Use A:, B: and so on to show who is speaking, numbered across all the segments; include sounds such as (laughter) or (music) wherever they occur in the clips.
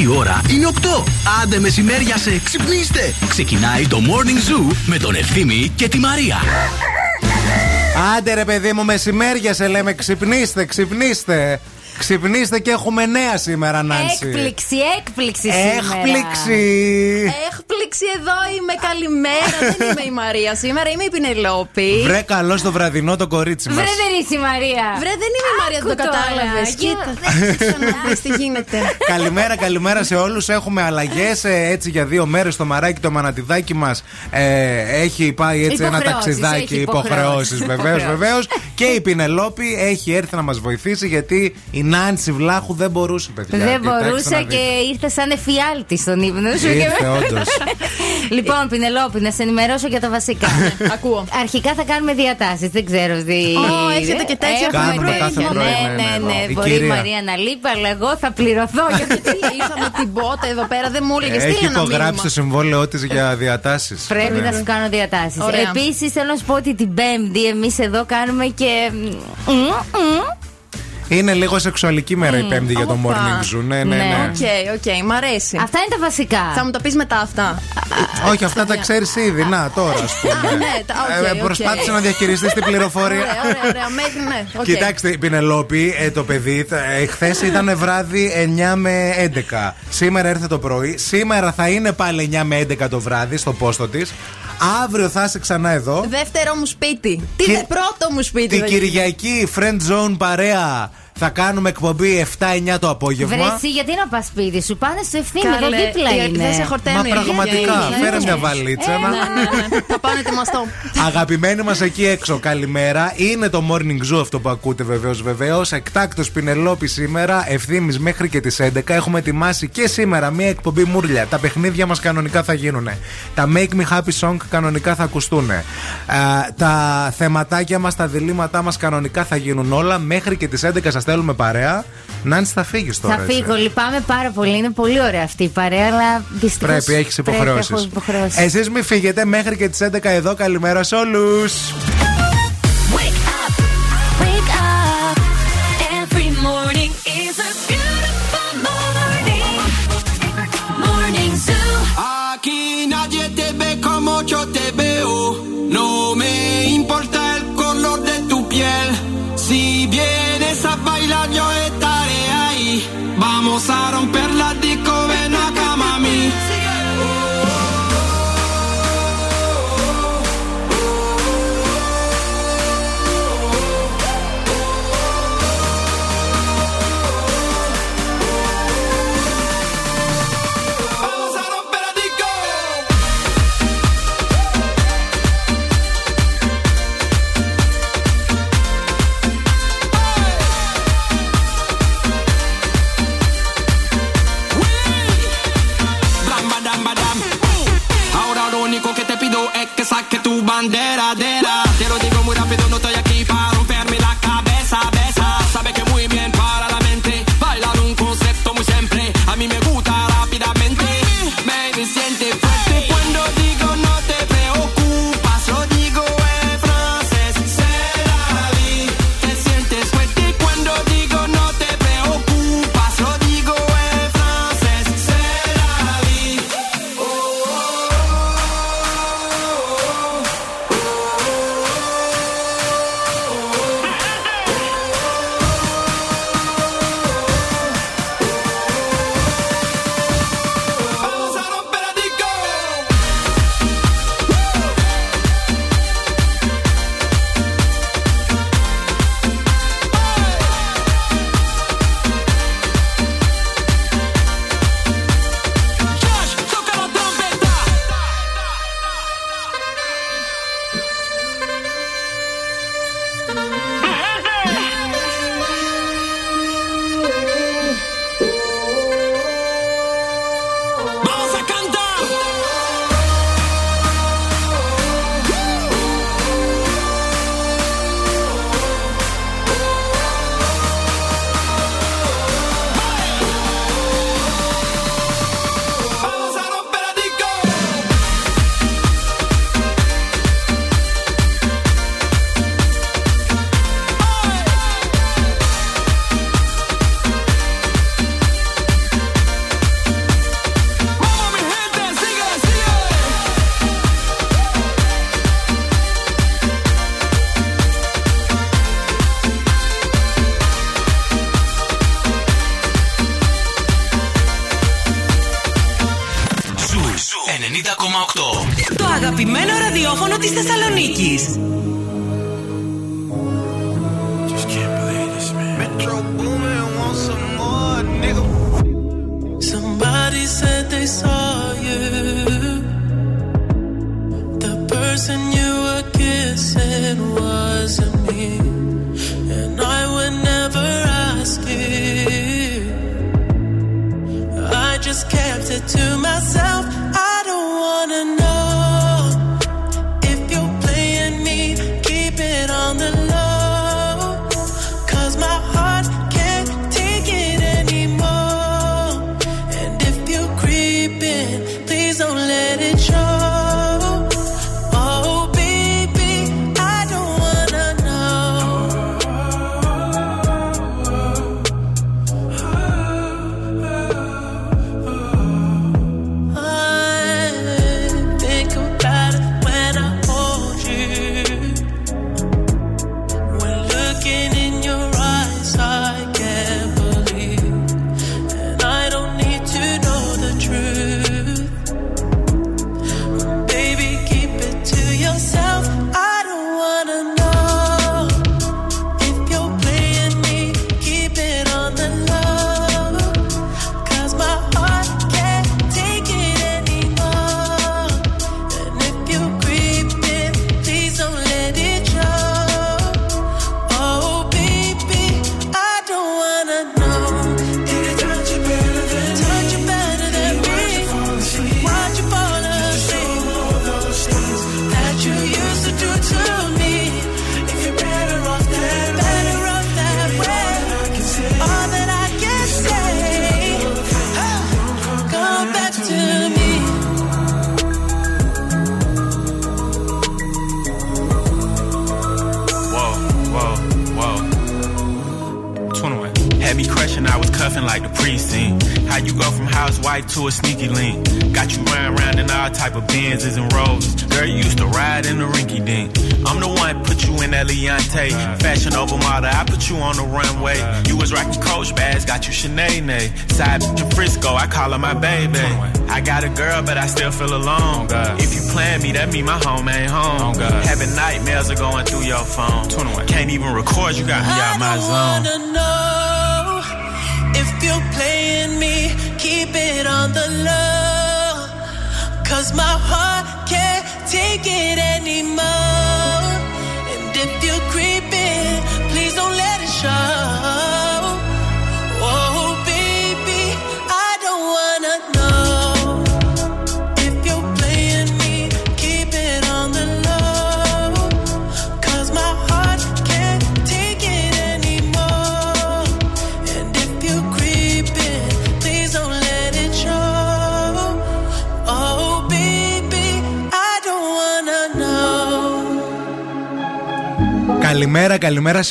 A: Η ώρα είναι 8. Άντε μεσημέρια σε ξυπνήστε. Ξεκινάει το Morning Zoo με τον Ευθύμη και τη Μαρία.
B: Άντε ρε παιδί μου, μεσημέρια σε λέμε ξυπνήστε, ξυπνήστε. Ξυπνήστε και έχουμε νέα σήμερα, Νάνση.
C: Έκπληξη, έκπληξη σήμερα.
B: Έκπληξη.
D: Έκπληξη εδώ είμαι. Καλημέρα. Δεν είμαι η Μαρία σήμερα, είμαι η Πινελόπη.
B: Βρε καλό στο βραδινό το κορίτσι μας.
C: Βρε δεν είσαι η Μαρία.
D: Βρε, δεν είμαι η Μαρία, δεν το
C: Άκου τώρα,
D: κατάλαβες.
C: γύρω-
D: Κοίτα. Δεν τι γίνεται. (laughs)
B: καλημέρα, καλημέρα σε όλους. Έχουμε αλλαγές έτσι για δύο μέρες. Το μαράκι, το μανατιδάκι μας έχει πάει έτσι ένα
C: Υποχρεώσεις,
B: ταξιδάκι.
C: έχει υποχρεώσεις.
B: Βεβαίως, βεβαίως. (laughs) Και η Πινελόπη έχει έρθει να μας βοηθήσει γιατί η Νάνση Βλάχου δεν μπορούσε, παιδιά.
C: Δεν
B: Κοιτάξτε
C: μπορούσα
B: να
C: και
B: δείτε.
C: ήρθε σαν εφιάλτη στον ύπνο σου. και-
B: Ήρθε, όντως. (laughs)
C: Λοιπόν, Πινελόπη, να σε ενημερώσω για τα βασικά. (laughs)
D: Ακούω.
C: Αρχικά θα κάνουμε διατάσεις. Δεν ξέρω τι.
D: Ω, έχετε και τέτοια
C: Έχουμε
B: Κάνουμε
C: τέτοια.
B: κάθε πρωί,
C: Ναι,
B: ναι,
C: ναι,
B: ναι.
C: ναι.
B: Η
C: Μπορεί η
B: κυρία.
C: Μαρία να λείπει, αλλά εγώ θα πληρωθώ. (laughs) γιατί
D: Ήρθα με την πότα εδώ πέρα, δεν μου έλεγες.
B: Έχει υπογράψει το συμβόλαιό της για διατάσεις.
C: Πρέπει να σου κάνω διατάσεις.
D: Ωραία.
C: Επίσης, θέλω να σου πω ότι την Πέμπτη εμείς εδώ κάνουμε και. Μ, μ,
B: Είναι λίγο σεξουαλική μέρα η Πέμπτη για το
D: Οπα.
B: morning zoo. Ναι, ναι,
C: Ναι.
B: ναι.
D: Οκ, οκ, μ' αρέσει.
C: Αυτά είναι τα βασικά.
D: Θα μου τα πεις μετά αυτά.
B: Όχι, αυτά τα ξέρεις ήδη. Να, τώρα ας πούμε.
D: ναι, τα- οκ,
B: Ε,
D: οκ.
B: Προσπάθησε να διαχειριστείς την πληροφορία.
D: Ωραία, ωραία, ωραία. Μέχρι ναι. οκ.
B: Κοιτάξτε, η Πηνελόπη, ε, το παιδί, χθες ήταν βράδυ 9 με 11. Σήμερα ήρθε το πρωί. Σήμερα θα είναι πάλι 9 με 11 το βράδυ στο πόστο της. Αύριο θα είσαι ξανά εδώ.
D: Δεύτερο μου σπίτι. Τι
B: Και-
D: δε πρώτο μου σπίτι.
B: Την
D: δεν
B: Κυριακή Friend Zone παρέα θα κάνουμε εκπομπή 7-9 το απόγευμα.
C: Βρε, εσύ γιατί να πας σπίτι σου, πάνε στον Ευθύμη, εδώ
D: Καλέ,
C: δίπλα
D: ε,
C: είναι.
D: Δεν σε χορταίνω.
B: Μα πραγματικά, φέρε μια βαλίτσα. να-
D: Ναι, ναι, ναι. Θα πάω να ετοιμαστώ. (laughs)
B: Αγαπημένοι μας εκεί έξω, καλημέρα. Είναι το morning zoo αυτό που ακούτε βεβαίως, βεβαίως. Εκτάκτος Πινελόπη σήμερα, ευθύνη μέχρι και τις 11. Έχουμε ετοιμάσει και σήμερα μία εκπομπή μουρλια. Τα παιχνίδια μας κανονικά θα γίνουν. Τα make me happy song κανονικά θα ακουστούν. Ε, τα θεματάκια μας, τα διλήμματά μας κανονικά θα γίνουν όλα. Μέχρι και τις 11 σας στέλνουμε παρέα. Νάντσι, θα φύγεις τώρα.
C: Θα
B: εσύ.
C: φύγω, λυπάμαι πάρα πολύ. Είναι πολύ ωραία αυτή η παρέα, αλλά δυστυχώς.
B: Πρέπει, έχεις υποχρεώσεις.
C: υποχρεώσεις.
B: Εσείς μη φύγετε μέχρι και τις 11 εδώ. Καλημέρα σε
E: όλους.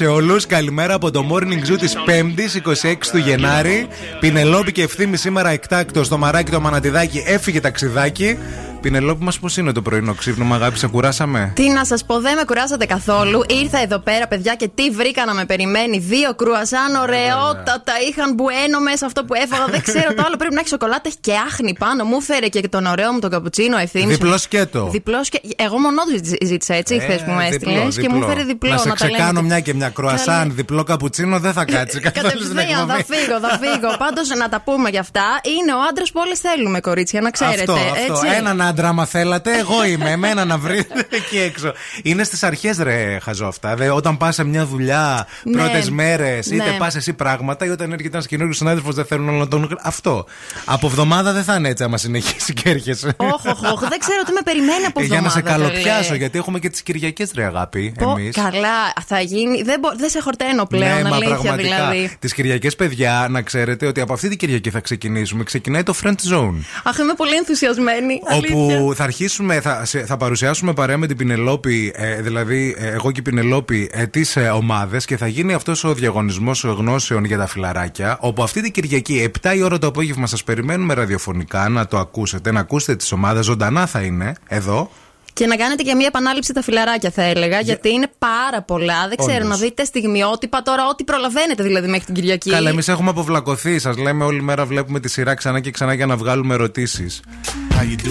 E: Σε όλους. Καλημέρα από το morning zoo της 5η 26 του Γενάρη. Πινελόπη και ευθύνη σήμερα εκτάκτο στο μαράκι το μανατιδάκι έφυγε ταξιδάκι. Πινελόπη μας, πώς είναι το πρωινό ξύπνημα, αγάπη, σε κουράσαμε;
D: Τι να σας πω, δεν με κουράσατε καθόλου. Ήρθα εδώ πέρα, παιδιά, και τι βρήκα να με περιμένει. Δύο κρουαζάν, ωραιότατα. Είχαν μπουένο μέσα αυτό που έφαγα. δεν ξέρω το άλλο. Πρέπει να έχει σοκολάτα, έχει και άχνη πάνω. Μου φέρε και τον ωραίο μου τον καπουτσίνο ευθύνη.
E: Διπλός σκέτο.
D: Διπλός και. Εγώ μόνο του ζήτησα έτσι, χθες που με
E: Ε,
D: έστειλε.
E: διπλό,
D: Και μου
E: διπλό.
D: φέρε διπλό.
E: Να σε
D: τα λέμε
E: ξεκάνω
D: και-
E: μια και μια κρουασάν,
D: Καλή.
E: διπλό καπουτσίνο δεν θα κάτσει (laughs) καθόλου στην
D: Κατευθείαν θα
E: εκπομπή.
D: φύγω, θα φύγω. (laughs) Πάντως να τα πούμε γι' αυτά. Είναι ο άντρας που όλες θέλουμε, κορίτσια, να ξέρετε.
E: Αυτό, αυτό.
D: έτσι.
E: Έναν άντρα, άμα θέλατε, εγώ είμαι. Εμένα να βρείτε (laughs) εκεί έξω. Είναι στις αρχές, ρε, χαζό αυτά. Δε, όταν πας σε μια δουλειά
D: Ναι.
E: πρώτες μέρες, είτε
D: Ναι.
E: πας εσύ πράγματα, ή όταν έρχεται ένας καινούριο συνάδελφος, δεν θέλουν να τον. Αυτό. Από εβδομάδα δεν θα είναι έτσι, άμα συνεχίσει και έρχεσαι.
D: Όχ, όχ, όχ. Δεν ξέρω τι με περιμένει από
E: Ε, Για να σε
D: εβδομάδα,
E: καλοπιάσω,
D: καλέ.
E: γιατί έχουμε και τις Κυριακές, ρε αγάπη.
D: Πω,
E: Εμείς.
D: Καλά, θα γίνει. Δεν, μπο- δεν σε χορταίνω πλέον, αλήθεια δηλαδή.
E: Τις Κυριακές, παιδιά, να ξέρετε ότι από αυτή την Κυριακή θα ξεκινήσουμε. Ξεκινάει το Friend Zone.
D: Αχ, είμαι πολύ ενθουσιασμένη. αλήθεια.
E: Όπου θα αρχίσουμε, θα, σε- θα παρουσιάσουμε παρέα με την Πινελόπη, ε, δηλαδή ε, εγώ και η Πινελόπη, ε, τις ε, ομάδες και θα γίνει αυτός ο διαγωνισμός γνώσεων για τα φιλαράκια. Όπου αυτή την Κυριακή, 7 η ώρα το απόγευμα, σας περιμένουμε ραδιοφωνικά να το ακούσετε, να ακούσετε τις ομάδες. Ζωντανά θα είναι εδώ.
D: Και να κάνετε και μια επανάληψη τα φιλαράκια, θα έλεγα, γιατί είναι πάρα πολλά. Δεν ξέρω,
E: Όντως.
D: να δείτε στιγμιότυπα τώρα, ό,τι προλαβαίνετε δηλαδή μέχρι την Κυριακή.
E: Καλά, εμείς έχουμε αποβλακωθεί. Σας λέμε όλη μέρα βλέπουμε τη σειρά ξανά και ξανά για να βγάλουμε ερωτήσεις.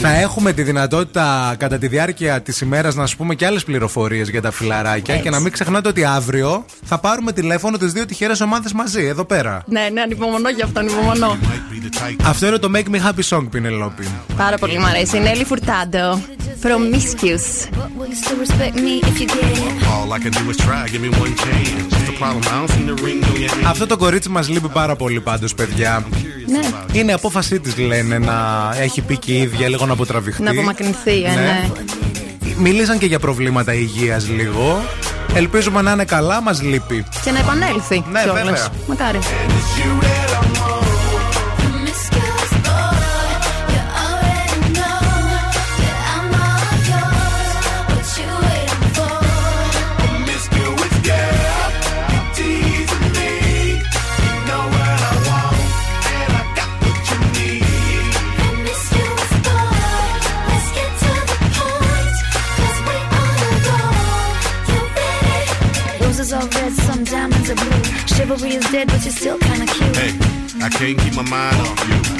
B: Θα έχουμε τη δυνατότητα κατά τη διάρκεια της ημέρας να σου πούμε και άλλες πληροφορίες για τα φιλαράκια
F: Έτσι.
B: και να μην ξεχνάτε ότι αύριο θα πάρουμε τηλέφωνο τις δύο τυχερές ομάδες μαζί, εδώ πέρα.
F: Ναι, ναι, ανυπομονώ γι' αυτό, ανυπομονώ.
B: Αυτό είναι το Make Me Happy Song, Πινελόπη.
F: Πάρα πολύ μου αρέσει. Είναι Έλλη Φουρτάντο. Promiscuous.
G: Will you still respect me if you get it?
H: All I can do is try, give me one chance. What's the problem? I don't see the ring on your hand.
B: Αυτό το κορίτσι μας λείπει πάρα πολύ πάντως, παιδιά.
F: Ναι.
B: Είναι απόφασή της, λένε, να έχει πει και η ίδια λίγο να αποτραβηχτεί.
F: Να απομακρυνθεί, ε,
B: Ναι.
F: ναι.
B: Μίλησαν και για προβλήματα υγείας λίγο. Ελπίζουμε να είναι καλά, μας λείπει.
F: Και να επανέλθει.
B: Ναι,
F: κιόλας.
B: βέβαια.
F: Μακάρι.
G: Chivalry is dead, but you're still kinda cute.
H: Hey, I can't keep my mind off you.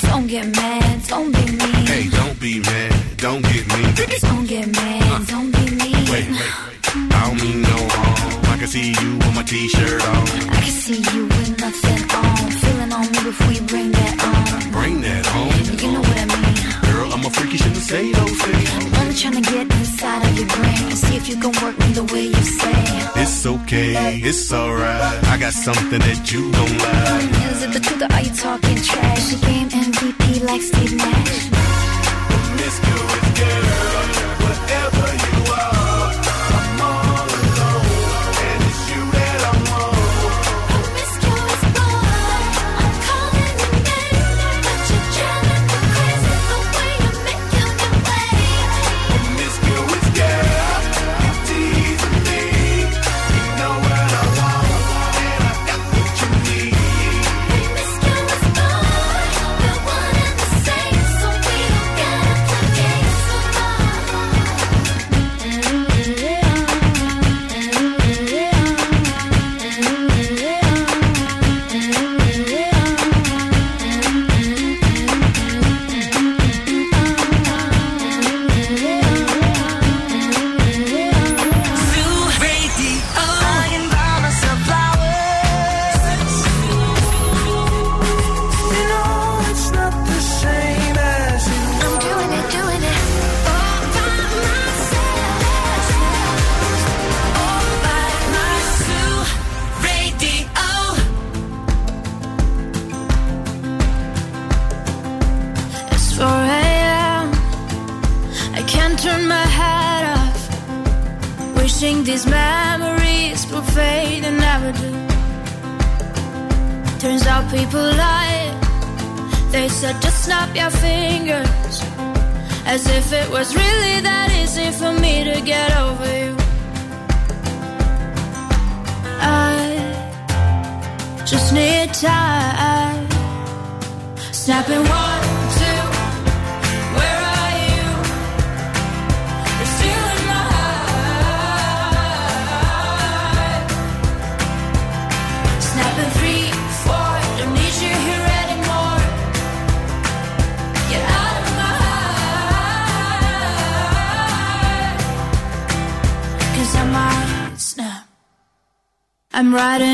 H: Don't get
G: mad, don't be mean.
H: Hey, don't be mad, don't get me.
G: Don't get mad, don't be mean.
H: Wait, wait, wait. I don't mean no harm. I can see you with my t-shirt on.
G: I can see you with nothing on. Feeling on me before you bring that on.
H: Bring that home. Girl, I'm a freak, you shouldn't say those things.
G: Only trying to get inside of your brain and see if you can work me the way you say.
H: It's okay, it's alright. I got something that you don't like.
G: Is it the truth or are you talking trash? The game MVP like Steve Nash.
I: Promiscuous girl, whatever you are,
G: Riding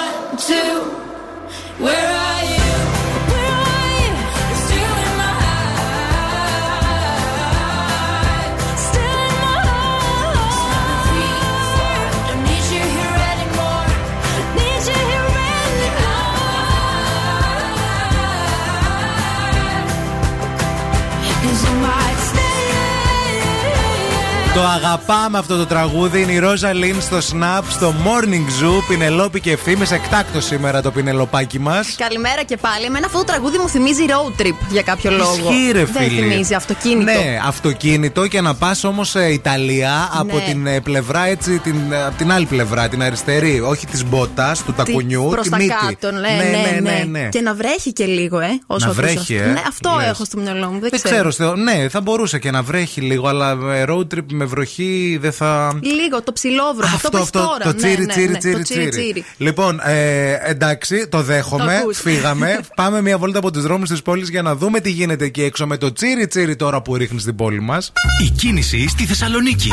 B: Αγαπάμε αυτό το τραγούδι. Είναι η Ρόζα Λίν στο Snap, στο Morning Zoo. Πινελόπη και ευθύνη. Εκτάκτο σήμερα το πινελοπάκι μας.
D: Καλημέρα και πάλι. Εμένα αυτό το τραγούδι μου θυμίζει road trip για κάποιο λόγο.
B: Ισχύει, ρε,
D: Δεν
B: φίλε.
D: θυμίζει αυτοκίνητο.
B: Ναι, αυτοκίνητο και να πας όμως Ιταλία από
D: Ναι.
B: την ε, πλευρά έτσι, την, ε, από την άλλη πλευρά, την αριστερή. Όχι της μπότας, του τακουνιού,
D: Προς
B: τη
D: τα
B: μύτη.
D: κάτω, ναι, ναι, ναι,
B: ναι.
D: Και να βρέχει και λίγο, ε. Όσο
B: Να
D: ακούς
B: βρέχει,
D: αυτό.
B: ε.
D: Ναι, αυτό
B: Λες.
D: έχω στο μυαλό μου. Δεν,
B: Δεν ξέρω, Θεό. ναι, θα μπορούσε και να βρέχει λίγο, αλλά ε, road trip με βροχή δεν θα.
D: Λίγο, το ψιλόβροχο. Αυτό, που έχει τώρα.
B: το
D: ναι,
B: τσίρι,
D: ναι,
B: τσίρι,
D: ναι,
B: τσίρι,
D: το τσίρι,
B: τσίρι.
D: τσίρι.
B: Λοιπόν, ε, εντάξει, το δέχομαι.
D: Το ακούς.
B: φύγαμε. (laughs) Πάμε μια βόλτα από τους δρόμους της πόλης για να δούμε τι γίνεται εκεί έξω με το τσίρι, τσίρι τώρα που ρίχνεις στην πόλη μας.
A: Η κίνηση στη Θεσσαλονίκη.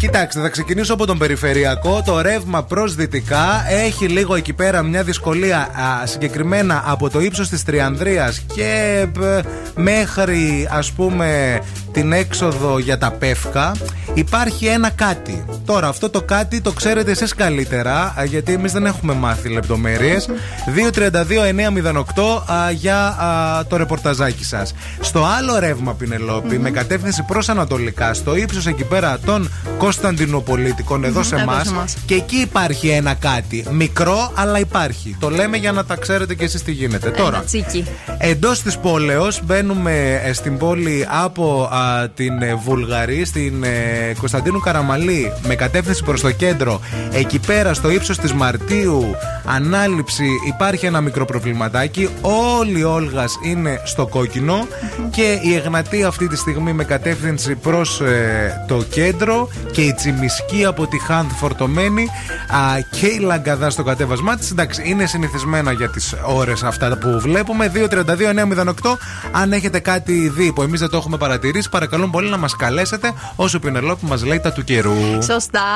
B: Κοιτάξτε, θα ξεκινήσω από τον περιφερειακό. Το ρεύμα προς δυτικά έχει λίγο εκεί πέρα μια δυσκολία α, συγκεκριμένα από το ύψος της Τριανδρίας και ε, μέχρι ας πούμε την έξοδο για τα Πεύκα. Υπάρχει ένα κάτι. Τώρα, αυτό το κάτι το ξέρετε εσείς καλύτερα, α, γιατί εμείς δεν έχουμε μάθει λεπτομέρειες. 232-908 α, για α, το ρεπορταζάκι σας. Στο άλλο ρεύμα, Πινελόπη, με κατεύθυνση προς Ανατολικά, στο ύψος εκεί πέρα των Κωνσταντινοπολίτικων, εδώ σε
D: εδώ
B: εμάς.
D: σε εμάς.
B: Και εκεί υπάρχει ένα κάτι. Μικρό, αλλά υπάρχει. Το λέμε για να τα ξέρετε κι εσείς τι γίνεται. Τώρα,
D: Ένα τσίκι.
B: Εντός της πόλεως μπαίνουμε ε, στην πόλη από α, την ε, Βουλγαρή, στην ε, Κωνσταντίνου Καραμαλή, με κατεύθυνση προς το κέντρο. Εκεί πέρα, στο ύψος της Μαρτίου, ανάληψη, υπάρχει ένα μικρό προβληματάκι. Όλη η Όλγας είναι στο κόκκινο και η Εγνατή αυτή τη στιγμή με κατεύθυνση προς το κέντρο και η Τσιμισκή από τη Χάνθ φορτωμένη α, και η Λαγκαδά στο κατέβασμά της. Εντάξει, είναι συνηθισμένα για τις ώρες αυτά που βλέπουμε. 232-908. Αν έχετε κάτι δει που εμείς δεν το έχουμε παρατηρήσει, παρακαλούμε πολύ να μας καλέσετε όσο η Πινελόπη μας λέει τα του καιρού.
D: Σωστά.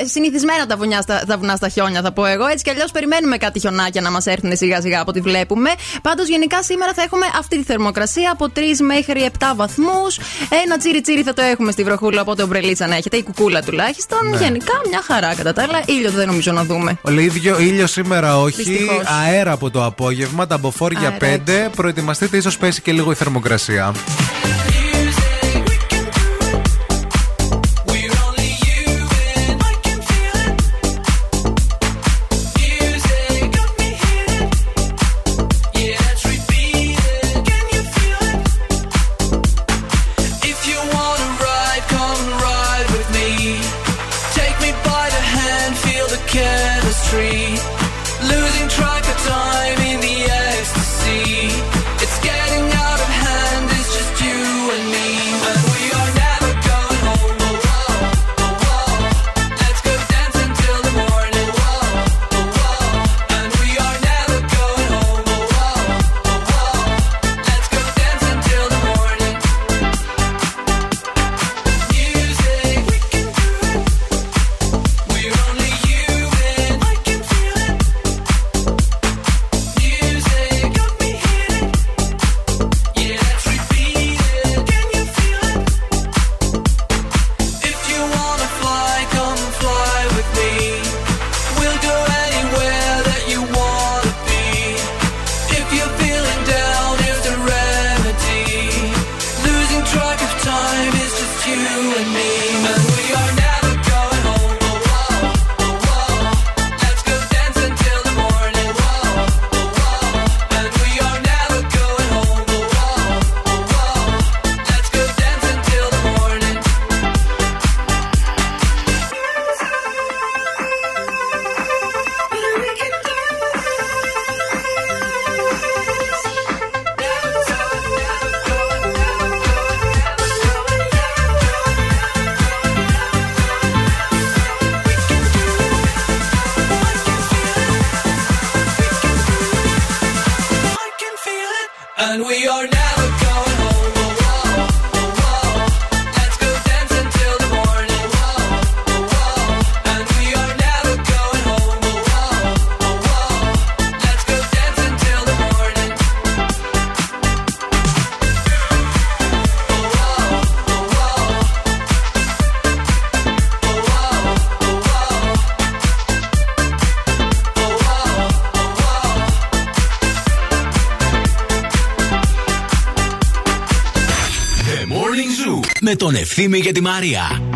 D: Ε, Συνηθισμένα τα, βουνιά στα, τα βουνά στα χιόνια, θα πω εγώ. Έτσι κι αλλιώς περιμένουμε κάτι χιονάκια να μας έρθουν σιγά σιγά από ό,τι βλέπουμε. Πάντως, γενικά σήμερα θα έχουμε αυτή τη θερμοκρασία από 3 μέχρι 7 βαθμούς. Ένα τσίρι τσίρι θα το έχουμε στη βροχούλα, οπότε ομπρελίτσα να έχετε, η κουκούλα τουλάχιστον.
B: Ναι.
D: Γενικά μια χαρά κατά τα άλλα. Ήλιο δεν νομίζω να δούμε.
B: Ο ίδιο, ήλιο σήμερα όχι.
D: Δυστυχώς.
B: Αέρα από το απόγευμα, τα μποφόρια
D: Αεράκι.
B: 5. Προετοιμαστείτε, ίσως πέσει και λίγο η θερμοκρασία.
A: Με τον Ευθύμη και τη Μαρία.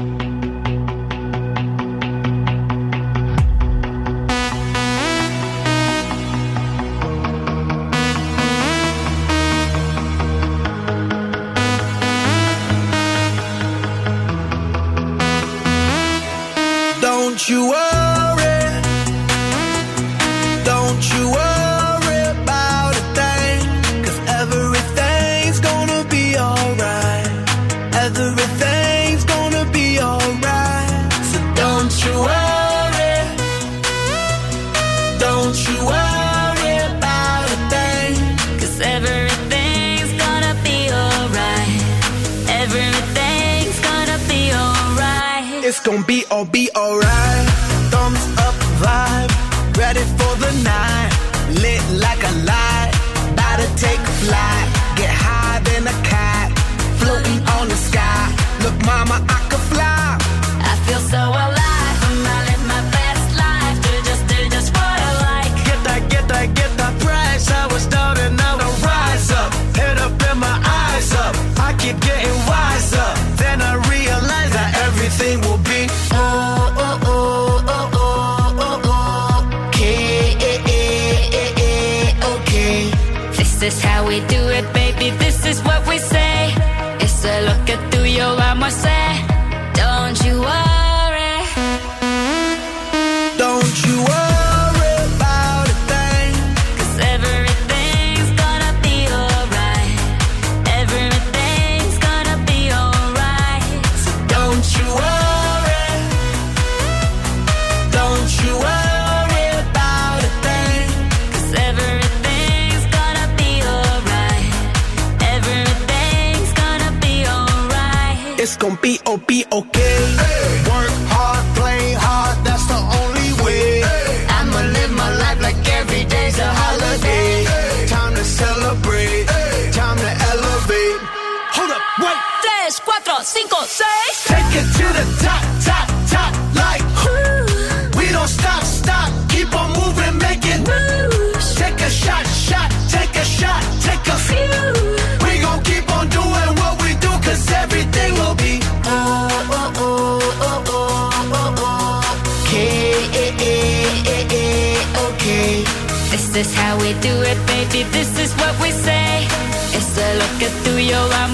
F: gon' be alright.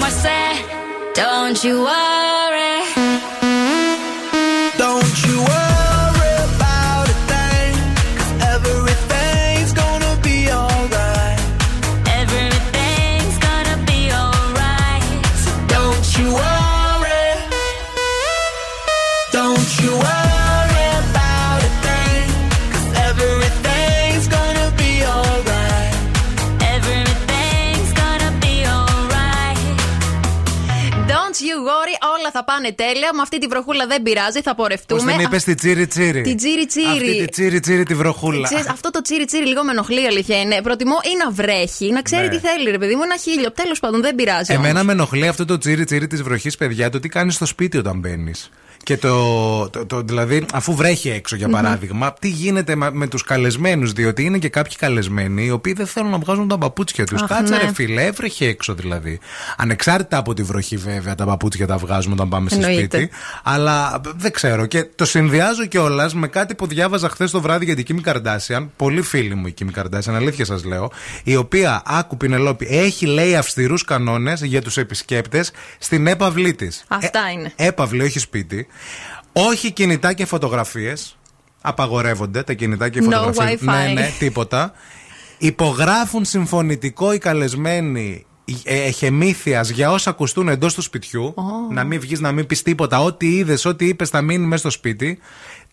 F: I
J: say. Don't you worry.
D: Πάνε τέλεια. Με αυτή τη βροχούλα δεν πειράζει, θα
B: Πώς
D: πορευτούμε.
B: την είπες τη τσίρι τσίρι;
D: Την τσίρι τσίρι.
B: Αυτή τη τσίρι τσίρι τη βροχούλα.
D: Ξέρεις, αυτό το τσίρι τσίρι λίγο με ενοχλεί, η αλήθεια είναι. Προτιμώ ή να βρέχει, να ξέρει
B: Ναι.
D: τι θέλει, ρε παιδί μου, ένα χίλιο. Τέλος πάντων, δεν πειράζει. όμως.
B: Εμένα με ενοχλεί αυτό το τσίρι τσίρι της βροχής, παιδιά, το τι κάνεις στο σπίτι όταν μπαίνεις. Και το, το, το- Δηλαδή, αφού βρέχει έξω, για
D: Μμμ.
B: παράδειγμα, τι γίνεται με, με τους καλεσμένους, διότι είναι και κάποιοι καλεσμένοι οι οποίοι δεν θέλουν να βγάζουν τα παπούτσια τους.
D: Αχ,
B: Κάτσε,
D: ναι.
B: ρε φίλε, έβρεχε έξω δηλαδή. Ανεξάρτητα από τη βροχή, βέβαια, τα παπούτσια τα βγάζουμε όταν πάμε στο
D: Εννοείται.
B: σπίτι. Αλλά δεν ξέρω. Και το συνδυάζω κιόλας με κάτι που διάβαζα χθες το βράδυ για την Κίμη Καρντάσιαν. Πολύ φίλη μου η Κίμη Καρντάσιαν, αλήθεια σας λέω. Η οποία, άκου Πινελόπη, έχει λέει αυστηρούς κανόνες για τους επισκέπτες στην έπαυλή της.
D: Αυτά είναι.
B: Έπαυλη, όχι σπίτι. Όχι κινητά και φωτογραφίες. Απαγορεύονται τα κινητά και οι
D: No
B: φωτογραφίες.
D: Wi-Fi.
B: Ναι, ναι, τίποτα. Υπογράφουν συμφωνητικό οι καλεσμένοι ε, εχεμήθειας για όσα ακουστούν εντός του σπιτιού. Να μην βγεις, να μην πεις τίποτα. Ό,τι είδες, ό,τι είπες θα μείνει μέσα στο σπίτι.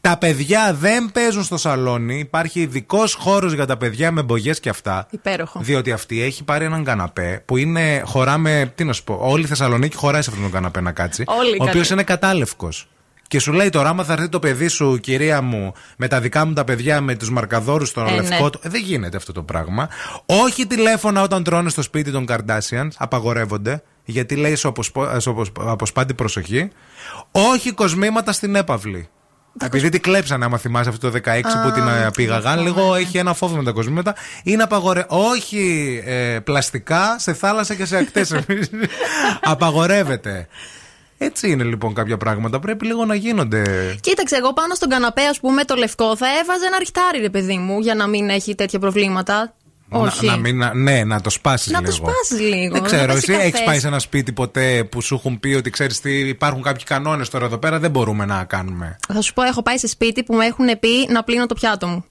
B: Τα παιδιά δεν παίζουν στο σαλόνι. Υπάρχει ειδικός χώρος για τα παιδιά με μπογιές και αυτά.
D: Υπέροχο.
B: Διότι αυτή έχει πάρει έναν καναπέ που είναι. Χωράμε. Τι να σου πω, όλη η Θεσσαλονίκη χωράει σε αυτόν τον καναπέ να κάτσει.
D: Όλοι
B: ο οποίος
D: καλοί.
B: είναι κατάλευκος. Και σου λέει τώρα, άμα θα έρθει το παιδί σου, κυρία μου, με τα δικά μου τα παιδιά, με τους μαρκαδόρους στον
D: Ε, ναι.
B: λευκό του. Ε, δεν γίνεται αυτό το πράγμα. Όχι τηλέφωνα όταν τρώνε στο σπίτι των Kardashians, απαγορεύονται. Γιατί λέει σου αποσπο- σου αποσπ- αποσπάντη προσοχή. Όχι κοσμήματα στην έπαυλη. Επειδή την κλέψανε, άμα θυμάσαι αυτό το 16 που την ε, πήγαγαν, λίγο έχει ένα φόβο με τα κοσμήματα. Είναι απαγορε... Όχι ε, πλαστικά σε θάλασσα και σε ακτές. (laughs) Απαγορεύεται. Έτσι είναι λοιπόν κάποια πράγματα. Πρέπει λίγο να γίνονται.
D: Κοίταξε, εγώ πάνω στον καναπέ, ας πούμε, το λευκό, θα έβαζα ένα ριχτάρι, ρε παιδί μου, για να μην έχει τέτοια προβλήματα. Όχι.
B: Να, να μην, να- ναι, να το σπάσεις
D: Να
B: λίγο.
D: το σπάσεις λίγο,
B: Δεν
D: να
B: ξέρω,
D: πέσει
B: εσύ
D: καφές.
B: έχεις πάει σε ένα σπίτι ποτέ που σου έχουν πει ότι ξέρεις τι, υπάρχουν κάποιοι κανόνες τώρα εδώ πέρα, δεν μπορούμε να κάνουμε.
D: Θα σου πω, έχω πάει σε σπίτι που μου έχουν πει να πλύνω το πιάτο μου.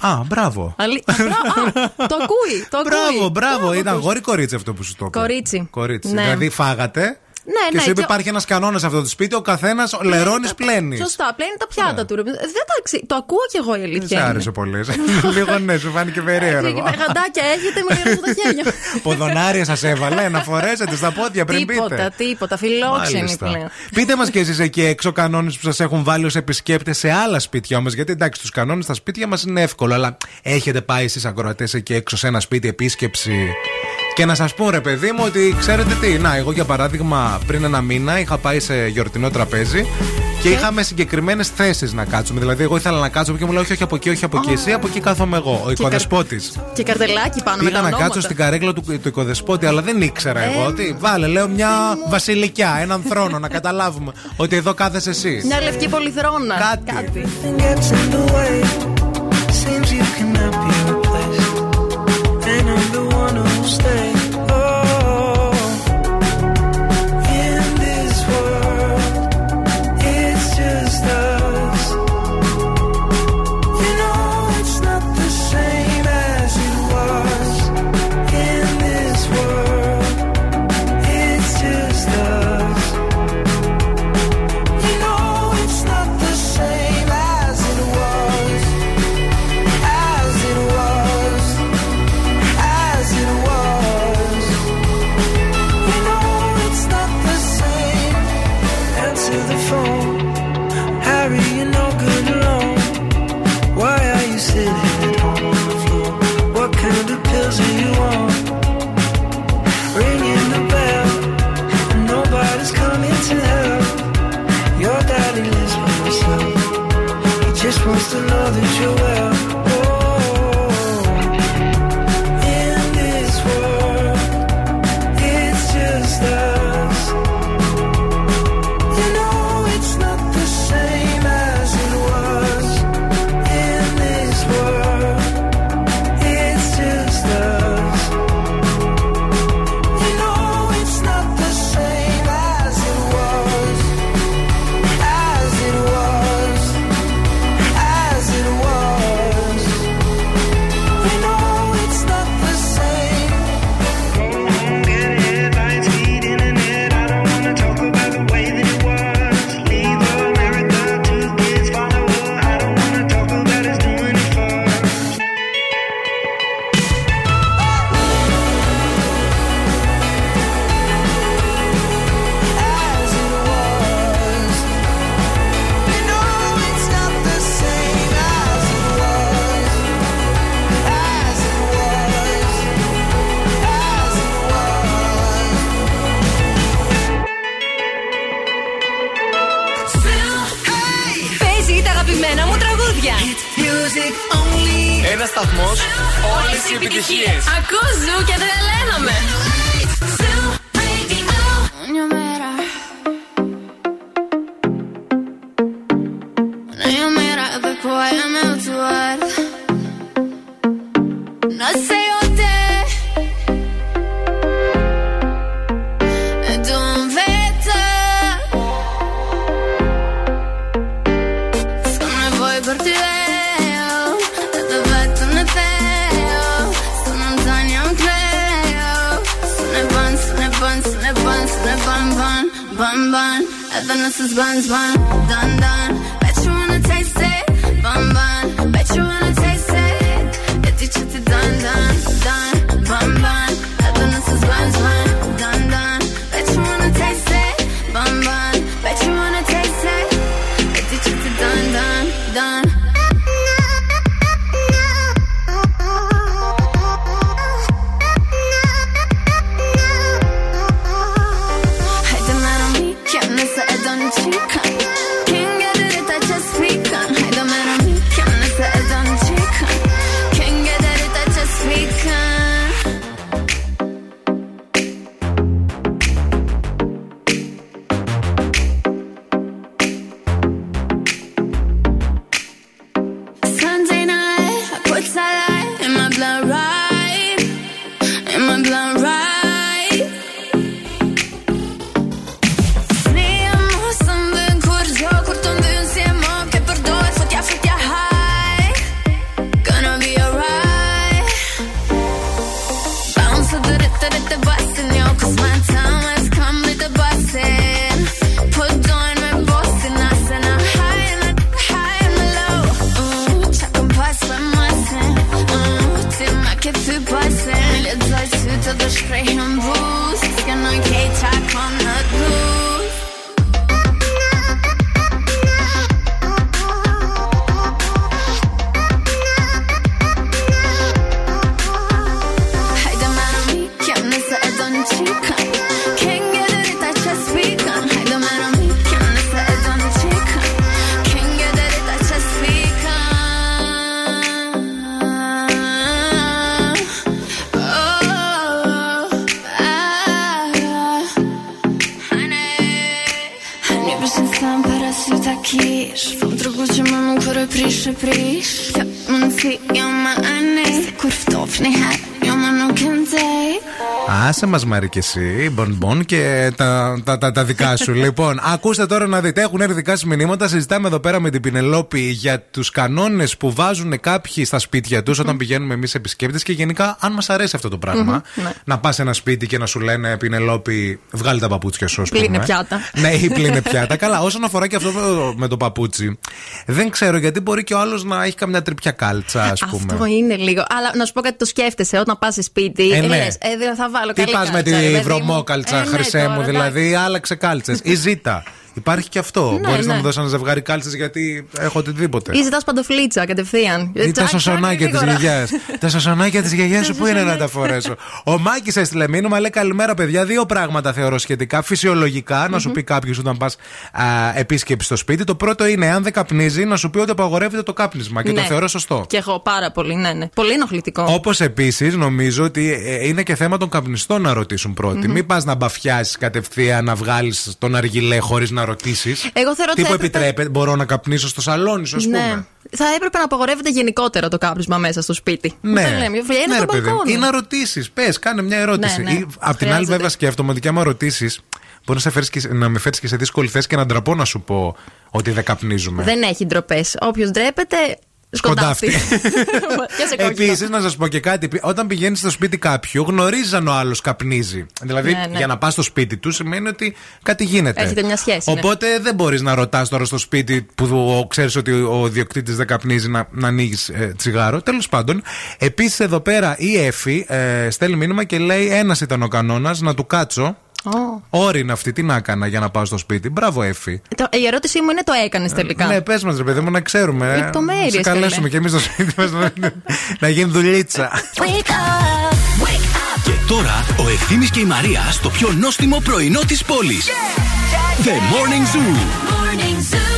B: Α, μπράβο.
D: Αλή... Α, μπρα- α, το ακούει, το ακούει.
B: Μπράβο, μπράβο. Ήταν
D: τους.
B: γόρι κορίτσι αυτό που σου το είπε.
D: Κορίτσι.
B: Κορίτσι.
D: Ναι.
B: Δηλαδή φάγατε.
D: Ναι,
B: και
D: ναι,
B: σου είπε
D: και-
B: υπάρχει ένας κανόνας σε αυτό το σπίτι, ο καθένας λερώνεις πλένεις.
D: Σωστά, πλένει τα πιάτα του. Ρε. παιδί. Δεν τα ξε... Το ακούω κι εγώ η
B: Δεν
D: αλήθεια.
B: σε
D: είναι.
B: άρεσε πολύ. (laughs) (laughs) Λίγο ναι, σου φάνηκε
D: Και
B: περίεργο.
D: με γαντάκια έχετε, με λερώσω τα χέρια. (laughs)
B: Ποδονάρια σας έβαλε να φορέσετε στα πόδια πριν
D: τίποτα,
B: πείτε.
D: τίποτα. Φιλόξενη
B: Μάλιστα.
D: πλέον.
B: Πείτε μας και εσείς εκεί έξω κανόνες που σας έχουν βάλει ως επισκέπτες σε άλλα σπίτια όμως. Γιατί εντάξει, τους κανόνες στα σπίτια μας είναι εύκολο, αλλά έχετε πάει εσείς ακροατές εκεί έξω σε ένα σπίτι επίσκεψη; Και να σας πω ρε παιδί μου ότι ξέρετε τι. Να, εγώ για παράδειγμα πριν ένα μήνα είχα πάει σε γιορτινό τραπέζι και είχαμε συγκεκριμένες θέσεις να κάτσουμε. Δηλαδή, εγώ ήθελα να κάτσω και μου λέει όχι, όχι από εκεί, όχι από εκεί. Εσύ από εκεί κάθομαι εγώ. Ο οικοδεσπότης.
D: Και καρτελάκι πάνω με
B: Πήγα
D: τα
B: να
D: ονόματα.
B: κάτσω στην καρέκλα του, του οικοδεσπότη, αλλά δεν ήξερα
D: Ε,
B: εγώ. Τι, βάλε, λέω μια βασιλικιά, έναν θρόνο, να καταλάβουμε ότι εδώ κάθεσαι εσύ.
D: Μια λευκή πολυθρόνα.
B: Κάτι.
K: gets stay.
L: Σταθμός, όλες οι επιτυχίες.
M: Ακούς ζου και τρελαίνομαι.
J: No io nothing, this is buns, done, done.
B: Άσε μα, Μαρή, και εσύ, μπον και τα, τα, τα, τα δικά σου. (laughs) λοιπόν, ακούστε τώρα να δείτε. Έχουν έρθει δικά σας μηνύματα. Συζητάμε εδώ πέρα με την Πινελόπη για τους κανόνες που βάζουν κάποιοι στα σπίτια τους όταν πηγαίνουμε εμείς επισκέπτες και γενικά αν μας αρέσει αυτό το πράγμα.
D: Μμμ, ναι.
B: Να πας σε ένα σπίτι και να σου λένε Πινελόπη, βγάλει τα παπούτσια σου, ας πούμε.
D: Πλύνε πιάτα. (laughs)
B: ναι, ή πλύνε (laughs) πιάτα. Καλά, όσον αφορά και αυτό με- με το παπούτσι, δεν ξέρω γιατί μπορεί και ο άλλος να έχει καμιά τρυπιά κάλτσα, ας πούμε.
D: Αυτό είναι λίγο. Αλλά να σου πω κάτι, το σκέφτεσαι όταν πας σπίτι.
B: Ε, ναι.
D: λες, ε, δεν θα βάλω
B: Τι
D: καλή
B: πας με
D: κάλτσα, ρε
B: τη
D: παιδί μου.
B: βρωμόκαλτσα,
D: Ε, ναι,
B: χρυσέ μου,
D: τώρα,
B: δηλαδή άλλαξε κάλτσες. Ή ζήτα. Υπάρχει και αυτό.
D: Ναι,
B: Μπορείς να
D: ναι.
B: μου δώσεις ένα ζευγάρι κάλτσες γιατί έχω οτιδήποτε.
D: Ή ζητάς παντοφλίτσα κατευθείαν.
B: Ή τα
D: Τσακ,
B: σωσονάκια
D: τσακ,
B: της
D: γρήγορα.
B: γιαγιάς. τα σωσονάκια της γιαγιάς σου πού είναι να τα φορέσω; Ο Μάκης έστειλε μήνυμα, λέει καλημέρα παιδιά. Δύο πράγματα θεωρώ σχετικά. Φυσιολογικά, να σου πει κάποιος όταν πας επίσκεψη στο σπίτι. Το πρώτο είναι, αν δεν καπνίζει, να σου πει ότι απαγορεύεται το κάπνισμα. Και το
D: Ναι.
B: θεωρώ σωστό.
D: Και εγώ πάρα πολύ, ναι, ναι. Πολύ ενοχλητικό.
B: Όπως επίσης νομίζω ότι ε, είναι και θέμα των καπνιστών να ρωτήσουν πρώτοι.
D: Μμμ.
B: Μην πας να μπαφιάσεις κατευθείαν να βγάλεις τον αργιλέ χωρίς να ρωτήσει.
D: Εγώ θεωρώ ότι
B: Τι που
D: θα έπρεπε-
B: επιτρέπεται, μπορώ να καπνίσω στο σαλόνι σου, ας πούμε.
D: Ναι. Θα έπρεπε να απαγορεύεται γενικότερα το κάπνισμα μέσα στο σπίτι.
B: Ναι,
D: Δεν λέμε, βγαίνει
B: ναι,
D: το
B: ρε παιδί μου.
D: μπαλκόνι.
B: Ή να ρωτήσεις. Πες, κάνε μια ερώτηση.
D: Ναι, ναι.
B: Ή, απ' την άλλη,
D: Χρειάζεται.
B: βέβαια, σκέφτομαι ότι και άμα ρωτήσεις, μπορεί να, σε φέρεις και- να με φέρεις και σε δύσκολη θέση και να ντραπώ να σου πω ότι δεν καπνίζουμε.
D: Δεν έχει ντροπές. Όποιος ντρέπεται, σκοντάφτει.
B: Σκοντάφτει. (laughs)
D: Και σε κόκκινο.
B: Επίσης, να σας πω και κάτι. Όταν πηγαίνεις στο σπίτι κάποιου, γνωρίζεις αν ο άλλος καπνίζει. Δηλαδή,
D: Ναι, ναι.
B: για να πας στο σπίτι του σημαίνει ότι κάτι γίνεται.
D: Έχετε μια σχέση, ναι.
B: Οπότε δεν μπορείς να ρωτάς τώρα στο σπίτι που ξέρεις ότι ο διοκτήτης δεν καπνίζει να, να ανοίγεις ε, τσιγάρο. Τέλος πάντων, επίσης εδώ πέρα η Εφη ε, στέλνει μήνυμα και λέει: Ένας ήταν ο κανόνας να του κάτσω.
D: Ω.
B: Όρη είναι αυτή, τι να έκανα για να πάω στο σπίτι. Μπράβο, Εφη.
D: Το- Η ερώτησή μου είναι το έκανες τελικά;
B: Ναι, πες μας, ρε παιδί μου, να ξέρουμε. ε.
D: Λεπτομέρειες,
B: Να σε καλέσουμε
D: φίλε.
B: και εμείς στο σπίτι μας να, (laughs) να γίνει δουλίτσα.
A: Και τώρα ο Ευθύμης και η Μαρία στο πιο νόστιμο πρωινό της πόλης. The Morning Zoo.
I: Diamonds,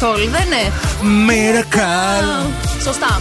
D: Miracle, δεν είναι;
B: Miracle.
D: Σωστά.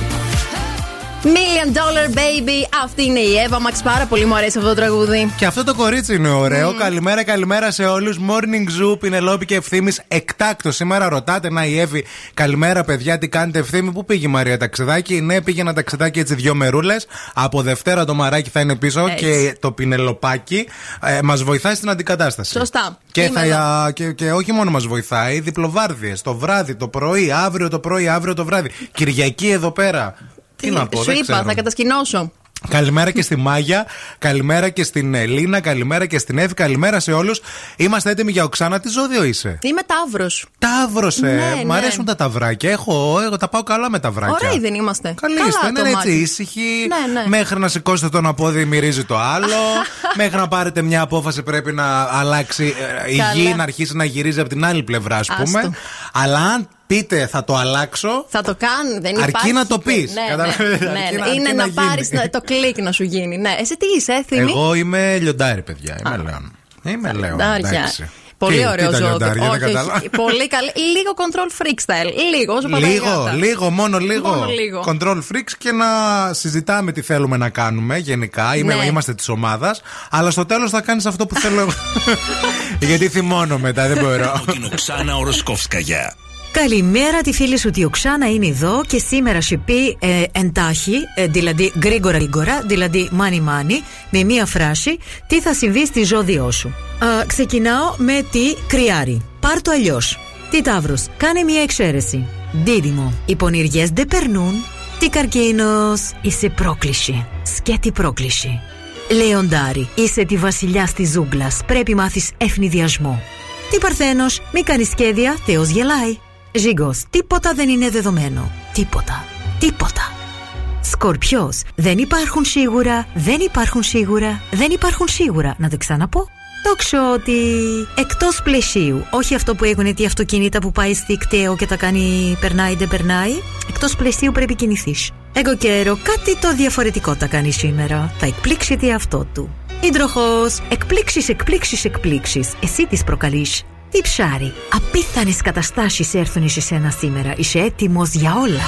D: Million Dollar Baby, αυτή είναι η Εύα Max. Πάρα πολύ μου αρέσει αυτό το τραγούδι.
B: Και αυτό το κορίτσι είναι ωραίο. Καλημέρα, καλημέρα σε όλους. Morning Zoo, Πινελόπη και ευθύνη. Εκτάκτος. Σήμερα ρωτάτε να η Εύη. Καλημέρα, παιδιά, τι κάνετε ευθύνη. Πού πήγε η Μαρία ταξιδάκι; Ναι, πήγε ένα ταξιδάκι έτσι δύο μερούλες. Από Δευτέρα το μαράκι θα είναι πίσω
D: Έτσι.
B: και το πινελοπάκι ε, μας βοηθάει στην αντικατάσταση.
D: Σωστά.
B: Και,
D: Είμαι
B: θα,
D: εδώ.
B: και, και όχι μόνο μας βοηθάει, διπλοβάρδιες το βράδυ, το πρωί, αύριο το πρωί, αύριο το βράδυ. Κυριακή εδώ πέρα. Τι, να πω,
D: Σου
B: δεν
D: είπα,
B: ξέρω.
D: θα κατασκηνώσω.
B: Καλημέρα και στη Μάγια, καλημέρα και στην Ελίνα, καλημέρα και στην Εύη, καλημέρα σε όλους. Είμαστε έτοιμοι για οξάνα. Τι ζώδιο είσαι;
D: Είμαι Ταύρος.
B: Ταύρος, ε.
D: Ναι,
B: Μ'
D: ναι.
B: αρέσουν τα ταυράκια. Έχω, εγώ τα πάω καλά με τα βράκια.
D: Ωραίοι δεν είμαστε.
B: Καλή
D: Καλά
B: είστε,
D: το
B: είναι έτσι
D: μάτι.
B: ήσυχοι.
D: Ναι, ναι.
B: Μέχρι να σηκώσετε τον απόδι, μυρίζει το άλλο. (laughs) μέχρι να πάρετε μια απόφαση, πρέπει να αλλάξει ε, η
D: Καλά.
B: γη, να αρχίσει να γυρίζει από την άλλη πλευρά, ας πούμε.
D: Άστο.
B: Αλλά αν πείτε θα το αλλάξω.
D: Θα το κάνουν, δεν
B: Αρκεί
D: υπάρχει.
B: να το πεις.
D: Ναι,
B: Καταλαβαίνεις,
D: ναι,
B: αρκεί
D: ναι,
B: να-
D: ναι. Είναι
B: αρκεί
D: να,
B: να γίνει.
D: πάρεις το κλικ να σου γίνει. Ναι. Εσύ τι είσαι, έθιμη.
B: Εγώ είμαι λιοντάρι, παιδιά. Είμαι λέον. Είμαι λέον.
D: Λιοντάρια.
B: εντάξει.
D: Πολύ
B: Τι-
D: ωραίος
B: τι τα
D: ζώδιο.
B: λιοντάρια, δεν
D: Όχι, όχι,
B: κατάλαβα. (laughs)
D: Πολύ καλή. Λίγο control freak style. Λίγο, όσο πατάει η
B: Λίγο,
D: γάτα.
B: λίγο, μόνο λίγο.
D: Μόνο λίγο.
B: Control freaks και να συζητάμε τι θέλουμε να κάνουμε γενικά. Είμαι,
D: Ναι.
B: Είμαστε της ομάδας. Αλλά στο τέλος θα κάνεις αυτό που θέλω εγώ. (laughs) Γιατί θυμώνω μετά, δεν μπορώ.
A: Την Οξάνα Οροσκόφσκαγια.
N: Καλημέρα τη φίλη σου τη Οξάνα είναι εδώ και σήμερα σου πει ε, εντάχει, ε, δηλαδή γρήγορα γρήγορα, δηλαδή μάνι μάνι, με μία φράση, τι θα συμβεί στη ζώδιό σου. Α, ξεκινάω με τη κρυάρι. Πάρ το αλλιώς. Τι Ταύρος, κάνε μία εξαίρεση. Δίδυμο, οι πονηριές δεν περνούν. Τι καρκίνος, είσαι πρόκληση. Σκέτη πρόκληση. Λεοντάρι, είσαι τη βασιλιά της ζούγκλας. Πρέπει μάθεις ευνηδιασμό. Τι Παρθένος, μη κάνεις σχέδια, Θεός γελάει. Ζύγκο, τίποτα δεν είναι δεδομένο. Τίποτα. Τίποτα. Σκορπιός, δεν υπάρχουν σίγουρα, δεν υπάρχουν σίγουρα, δεν υπάρχουν σίγουρα. Να το ξαναπώ. Τόξο ότι εκτός πλαισίου, όχι αυτό που έχουν τι αυτοκίνητα που πάει στικτέο και τα κάνει περνάει δεν περνάει. Εκτός πλαισίου πρέπει κινηθείς. Εγώ καιρό κάτι το διαφορετικό τα κάνει σήμερα. Θα εκπλήξετε αυτό του. Υδροχό, εκπλήξεις, εκπλήξεις, εκπλήξεις. Εσύ τις προκαλείς. Τι ψάρι. Απίθανες καταστάσεις έρθουν σε σένα σήμερα. Είσαι έτοιμος για όλα.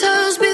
I: toes.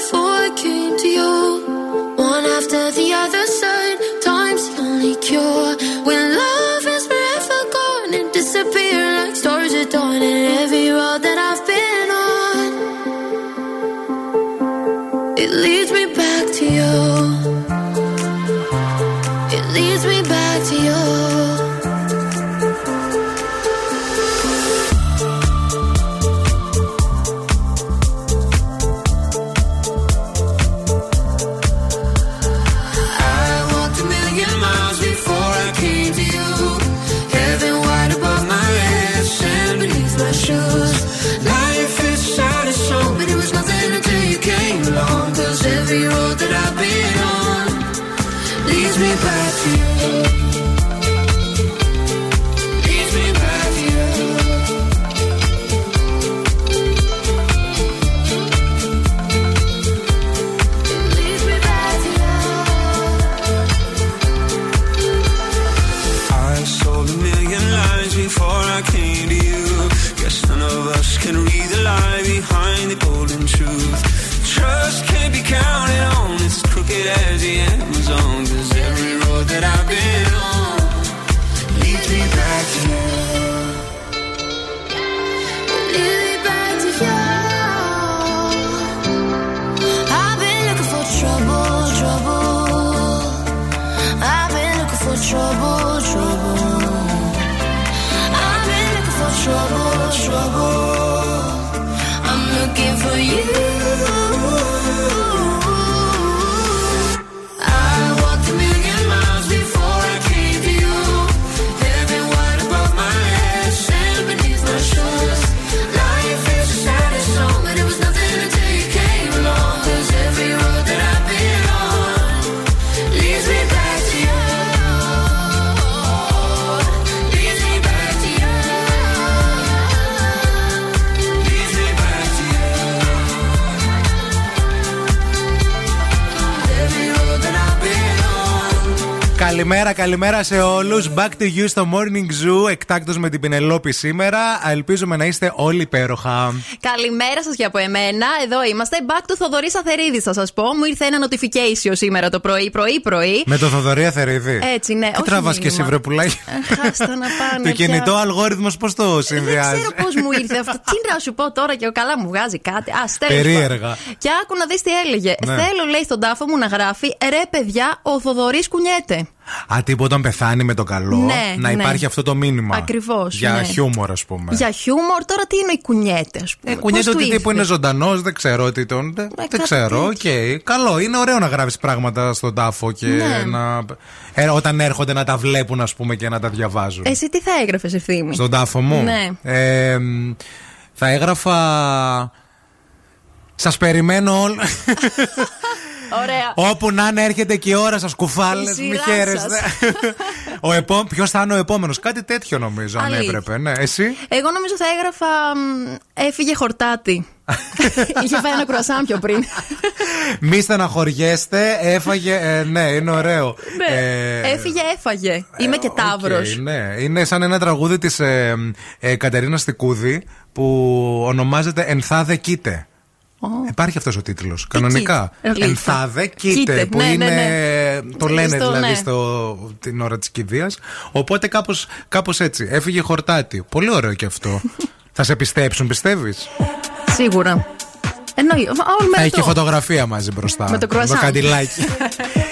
B: Καλημέρα, καλημέρα σε όλους. Back to you στο Morning Zoo, εκτάκτος με την Πινελόπη σήμερα. Ελπίζουμε να είστε όλοι υπέροχα.
D: Καλημέρα σας και από εμένα. Εδώ είμαστε. Back to Θοδωρή Αθερίδη, θα σας πω. Μου ήρθε ένα notification σήμερα το πρωί, πρωί, πρωί.
B: Με το Θοδωρή Αθερίδη;
D: Έτσι, ναι.
B: Τι τραβά και εσύ, βρε πουλάκι;
D: Ε, Χάστα να (laughs) πάνε.
B: Το
D: πια.
B: κινητό αλγόριθμος πώς το
D: Δεν
B: συνδυάζει;
D: ξέρω πώς μου ήρθε αυτό. Τι να σου πω τώρα και ο καλά μου βγάζει κάτι. Α, τέλος
B: Περίεργα.
D: πάντων. Και άκου να δεις τι έλεγε.
B: Ναι.
D: Θέλω, λέει, στον τάφο μου να γράφει ρε παιδιά, ο Θοδωρής κουνιέται.
B: Α, τύπου όταν πεθάνει με το καλό,
D: Ναι,
B: να
D: ναι.
B: υπάρχει αυτό το μήνυμα.
D: Ακριβώς,
B: Για
D: ναι.
B: χιούμορ, ας πούμε.
D: Για χιούμορ, τώρα τι είναι οι κουνιέται, ας πούμε;
B: Ε, κουνιέται
D: Πώς
B: ότι
D: του
B: τύπου
D: ήρθε;
B: είναι ζωντανός, δεν ξέρω τι τον. Δεν, δεν
D: κάτι
B: ξέρω, οκ. Καλό, είναι ωραίο να γράφεις πράγματα στον τάφο και
D: Ναι.
B: να. Ε, όταν έρχονται να τα βλέπουν, ας πούμε, και να τα διαβάζουν.
D: Εσύ τι θα έγραφες, Ευθύμη;
B: Στον τάφο μου;
D: Ναι.
B: Ε, μ, θα έγραφα. Σας περιμένω όλοι. (laughs) (laughs)
D: Ωραία.
B: Όπου να είναι, έρχεται και η ώρα σας, κουφάλες.
D: Η
B: Μη
D: σειρά
B: χαίρεστε. (laughs) ο επό... Ποιος θα είναι ο επόμενος, κάτι τέτοιο νομίζω, αν
D: Αλήθεια.
B: έπρεπε. Ναι, εσύ;
D: Εγώ νομίζω θα έγραφα. μ, Έφυγε χορτάτη. (laughs) Είχε φάει ένα κρουασάν πιο πριν. (laughs)
B: Μη στεναχωριέστε, έφαγε. ε, ναι, είναι ωραίο.
D: Ναι.
B: Ε,
D: Έφυγε, έφαγε. Είμαι και ταύρος.
B: οκ, ναι, είναι σαν ένα τραγούδι της ε, ε, Κατερίνας Στικούδη που ονομάζεται Ενθάδε Κοίτε. Υπάρχει αυτός ο τίτλος. Κανονικά.
D: Αλήθεια.
B: Ενθάδε
D: Κοίτε,
B: Κοίτε. Που
D: ναι, ναι,
B: είναι.
D: ναι.
B: Το λένε
D: Στο-
B: δηλαδή
D: ναι.
B: στο, την ώρα της κηδείας. Οπότε κάπως, κάπως έτσι. Έφυγε χορτάτη. Πολύ ωραίο και αυτό. (laughs) Θα σε πιστέψουν, πιστεύεις;
D: Σίγουρα. Εννοεί. Όλο με
B: Θα έχει
D: αυτό.
B: και φωτογραφία μαζί μπροστά.
D: Με το κρουασάν.
B: καντιλάκι.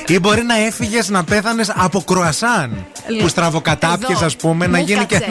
B: Ή μπορεί να έφυγες να πέθανες από κρουασάν.
D: Λίγο.
B: Που στραβοκατάπιες,
D: Εδώ.
B: ας πούμε, να
D: Μου
B: γίνει και. (laughs)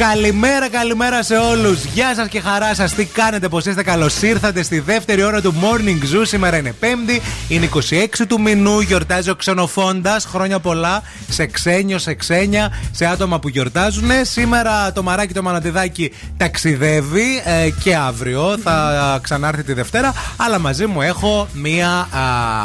B: Καλημέρα, καλημέρα σε όλους. Γεια σας και χαρά σας. Τι κάνετε, πώ είστε, καλώς ήρθατε στη δεύτερη ώρα του Morning Zoo. Σήμερα είναι Πέμπτη, είναι 26 του μηνού. Γιορτάζει ο Ξενοφόντας. Χρόνια πολλά σε ξένιο, σε ξένια, σε άτομα που γιορτάζουν. Σήμερα το μαράκι το μανατιδάκι ταξιδεύει ε, και αύριο θα ξανάρθει τη Δευτέρα. Αλλά μαζί μου έχω μία α,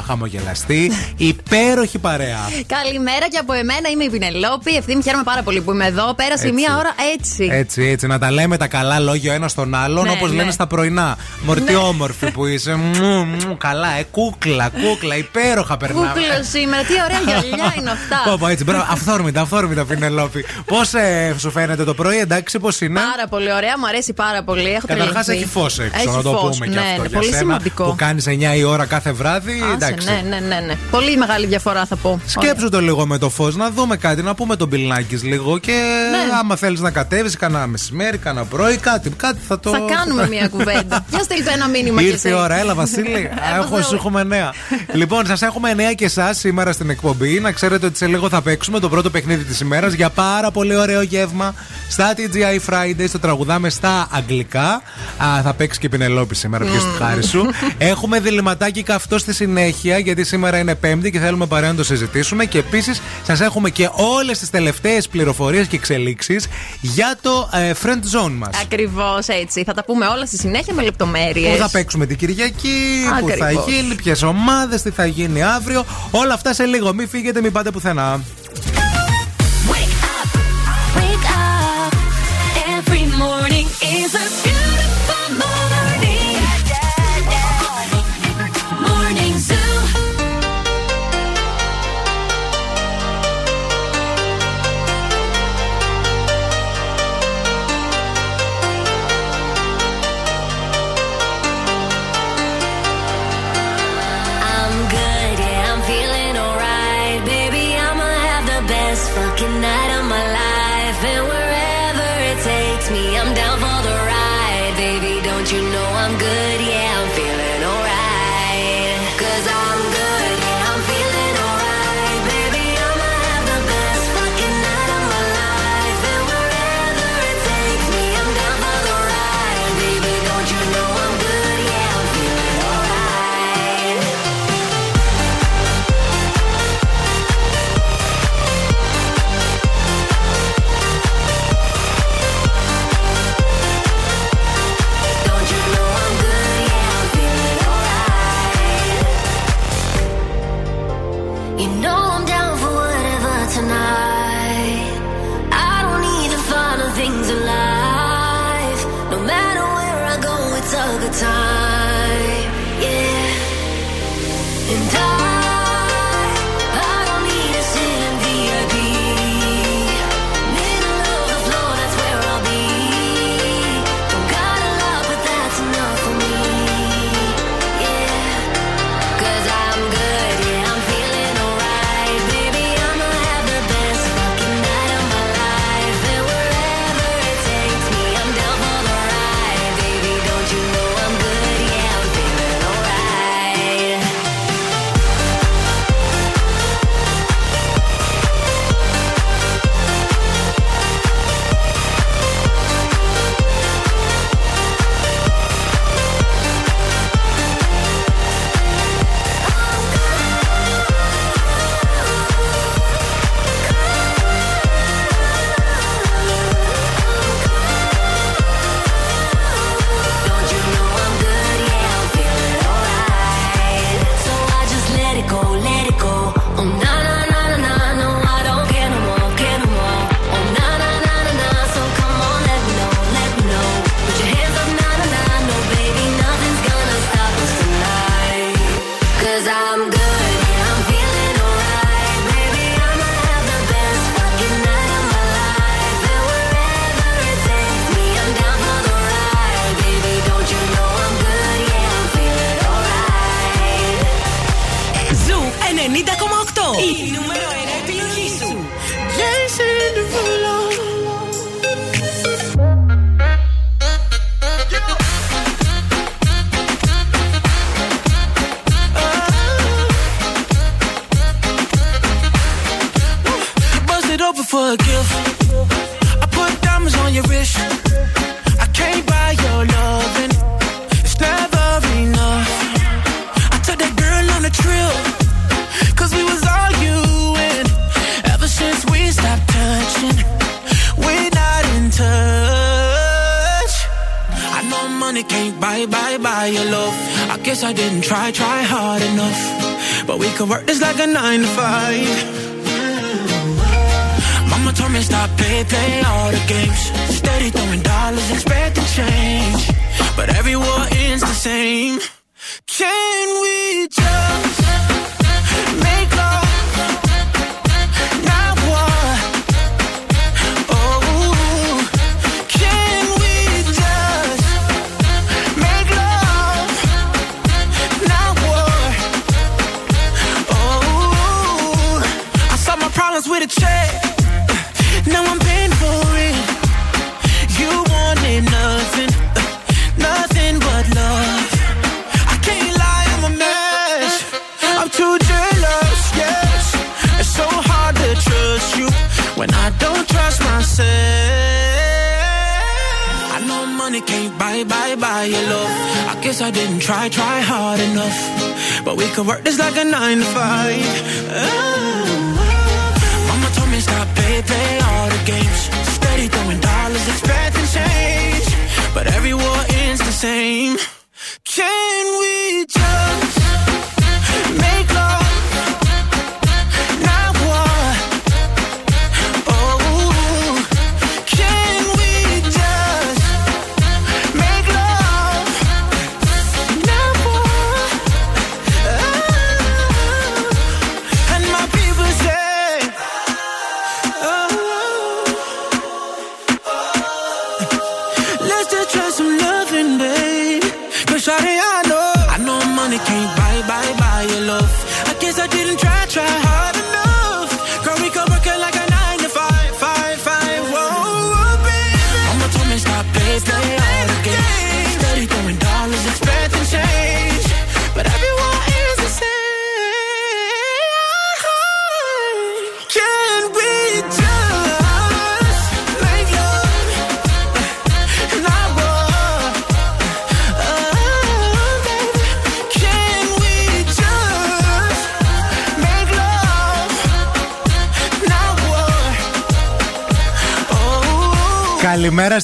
B: χαμογελαστή, υπέροχη παρέα.
D: Καλημέρα και από εμένα. Είμαι η Πινελόπη. Ευθύμη, χαίρομαι πάρα πολύ που είμαι εδώ. Πέρασε
B: Έτσι.
D: μία ώρα έτσι Έτσι.
B: Έτσι, έτσι. Να τα λέμε τα καλά λόγια ο ένας στον άλλον,
D: Ναι,
B: όπως
D: ναι.
B: λένε στα πρωινά. Μορτή
D: Ναι.
B: όμορφη που είσαι. Μου, μου, καλά, ε, κούκλα, κούκλα, υπέροχα περνάμε.
D: Κούκλο σήμερα, τι ωραία γυαλιά είναι αυτά.
B: Πω, πω, έτσι, μπράβο. Αυθόρμητα, αυθόρμητα, Πινελόπη. Πώς σου φαίνεται το πρωί, εντάξει, πώς είναι;
D: Πάρα πολύ ωραία, μου αρέσει πάρα πολύ. Έχω
B: Καταρχάς
D: τρελαθεί.
B: έχει φως έξω,
D: Έχει
B: να το
D: φως,
B: πούμε και
D: ναι,
B: αυτό.
D: ναι,
B: για
D: πολύ
B: σένα,
D: σημαντικό.
B: Που κάνεις 9 η ώρα κάθε βράδυ.
D: Άσε,
B: εντάξει.
D: ναι, ναι, ναι, ναι. Πολύ μεγάλη διαφορά θα πω.
B: Σκέψου το λίγο με το φως, να δούμε κάτι, να πούμε τον πιλνάκι λίγο και
D: Ναι.
B: άμα θέλεις να κατέβεις, κανένα μεσημέρι, κανένα πρωί, κάτι, κάτι θα το.
D: Θα κάνουμε μια κουβέντα. (laughs) Για στείλτε ένα μήνυμα κι
B: Ήρθε η
D: εσύ;
B: ώρα, έλα Βασίλη. Έχω, σου έχουμε νέα. λοιπόν, σας έχουμε νέα και εσάς σήμερα στην εκπομπή. Να ξέρετε ότι σε λίγο θα παίξουμε το πρώτο παιχνίδι της ημέρας για πάρα πολύ ωραίο γεύμα στα TGI Fridays. Το τραγουδάμε στα αγγλικά. Α, θα παίξει και η Πινελόπη σήμερα, ποιο τη χάρη σου. έχουμε διληματάκι καυτό στη συνέχεια, γιατί σήμερα είναι Πέμπτη και θέλουμε παρέα να το συζητήσουμε. Και επίσης σας έχουμε και όλες τις τελευταίες πληροφορίες και εξελίξεις για το ε, friend zone μας.
D: Ακριβώς έτσι. Θα τα πούμε όλα στη συνέχεια με λεπτομέρειες.
B: Πού θα παίξουμε την Κυριακή, πού θα
D: Ακριβώς.
B: γίνει, ποιες ομάδες, τι θα γίνει αύριο. Όλα αυτά σε λίγο. Μην φύγετε, μην πάτε πουθενά.
O: Wake up. Every morning is a beautiful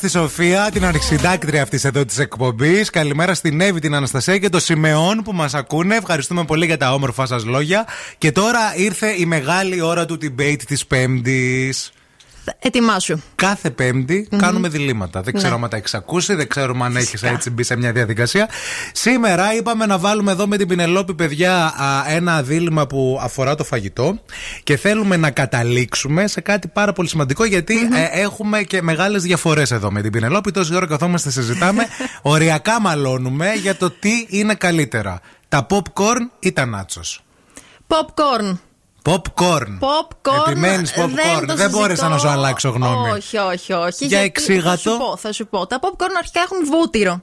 B: στη Σοφία, την αρχισυντάκτρια αυτής εδώ της εκπομπής. Καλημέρα στην Εύη, την Αναστασία και το Σιμεών που μας ακούνε. Ευχαριστούμε πολύ για τα όμορφα σας λόγια. Και τώρα ήρθε η μεγάλη ώρα του debate της Πέμπτης.
D: Ετοιμάσου.
B: Κάθε Πέμπτη κάνουμε διλήμματα. Δεν ξέρω
D: Ναι.
B: αν τα έχει ακούσει, δεν ξέρουμε αν έχεις έτσι μπει σε μια διαδικασία. Σήμερα είπαμε να βάλουμε εδώ με την Πινελόπη, παιδιά, α, ένα δίλημα που αφορά το φαγητό και θέλουμε να καταλήξουμε σε κάτι πάρα πολύ σημαντικό γιατί ε, έχουμε και μεγάλες διαφορές εδώ με την Πινελόπη. Τόση ώρα καθόμαστε, συζητάμε, (laughs) οριακά μαλώνουμε για το τι είναι καλύτερα. Τα popcorn ή τα nachos.
D: Popcorn.
B: Popcorn.
D: Popcorn.
B: Επιμένεις popcorn.
D: Δεν, το
B: Δεν μπόρεσα
D: συζητώ.
B: να σου αλλάξω γνώμη.
D: Όχι, όχι, όχι.
B: Για
D: γιατί-
B: εξήγατο.
D: Θα σου πω, θα σου πω. Τα popcorn αρχικά έχουν βούτυρο.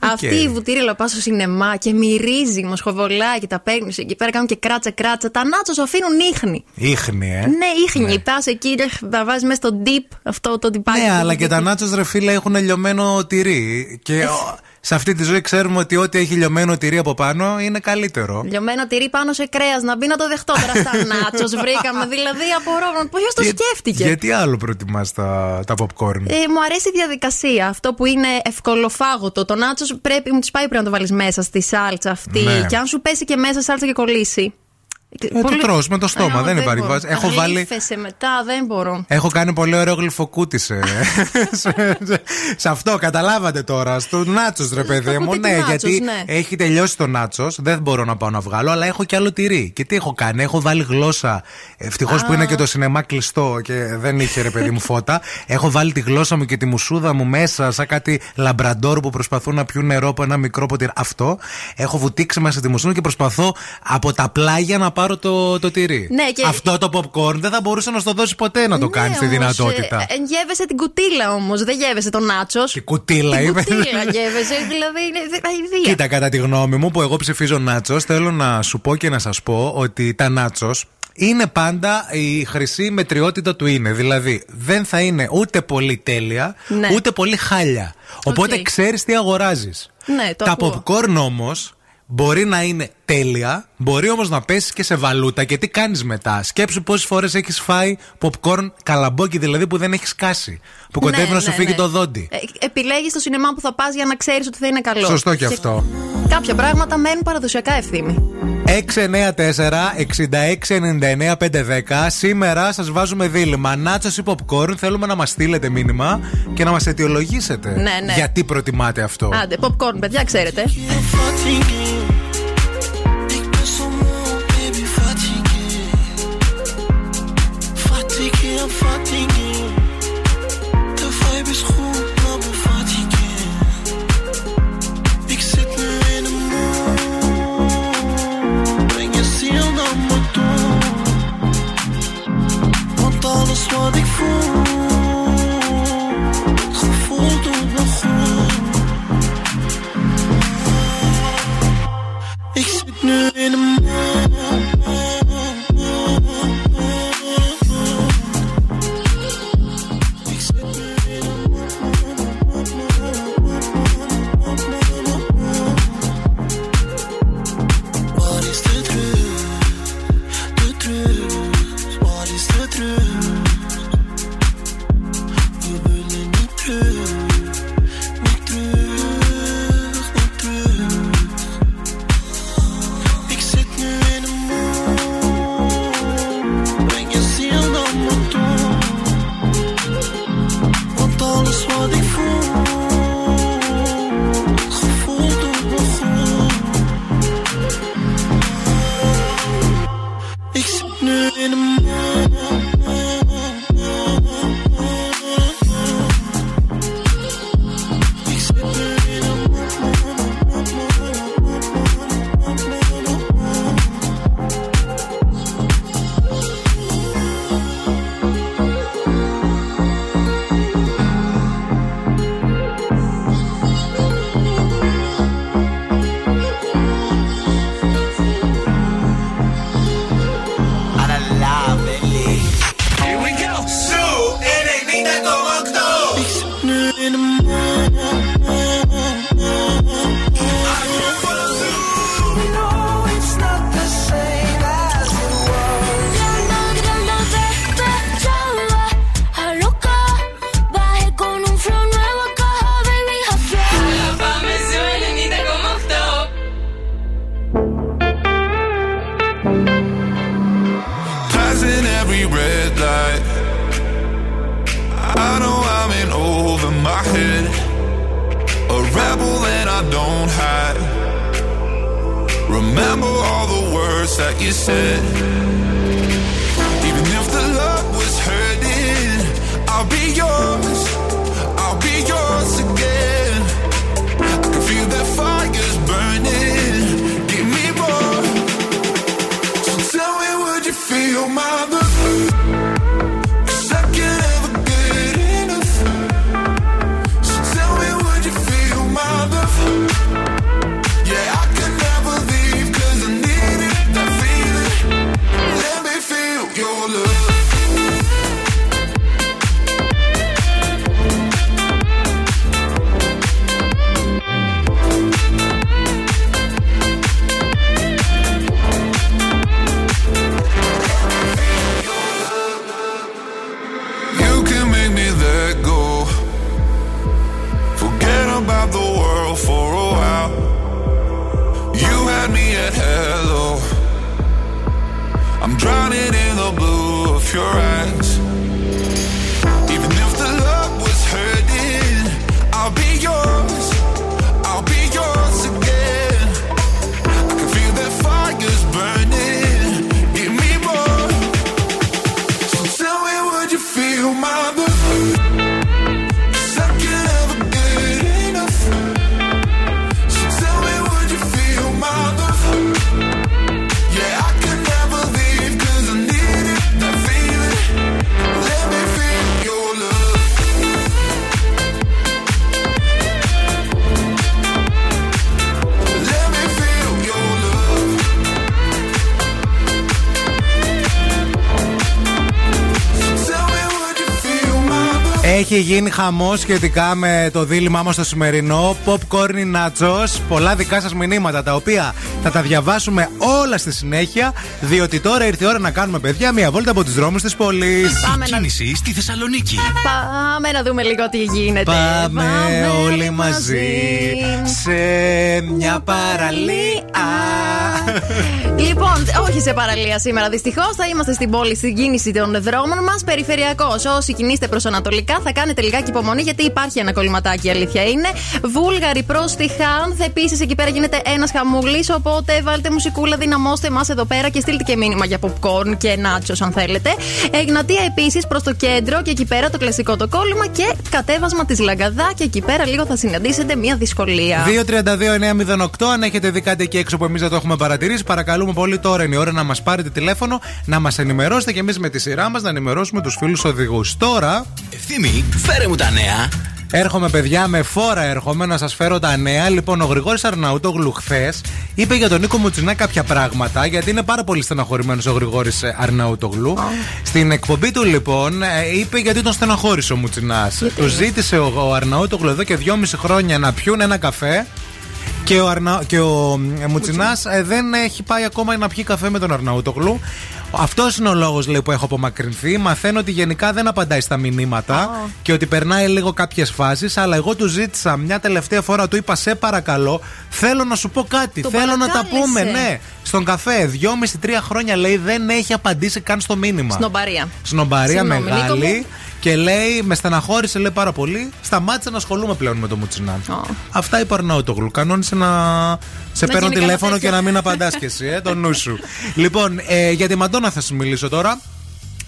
D: Αυτή η βουτύρη πα στο σινεμά και μυρίζει, μοσχοβολάει και τα παίρνεις εκεί πέρα, κάνουν και κράτσα κράτσα. Τα νάτσο σου αφήνουν ίχνη.
B: Ήχνη, ε.
D: Ναι, ίχνη. Πας εκεί, τα βάζεις μέσα στο dip, αυτό το τυπάκι.
B: Ναι,
D: το
B: αλλά
D: dip.
B: και τα νάτσο ρε φίλε έχουν λιωμένο τυρί. Και ο, σε αυτή τη ζωή ξέρουμε ότι ό,τι έχει λιωμένο τυρί από πάνω είναι καλύτερο.
D: Λιωμένο τυρί πάνω σε κρέας, να μπει να το δεχτώ τώρα στα (laughs) νάτσο. Βρήκαμε, δηλαδή απορώ. Ποιο το
B: Για-
D: σκέφτηκε;
B: Γιατί άλλο προτιμάς τα, τα popcorn;
D: Ε, μου αρέσει η διαδικασία. Αυτό που είναι ευκολοφάγωτο. Το νάτσο πρέπει, μου τη πάει πρέπει να το βάλεις μέσα στη σάλτσα αυτή.
B: Ναι.
D: Και αν σου πέσει και μέσα σάλτσα και κολλήσει.
B: Ε, το τρως με το στόμα, δεν υπάρχει βάση. Έχω βάλει-
D: Γλύφεσαι μετά, δεν μπορώ.
B: Έχω κάνει πολύ ωραίο γλυφοκούτι σε, (laughs) σε, σε αυτό, καταλάβατε τώρα. Στο νάτσος, ρε παιδί μου.
D: κουτί του
B: Ναι,
D: νάτσος,
B: γιατί
D: ναι.
B: έχει τελειώσει το νάτσος, δεν μπορώ να πάω να βγάλω, αλλά έχω και άλλο τυρί. Και τι έχω κάνει, έχω βάλει γλώσσα. Ευτυχώς που είναι και το σινεμά κλειστό και δεν είχε ρε παιδί μου φώτα. Έχω βάλει τη γλώσσα μου και τη μουσούδα μου μέσα, σαν κάτι λαμπραντόρ που προσπαθούν να πιούν νερό από ένα μικρό ποτήρι. Αυτό. Έχω βουτήξει μέσα τη μουσούδα και προσπαθώ από τα πλάγια να πάρω το, το τυρί.
D: Ναι, και-
B: Αυτό το popcorn δεν θα μπορούσε να στο δώσει ποτέ να το
D: Ναι,
B: κάνει τη
D: όμως,
B: δυνατότητα.
D: Ε, ε, γεύεσαι την κουτίλα όμως, δεν γεύεσαι τον νάτσος.
B: Η κουτίλα
D: Την
B: είπε.
D: κουτίλα γεύεσαι, δηλαδή είναι δε- αηδία.
B: Κοίτα, κατά τη γνώμη μου που εγώ ψηφίζω νάτσος, θέλω να σου πω και να σας πω ότι τα νάτσος είναι πάντα η χρυσή μετριότητα του είναι. Δηλαδή, δεν θα είναι ούτε πολύ τέλεια,
D: Ναι.
B: ούτε πολύ χάλια. Οπότε
D: Οκ.
B: ξέρεις τι αγοράζεις.
D: Ναι, το
B: τα
D: ακούω.
B: popcorn όμως μπορεί να είναι τέλεια, μπορεί όμως να πέσει και σε βαλούτα. Και τι κάνεις μετά; Σκέψου πόσες φορές έχεις φάει popcorn καλαμπόκι, δηλαδή που δεν έχεις σκάσει. Που ναι, κοντεύει
D: ναι,
B: να σου
D: φύγει ναι.
B: το δόντι.
D: Ε, Επιλέγεις το σινεμά που θα πας για να ξέρεις ότι θα είναι καλό.
B: Σωστό και, και αυτό.
D: Κάποια πράγματα μένουν παραδοσιακά ευθύνη.
B: 694-6699-510 Σήμερα σας βάζουμε δίλημα Νάτσος ή popcorn Θέλουμε να μας στείλετε μήνυμα Και να μας αιτιολογήσετε
D: ναι, ναι.
B: Γιατί προτιμάτε αυτό
D: Άντε popcorn παιδιά ξέρετε
F: in
P: the.
B: Γίνει χαμός σχετικά με το δίλημά μας το σημερινό. Popcorn ή nachos. Πολλά δικά σας μηνύματα τα οποία θα τα διαβάσουμε όλα στη συνέχεια. Διότι τώρα ήρθε η ώρα να κάνουμε παιδιά μία βόλτα από τους δρόμους της πόλης.
D: Πάμε να-
A: Κίνηση στη Θεσσαλονίκη.
D: Πάμε να δούμε λίγο τι γίνεται.
B: Πάμε όλοι μαζί σε μια παραλία. (laughs)
D: Λοιπόν, όχι σε παραλία σήμερα δυστυχώς. Θα είμαστε στην πόλη στην κίνηση των δρόμων μας. Περιφερειακός. Όσοι κινείστε προς Ανατολικά θα κάνετε λιγάκι υπομονή γιατί υπάρχει ένα κολληματάκι, η αλήθεια είναι. Βούλγαρη προς τη Χάνθ. Επίσης εκεί πέρα γίνεται ένας χαμούλης. Οπότε βάλτε μουσικούλα, δυναμώστε εμά εδώ πέρα και στείλτε και μήνυμα για popcorn και nachos αν θέλετε. Εγνατία επίσης προς το κέντρο και εκεί πέρα το κλασικό το κόλλημα και κατέβασμα της Λαγκαδά και εκεί πέρα λίγο θα συναντήσετε μια δυσκολία.
B: 232-908. Αν έχετε δει κάτι εκεί έξω που εμείς δεν το έχουμε παρατηρήσει, παρακαλούμε πολύ τώρα είναι η ώρα να μας πάρετε τηλέφωνο, να μας ενημερώσετε και εμείς με τη σειρά μας να ενημερώσουμε τους φίλους οδηγούς. Τώρα.
A: Ευθύμη, φέρε μου τα νέα.
B: Έρχομαι, παιδιά, με φόρα έρχομαι να σας φέρω τα νέα. Λοιπόν, ο Γρηγόρης Αρναούτογλου χθες είπε για τον Νίκο Μουτσινά κάποια πράγματα, γιατί είναι πάρα πολύ στεναχωρημένος ο Γρηγόρης Αρναούτογλου. Στην εκπομπή του, λοιπόν, ε, είπε γιατί τον στεναχώρησε ο Μουτσινά. Του ζήτησε ο, ο Αρναούτογλου εδώ και δυόμιση χρόνια να πιούν ένα καφέ. Και ο, Αρνα... και ο Μουτσινά δεν έχει πάει ακόμα να πιει καφέ με τον Αρναούτογλου. Αυτός είναι ο λόγος που έχω απομακρυνθεί. Μαθαίνω ότι γενικά δεν απαντάει στα μηνύματα και ότι περνάει λίγο κάποιες φάσεις. Αλλά εγώ του ζήτησα μια τελευταία φορά, του είπα σε παρακαλώ, θέλω να σου πω κάτι.
D: Τον
B: θέλω να τα
D: παρακάλεσε.
B: πούμε, ναι. Στον καφέ. Δυόμιση-τρία χρόνια λέει δεν έχει απαντήσει καν στο μήνυμα.
D: Σνομπαρία.
B: Σνομπαρία
D: Συγγνώμη, Νίκο
B: μεγάλη.
D: μου.
B: Και λέει, με στεναχώρησε λέει πάρα πολύ. Σταμάτησε να ασχολούμαι πλέον με το Μουτσινάν. Αυτά είπε ο Αρναούτογλου. Κανόνισε να σε
D: Να
B: παίρνω
D: γίνει
B: τηλέφωνο
D: κανένα
B: και να μην απαντάς κι εσύ, ε, το νου σου. (laughs) λοιπόν, ε, για τη Μαντόνα θα σα μιλήσω τώρα.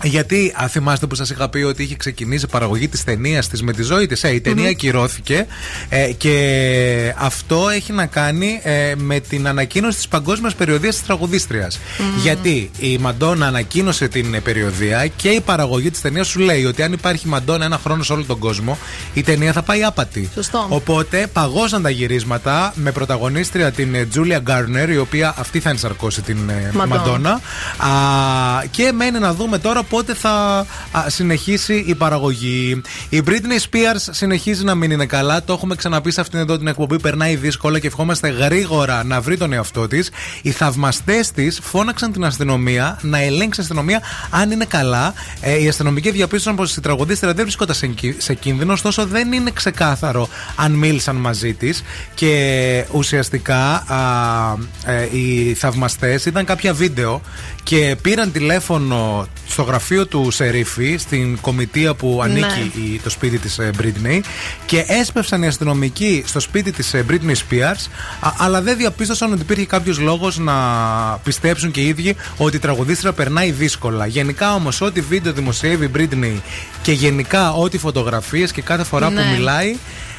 B: Γιατί α, θυμάστε που σας είχα πει ότι είχε ξεκινήσει η παραγωγή της ταινίας της με τη ζωή της. Ε, η ταινία
O: Μμμ.
B: ακυρώθηκε ε, και αυτό έχει να κάνει ε, με την ανακοίνωση της παγκόσμιας περιοδίας της τραγουδίστριας. Γιατί η Μαντόνα ανακοίνωσε την ε, περιοδία και η παραγωγή της ταινίας σου λέει ότι αν υπάρχει Μαντόνα ένα χρόνο σε όλο τον κόσμο, η ταινία θα πάει άπατη.
D: Σωστό.
B: Οπότε παγώσαν τα γυρίσματα με πρωταγωνίστρια την ε, Τζούλια Γκάρνερ, η οποία αυτή θα ενσαρκώσει την ε,
D: Μαντόνα.
B: Μαντόνα. Α, και μένει να δούμε τώρα πότε θα α, συνεχίσει η παραγωγή. Η Britney Spears συνεχίζει να μην είναι καλά. Το έχουμε ξαναπεί σε αυτήν εδώ την εκπομπή. Περνάει δύσκολα και ευχόμαστε γρήγορα να βρει τον εαυτό της. Οι θαυμαστές της φώναξαν την αστυνομία να ελέγξει η αστυνομία αν είναι καλά. Ε, οι αστυνομικοί διαπίστωσαν πως η τραγουδίστρια δεν βρισκόταν σε, κι- σε κίνδυνο, ωστόσο δεν είναι ξεκάθαρο αν μίλησαν μαζί της. Και ουσιαστικά α, ε, οι θαυμαστές είδαν κάποια βίντεο και πήραν τηλέφωνο στο γραφείο του Σερίφη, στην κομιτεία που
D: Ναι.
B: ανήκει η- το σπίτι της ε, Britney και έσπευσαν οι αστυνομικοί στο σπίτι της ε, Britney Spears α- αλλά δεν διαπίστωσαν ότι υπήρχε κάποιος λόγος να πιστέψουν και οι ίδιοι ότι η τραγουδίστρια περνάει δύσκολα. Γενικά όμως ό,τι βίντεο δημοσιεύει η Britney και γενικά ό,τι φωτογραφίες και κάθε φορά
D: Ναι.
B: που μιλάει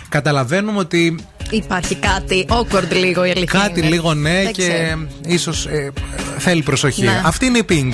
B: καταλαβαίνουμε ότι
D: Υπάρχει κάτι awkward λίγο η αλήθεια.
B: κάτι
D: είναι.
B: λίγο ναι
D: Δεν
B: και
D: ξέρω.
B: ίσως ε, θέλει προσοχή.
D: Ναι.
B: Αυτή είναι η Pink.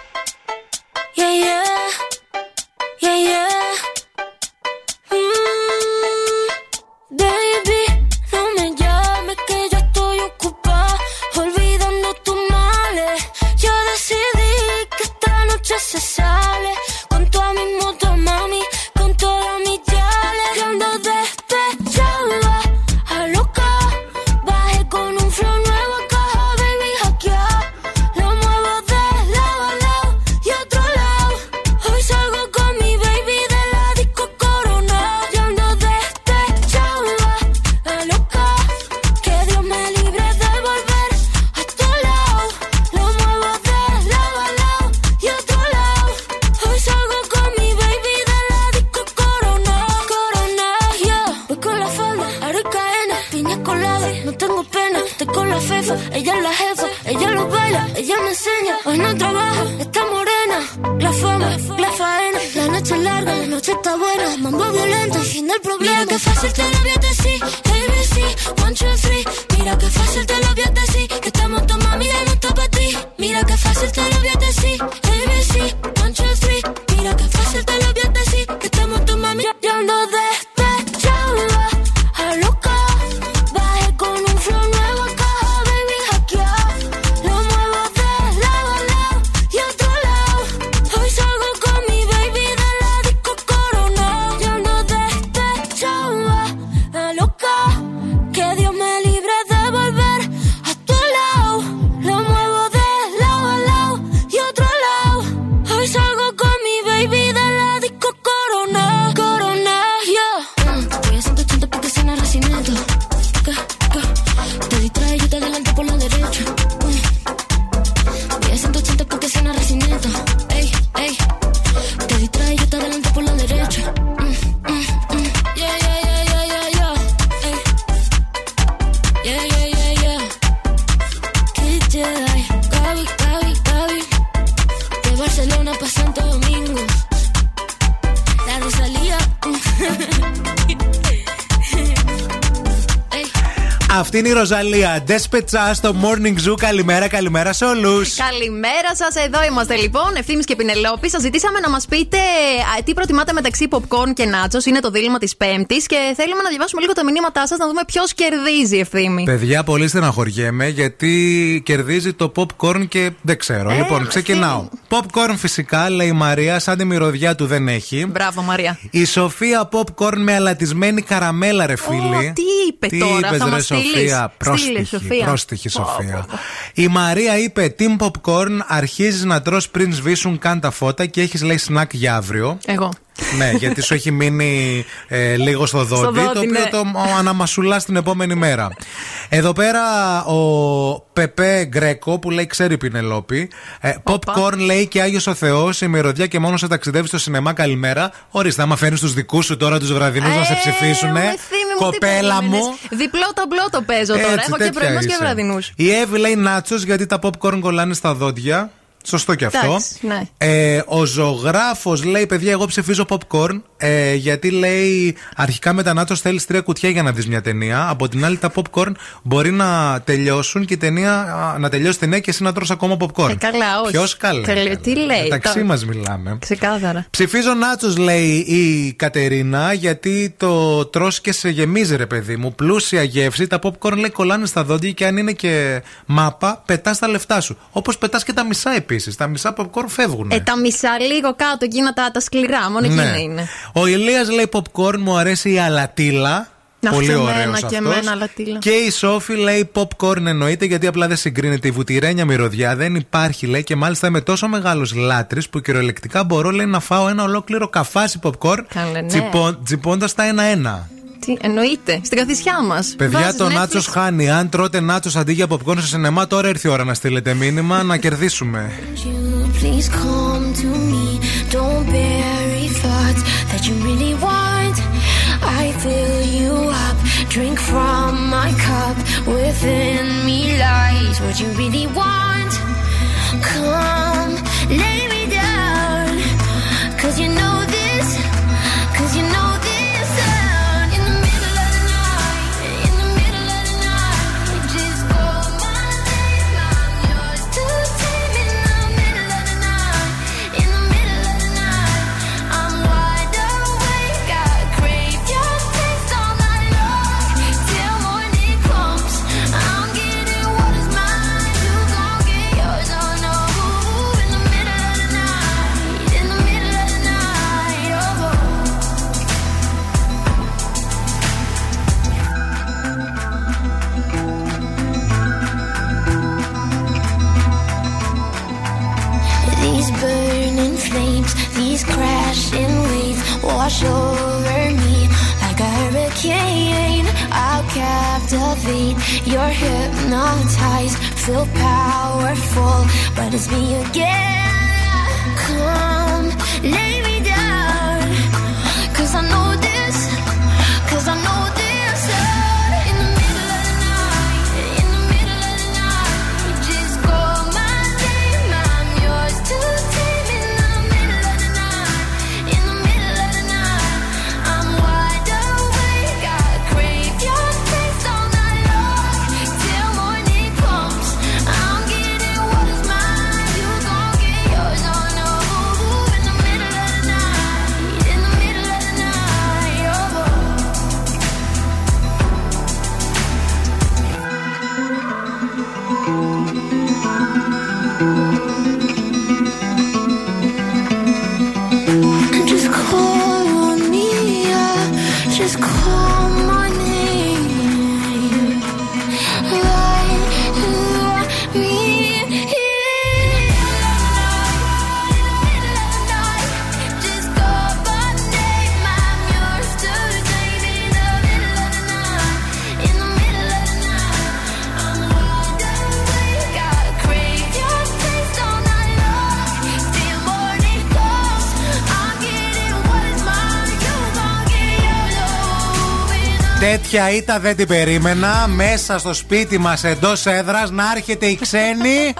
B: Είναι η Ροζαλία. Ντεσπετσά στο Morning Zoo. Καλημέρα, καλημέρα σε όλους.
D: Καλημέρα σας, εδώ είμαστε λοιπόν. Ευθύνη και Πινελόπη. Σας ζητήσαμε να μας πείτε α, τι προτιμάτε μεταξύ popcorn και νάτσο. Είναι το δίλημα της Πέμπτης και θέλουμε να διαβάσουμε λίγο τα μηνύματά σας να δούμε ποιος κερδίζει ευθύνη.
B: Παιδιά, πολύ στεναχωριέμαι γιατί κερδίζει το popcorn και δεν ξέρω.
D: Ε,
B: λοιπόν, ξεκινάω. Popcorn φυσικά, λέει η Μαρία, σαν τη μυρωδιά του δεν έχει.
D: Μπράβο, Μαρία.
B: Η Σοφία popcorn με αλατισμένη καραμέλα, ρε φίλη.
D: τι είπε
B: Τι
D: τώρα,
B: είπες,
D: θα
B: ρε
D: μας στείλεις;
B: Σοφία;
D: Στείλε,
B: Πρόστιχη,
D: Σοφία.
B: πρόστιχη Σοφία. Η Μαρία είπε: Team popcorn αρχίζεις να τρως πριν σβήσουν καν τα φώτα και έχεις λέει snack για αύριο.
D: Εγώ.
B: ναι, γιατί σου έχει μείνει ε, λίγο στο δόντι,
D: δόντι,
B: το οποίο
D: ναι.
B: το ο, αναμασουλάς την επόμενη μέρα. Εδώ πέρα ο Πεπέ Γκρέκο που λέει ξέρει η Πινελόπη. Ε, popcorn λέει και Άγιος ο Θεός, η μυρωδιά και μόνος σε ταξιδεύει στο σινεμά. Καλημέρα. Ορίστε, άμα φέρνεις τους δικούς σου τώρα τους βραδινούς να σε ψηφίσουν.
D: Ε, Ευθύμη μου, τι
B: Κοπέλα
D: περίμενες.
B: μου.
D: Διπλό ταμπλό το παίζω τώρα.
B: Έτσι,
D: Έχω και
B: τέτοια
D: πρωινούς και
B: είσαι.
D: βραδινούς.
B: Η Εύη λέει νάτσος γιατί τα popcorn κολλάνε στα δόντια. Σωστό και αυτό.
D: Εντάξει, ναι.
B: Ε, ο ζωγράφος λέει: Παιδιά, εγώ ψηφίζω popcorn. Ε, γιατί λέει αρχικά με τα νάτσο θέλεις τρία κουτιά για να δεις μια ταινία. Από την άλλη, τα popcorn μπορεί να τελειώσουν και η ταινία, α, να τελειώσει η ταινία και εσύ να τρως ακόμα popcorn.
D: Ε, καλά, όχι.
B: Ποιος καλά.
D: Καλέ, τι λέει
B: Μεταξύ
D: τώρα.
B: μας μιλάμε.
D: Ξεκάθαρα.
B: Ψηφίζω νάτσο, λέει η Κατερίνα, γιατί το τρως και σε γεμίζει, ρε παιδί μου. Πλούσια γεύση. Τα popcorn λέει κολλάνε στα δόντια και αν είναι και μάπα, πετάς τα λεφτά σου. Όπως πετάς και τα μισά επίσης. Τα μισά popcorn φεύγουν.
D: Ε, τα μισά λίγο κάτω, εκείνα τα, τα σκληρά, μόνο
B: Ναι.
D: εκείνα είναι.
B: Ο Ηλίας λέει popcorn, μου αρέσει η αλατίλα.
D: Να
B: Πολύ
D: και
B: ωραίος
D: εμένα
B: αυτός.
D: και εμένα, αλατίλα.
B: Και η Σόφη λέει popcorn εννοείται γιατί απλά δεν συγκρίνεται η βουτυρένια μυρωδιά. Δεν υπάρχει λέει και μάλιστα είμαι τόσο μεγάλο λάτρη που κυριολεκτικά μπορώ λέει να φάω ένα ολόκληρο καφάσι popcorn
D: Καλέ, ναι.
B: τσιπώντα τα ένα-ένα.
D: Τι, εννοείται, στην καθησιά μας.
B: Παιδιά, το Νάτσος χάνει. Αν τρώτε Νάτσος αντί για popcorn στο σινεμά, τώρα ήρθε η ώρα να στείλετε μήνυμα να κερδίσουμε.
I: That you really want. I fill you up. Drink from my cup. Within me lies what you really want. Come, lay you're hypnotized, feel powerful, but it's me again.
B: Τέτοια ήττα δεν την περίμενα. Μέσα στο σπίτι μας εντός έδρας να έρχεται η ξένη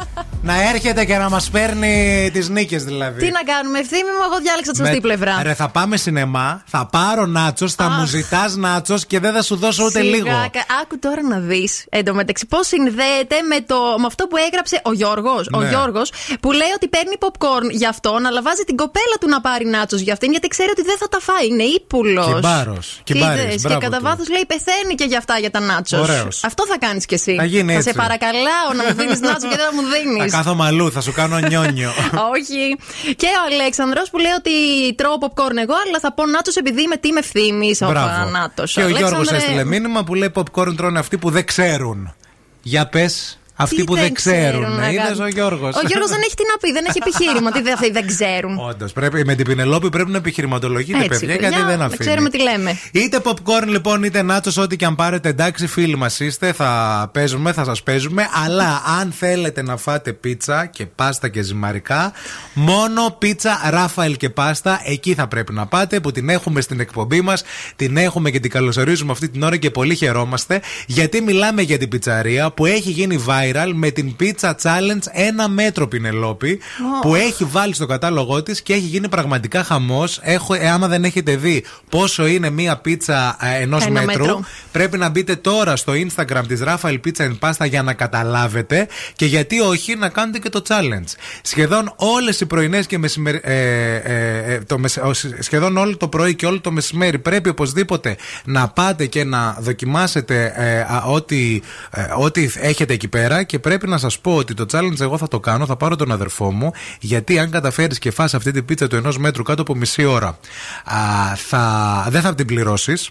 B: να έρχεται και να μας παίρνει τις νίκες δηλαδή.
D: Τι να κάνουμε, ευθύμη μου, εγώ διάλεξα τη σωστή
B: Με-
D: πλευρά.
B: Ρε, θα πάμε σινεμά, θα πάρω νάτσος, θα
D: Αχ.
B: μου ζητάς νάτσος και δεν θα σου δώσω ούτε
D: Σιγά,
B: λίγο.
D: κα- Άκου τώρα να δεις. Εν τω μεταξύ, πώς συνδέεται με, το, με αυτό που έγραψε ο Γιώργος. Ο
B: Ναι.
D: Γιώργος, που λέει ότι παίρνει popcorn για αυτόν, αλλά βάζει την κοπέλα του να πάρει νάτσος για αυτήν, γιατί ξέρει ότι δεν θα τα φάει. Είναι ύπουλος.
B: Κυμπάρος. Κυμπάρης,
D: Και
B: μπράβο
D: κατά
B: του.
D: βάθος λέει πεθαίνει και για αυτά για τα νάτσος.
B: Ωραίος.
D: Αυτό θα κάνεις κι εσύ.
B: Θα γίνει
D: σε
B: έτσι.
D: παρακαλάω να μου δίνεις (laughs) νάτσο και δεν θα μου
B: Θα
D: δίνεις.
B: Κάθω μαλλού, θα σου κάνω νιόνιο. (laughs)
D: Όχι. Και ο Αλέξανδρος που λέει ότι τρώω popcorn εγώ, αλλά θα πω νάτσος επειδή είμαι team ευθύνη.
B: Μπράβο.
D: Νάτος.
B: Και ο Γιώργος
D: Αλέξανδρε,
B: έστειλε μήνυμα που λέει popcorn τρώνε αυτοί που δεν ξέρουν. Για πες, αυτοί
D: τι
B: που δεν ξέρουν.
D: αγάπη.
B: Είδες ο Γιώργος.
D: Ο Γιώργος δεν έχει τι να πει, δεν έχει επιχείρημα. Τι δεν, αυτοί δεν ξέρουν.
B: Όντως, πρέπει με την Πινελόπη πρέπει να επιχειρηματολογείτε,
D: Έτσι,
B: παιδιά,
D: παιδιά,
B: γιατί δεν
D: να
B: αφήνει.
D: ξέρουμε τι λέμε.
B: Είτε popcorn λοιπόν, είτε νάτσος, ό,τι και αν πάρετε, εντάξει, φίλοι μας είστε, θα παίζουμε, θα σας παίζουμε. Αλλά αν θέλετε να φάτε πίτσα και πάστα και ζυμαρικά, μόνο πίτσα Ράφαελ και πάστα, εκεί θα πρέπει να πάτε, που την έχουμε στην εκπομπή μας, την έχουμε και την καλωσορίζουμε αυτή την ώρα και πολύ χαιρόμαστε, γιατί μιλάμε για την πιτσαρία που έχει γίνει viral viral με την pizza challenge ένα μέτρο Πινελόπη
O: Ω.
B: που έχει βάλει στο κατάλογό της και έχει γίνει πραγματικά χαμός. Ε, άμα δεν έχετε δει πόσο είναι μία πίτσα ενός
O: Ένα
B: μέτρου,
O: μέτρο.
B: πρέπει να μπείτε τώρα στο Instagram της Rafael Pizza and Pasta για να καταλάβετε και γιατί όχι να κάνετε και το challenge. Σχεδόν όλες οι πρωινές και μεσημερι... ε, ε, ε, το μεσ- ο- σχεδόν όλο το πρωί και όλο το μεσημέρι πρέπει οπωσδήποτε να πάτε και να δοκιμάσετε ε, α, ό,τι, ε, ό,τι έχετε εκεί πέρα και πρέπει να σας πω ότι το challenge εγώ θα το κάνω, θα πάρω τον αδερφό μου γιατί αν καταφέρεις και φας αυτή την πίτσα του ενός μέτρου κάτω από μισή ώρα α, θα, δεν θα την πληρώσεις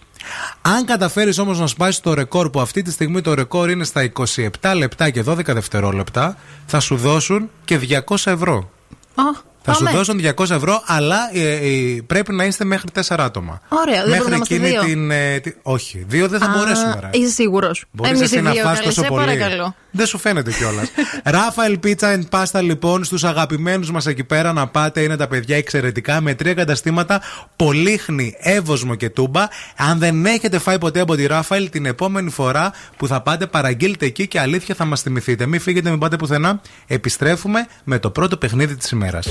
B: αν καταφέρεις όμως να σπάσεις το ρεκόρ που αυτή τη στιγμή το ρεκόρ είναι στα 27 λεπτά και 12 δευτερόλεπτα θα σου δώσουν και 200 ευρώ. Θα σου
D: πάμε.
B: δώσουν 200 ευρώ, αλλά ε, ε, πρέπει να είστε μέχρι 4 άτομα.
D: Ωραία, δεν μπορούμε να είμαστε δύο.
B: την. ε, τη- όχι, δύο δεν θα
D: Α,
B: μπορέσουμε. Ρε.
D: Είσαι σίγουρος.
B: Μπορείς
D: Εμείς
B: εσύ
D: οι
B: να
D: δύο,
B: φας
D: καλέ,
B: τόσο
D: σε
B: πολύ.
D: παρακαλώ.
B: Δεν σου φαίνεται κιόλας. (laughs) Ράφαελ Pizza and Pasta λοιπόν στους αγαπημένους μας εκεί πέρα να πάτε. Είναι τα παιδιά εξαιρετικά με τρία καταστήματα. Πολύχνη, Εύωσμο και Τούμπα. Αν δεν έχετε φάει ποτέ από τη Ράφαελ, την επόμενη φορά που θα πάτε, παραγγείλτε εκεί και αλήθεια θα μας θυμηθείτε. Μην φύγετε, μην πάτε πουθενά. Επιστρέφουμε με το πρώτο παιχνίδι της ημέρας.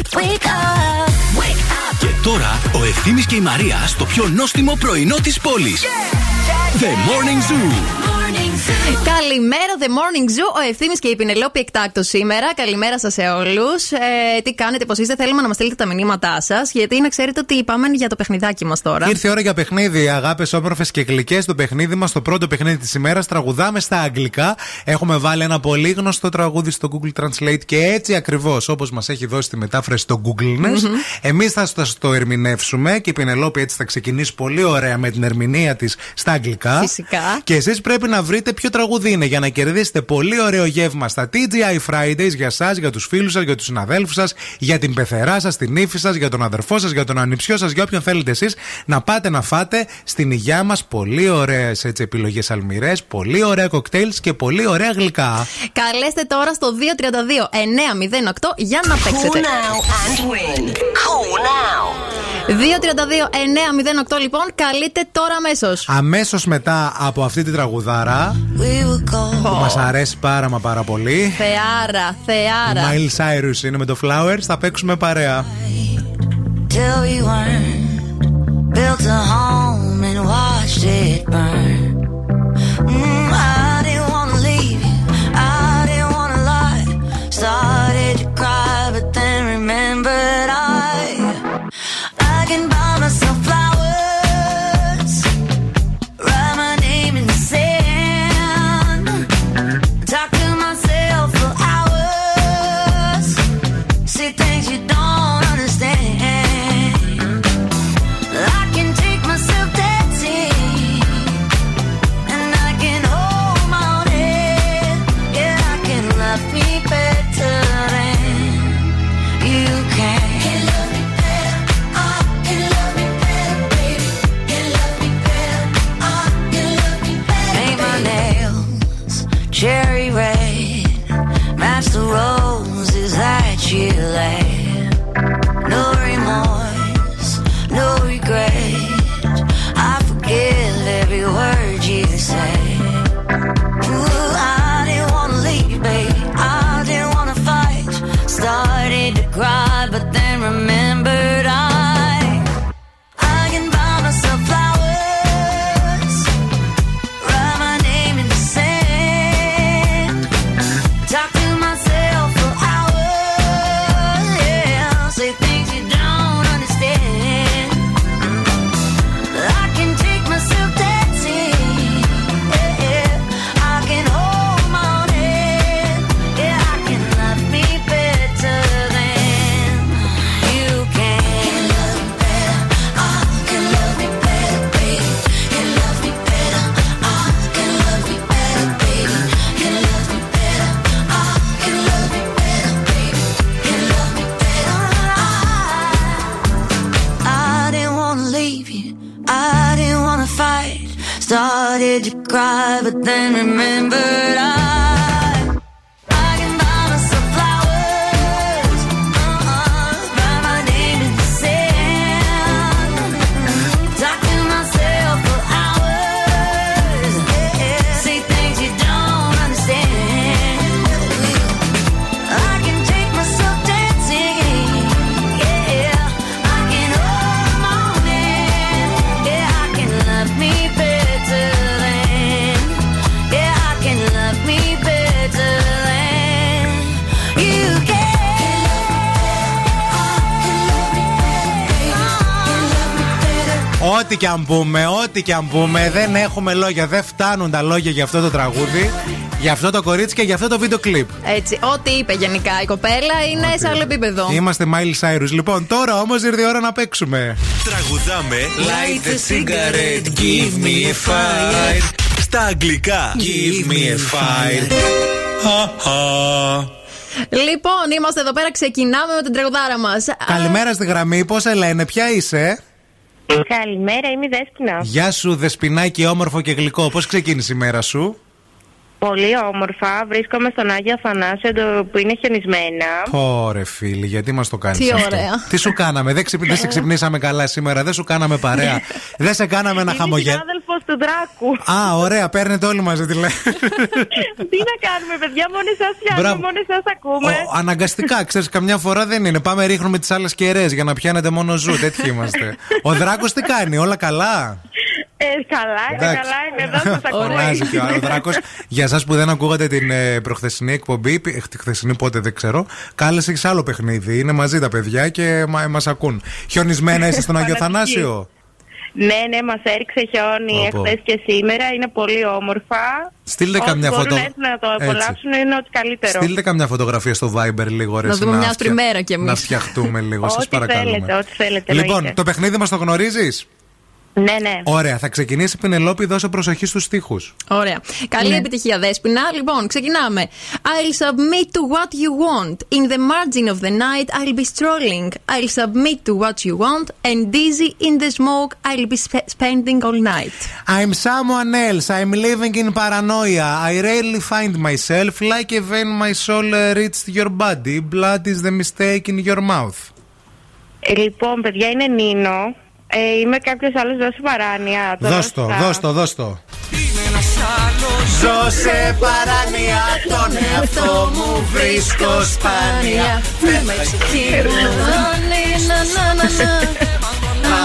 A: Και τώρα ο Ευθύμης και η Μαρία στο πιο νόστιμο πρωινό της πόλης. The Morning Zoo.
D: Καλημέρα, The Morning Zoo. Ο Ευθύνη και η Πινελόπη εκτάκτο σήμερα. Καλημέρα σας σε όλους. Ε, τι κάνετε, πώς είστε, θέλουμε να μας στείλετε τα μηνύματά σας. Γιατί να ξέρετε ότι πάμε για το παιχνιδάκι μας τώρα.
B: Ήρθε η ώρα για παιχνίδι, αγάπες όμορφες και γλυκές. Το παιχνίδι μας, το πρώτο παιχνίδι της ημέρας, τραγουδάμε στα αγγλικά. Έχουμε βάλει ένα πολύ γνωστό τραγούδι στο Google Translate και έτσι ακριβώς όπως μας έχει δώσει τη μετάφραση στο Google Nest,
O: Μμμ.
B: εμείς θα σας το ερμηνεύσουμε και η Πινελόπη έτσι θα ξεκινήσει πολύ ωραία με την ερμηνεία της στα αγγλικά.
D: Φυσικά.
B: Και εσείς πρέπει να βρείτε ποιο τραγούδι είναι για να κερδίσετε πολύ ωραίο γεύμα στα TGI Fridays για εσά, για τους φίλους σας, για τους συναδέλφους σας, για την πεθερά σας, την ύφη σας, για τον αδερφό σας, για τον ανιψιό σας, για όποιον θέλετε εσείς να πάτε να φάτε στην υγειά μας πολύ ωραίες επιλογές αλμυρές, πολύ ωραία κοκτέιλς και πολύ ωραία γλυκά.
D: Καλέστε τώρα στο 232-908 για να παίξετε.
I: Call now and win. Call now.
D: 232-908 λοιπόν, καλείτε τώρα αμέσως.
B: Αμέσως μετά από αυτή τη τραγουδάρα που μας αρέσει πάρα μα πάρα πολύ.
D: Θεάρα, θεάρα.
B: Miley Cyrus είναι με το Flowers, θα παίξουμε παρέα.
O: till we weren't built a home and watched it burn. Started you cry, but then remembered. I
B: Ό,τι και αν πούμε, ό,τι και αν πούμε, δεν έχουμε λόγια. Δεν φτάνουν τα λόγια για αυτό το τραγούδι, για αυτό το κορίτσι και για αυτό το βίντεο κλιπ.
D: Έτσι, ό,τι είπε γενικά η κοπέλα είναι σε άλλο επίπεδο.
B: Είμαστε Miley Cyrus. Λοιπόν, τώρα όμως ήρθε η ώρα να παίξουμε.
A: Τραγουδάμε
K: Light a cigarette, give me a fire.
A: στα αγγλικά.
K: Give me a fire.
D: Λοιπόν, είμαστε εδώ πέρα, ξεκινάμε με την τραγουδάρα μας.
B: Καλημέρα στη γραμμή, πώς σε λένε, ποια είσαι;
Q: Καλημέρα, είμαι η Δέσποινα.
B: Γεια σου, δεσπινάκι, όμορφο και γλυκό. Πώς ξεκίνησε η μέρα σου;
Q: Πολύ όμορφα. Βρίσκομαι στον Άγιο Αθανάσιο το- που είναι χιονισμένα.
B: Ωρε φίλοι, γιατί μας το κάνεις
Q: Τι
B: αυτό;
Q: ωραία.
B: Τι σου κάναμε, δεν, ξυπ... δεν σε ξυπνήσαμε καλά σήμερα, δεν σου κάναμε παρέα. (laughs) δεν σε κάναμε να
Q: Είμαι
B: χαμογελ.
Q: συνάδελφος του Δράκου.
B: Α, ωραία, παίρνετε όλοι μαζί τη λέει. (laughs)
Q: Τι να κάνουμε, παιδιά, μόνοι σας πιάνουμε,
B: Μπράβο.
Q: μόνοι σας ακούμε.
B: Ο- Αναγκαστικά, ξέρεις, καμιά φορά δεν είναι. Πάμε, ρίχνουμε τις άλλες κεραίες για να πιάνετε μόνο ζου. Τέτοιοι είμαστε. (laughs) Ο Δράκος τι κάνει, όλα καλά;
Q: Ε, καλά, είναι,
B: Εντάξει.
Q: καλά, είναι εδώ, σας
B: Φωνάζει και ο
Q: ακούω.
B: άλλος Δράκος. Για εσάς που δεν ακούγατε την ε, προχθεσινή εκπομπή, πι- ε, τη χθεσινή πότε δεν ξέρω, κάλεσε σε άλλο παιχνίδι. Είναι μαζί τα παιδιά και μα μας ακούν. Χιονισμένα είσαι στον Αγιο (laughs) Θανάσιο;
Q: Ναι, ναι, μας έριξε χιόνι
B: Πω, πω.
Q: εχθές και σήμερα. Είναι πολύ όμορφα.
B: Στείλτε
Q: Όσοι
B: καμιά
Q: μπορούν
B: φωτο-
Q: να έρθουν να το
B: Έτσι.
Q: απολαύσουν είναι ό,τι καλύτερο.
B: Στείλτε καμιά φωτογραφία στο Viber λίγο ρε.
D: Να
B: εσύ,
D: δούμε μια
B: φτια-
D: αστριμέρα κι εμείς.
B: Να φτιαχτούμε λίγο, σας
Q: Ό,τι
B: παρακαλούμε.
Q: θέλετε, ό,τι θέλετε.
B: Λοιπόν,
Q: εννοείται.
B: το παιχνίδι μας το γνωρίζεις;
Q: Ναι, ναι.
B: Ωραία, θα ξεκινήσει η Πινελόπη, δώσε προσοχή στου στίχους.
D: Ωραία. Καλή
Q: Ναι.
D: επιτυχία, Δέσποινα. Λοιπόν, ξεκινάμε. I'll submit to what you want. In the margin of the night, I'll be strolling. I'll submit to what you want. And dizzy in the smoke, I'll be sp- spending all night.
B: I'm someone else. I'm living in paranoia. I rarely find myself like a vein my soul uh, reached your body. Blood is the mistake in your mouth.
Q: Ε, λοιπόν, παιδιά, είναι Νίνο. Ε, είμαι κάποιος άλλος, δώσε παράνοια. Το
B: Δώσ' το,
Q: δώσα.
B: δώσ' το, δώσ' το.
K: Ζω σε παράνοια, τον εαυτό μου βρίσκω σπάνια. Δεν με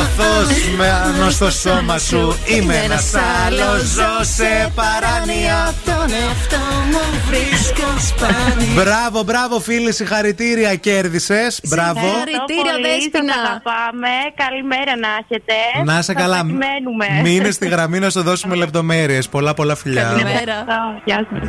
B: Αθώς με άνω στο σώμα σου Είμαι ένας άλλος Ζω σε παράνοια
K: Τον εαυτό μου βρίσκω σπάνια.
B: Μπράβο, μπράβο φίλοι, συγχαρητήρια κέρδισες Μπράβο
Q: Συγχαρητήρια, Δέσποινα. Σας αγαπάμε. Καλημέρα να έχετε.
B: Να είσαι
Q: Σας
B: καλά
Q: περιμένουμε.
B: Μείνε στη γραμμή να σου δώσουμε λεπτομέρειες Πολλά πολλά φιλιά
Q: Καλημέρα. Γεια σας.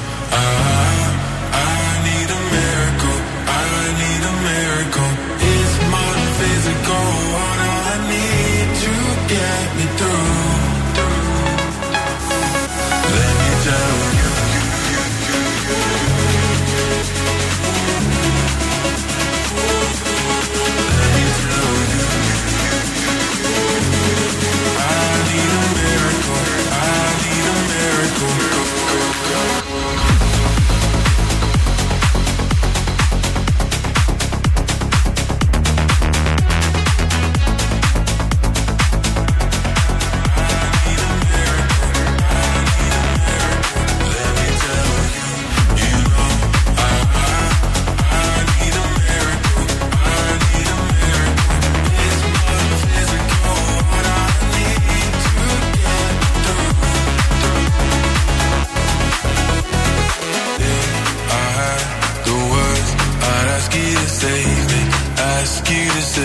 P: uh-huh.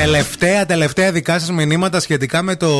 B: Τελευταία, τελευταία δικά σας μηνύματα σχετικά με το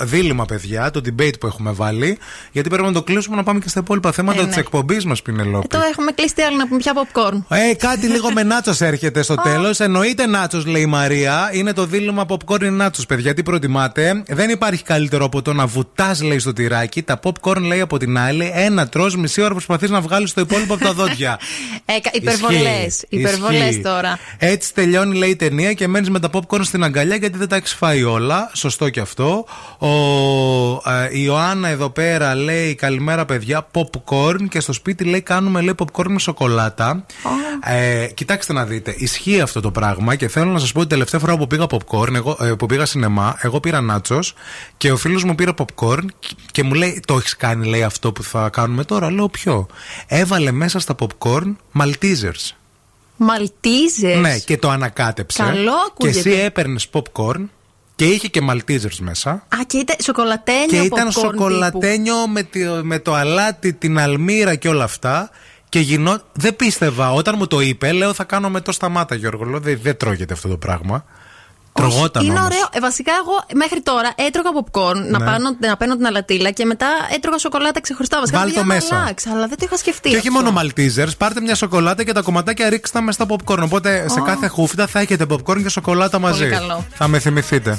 B: δίλημα, παιδιά, το debate που έχουμε βάλει. Γιατί πρέπει να το κλείσουμε να πάμε και στα υπόλοιπα θέματα
D: Ε,
B: της
D: ναι.
B: εκπομπής μας, Πινελόπη.
D: Το έχουμε κλείσει τι άλλο να πούμε πια popcorn.
B: Ε, κάτι λίγο με νάτσος έρχεται στο τέλος. Εννοείται νάτσος, λέει η Μαρία. Είναι το δίλημα popcorn ή νάτσος, παιδιά. Τι προτιμάτε; Δεν υπάρχει καλύτερο από το να βουτάς, λέει, στο τυράκι. Τα popcorn, λέει, από την άλλη. Ένα τρώ, μισή ώρα προσπαθείς να βγάλεις το υπόλοιπο από τα δόντια. (laughs)
D: Υπερβολές.
B: Ισχύει,
D: Υπερβολές
B: ισχύει.
D: τώρα.
B: Έτσι τελειώνει, λέει η ταινία και μένεις με τα popcorn στην αγκαλιά γιατί δεν τα έχεις φάει όλα. Σωστό και αυτό. Ο, ε, η Ιωάννα εδώ πέρα λέει καλημέρα παιδιά, popcorn και στο σπίτι λέει κάνουμε λέει popcorn με σοκολάτα. Ε, κοιτάξτε να δείτε, ισχύει αυτό το πράγμα και θέλω να σας πω ότι τελευταία φορά που πήγα popcorn, εγώ, ε, που πήγα σινεμά, εγώ πήρα νάτσο και ο φίλος μου πήρε popcorn και μου λέει: Το έχεις κάνει, λέει αυτό που θα κάνουμε τώρα. Λέω: Ποιο; Έβαλε μέσα στα popcorn Maltesers.
D: Μαλτίζες.
B: Ναι, και το ανακάτεψε.
D: Καλό
B: Και
D: ακούγεται.
B: εσύ έπαιρνες popcorn και είχε και Maltesers μέσα.
D: Α, και ήταν σοκολατένιο
B: Και ήταν
D: popcorn
B: σοκολατένιο με, τη- με το αλάτι, την αλμύρα και όλα αυτά. Και γινό... Δεν πίστευα. Όταν μου το είπε, λέω θα κάνω με το σταμάτα, Γιώργο. Λέω, δεν, δεν τρώγεται αυτό το πράγμα. Τρογόταν
D: Είναι
B: όμως.
D: ωραίο. Ε, βασικά, εγώ μέχρι τώρα έτρωγα popcorn να,
B: Ναι.
D: πάνω, να παίρνω την αλατίλα και μετά έτρωγα σοκολάτα ξεχωριστά. Βασικά,
B: Βάλ το
D: πήγα να
B: μέσα.
D: αλλάξω, αλλά δεν το είχα σκεφτεί.
B: Και όχι
D: αυτό.
B: μόνο Maltesers, πάρτε μια σοκολάτα και τα κομματάκια ρίξτε τα μες στα popcorn. Οπότε σε
D: Ω.
B: κάθε χούφτα θα έχετε popcorn και σοκολάτα μαζί.
D: καλό.
B: Θα με θυμηθείτε.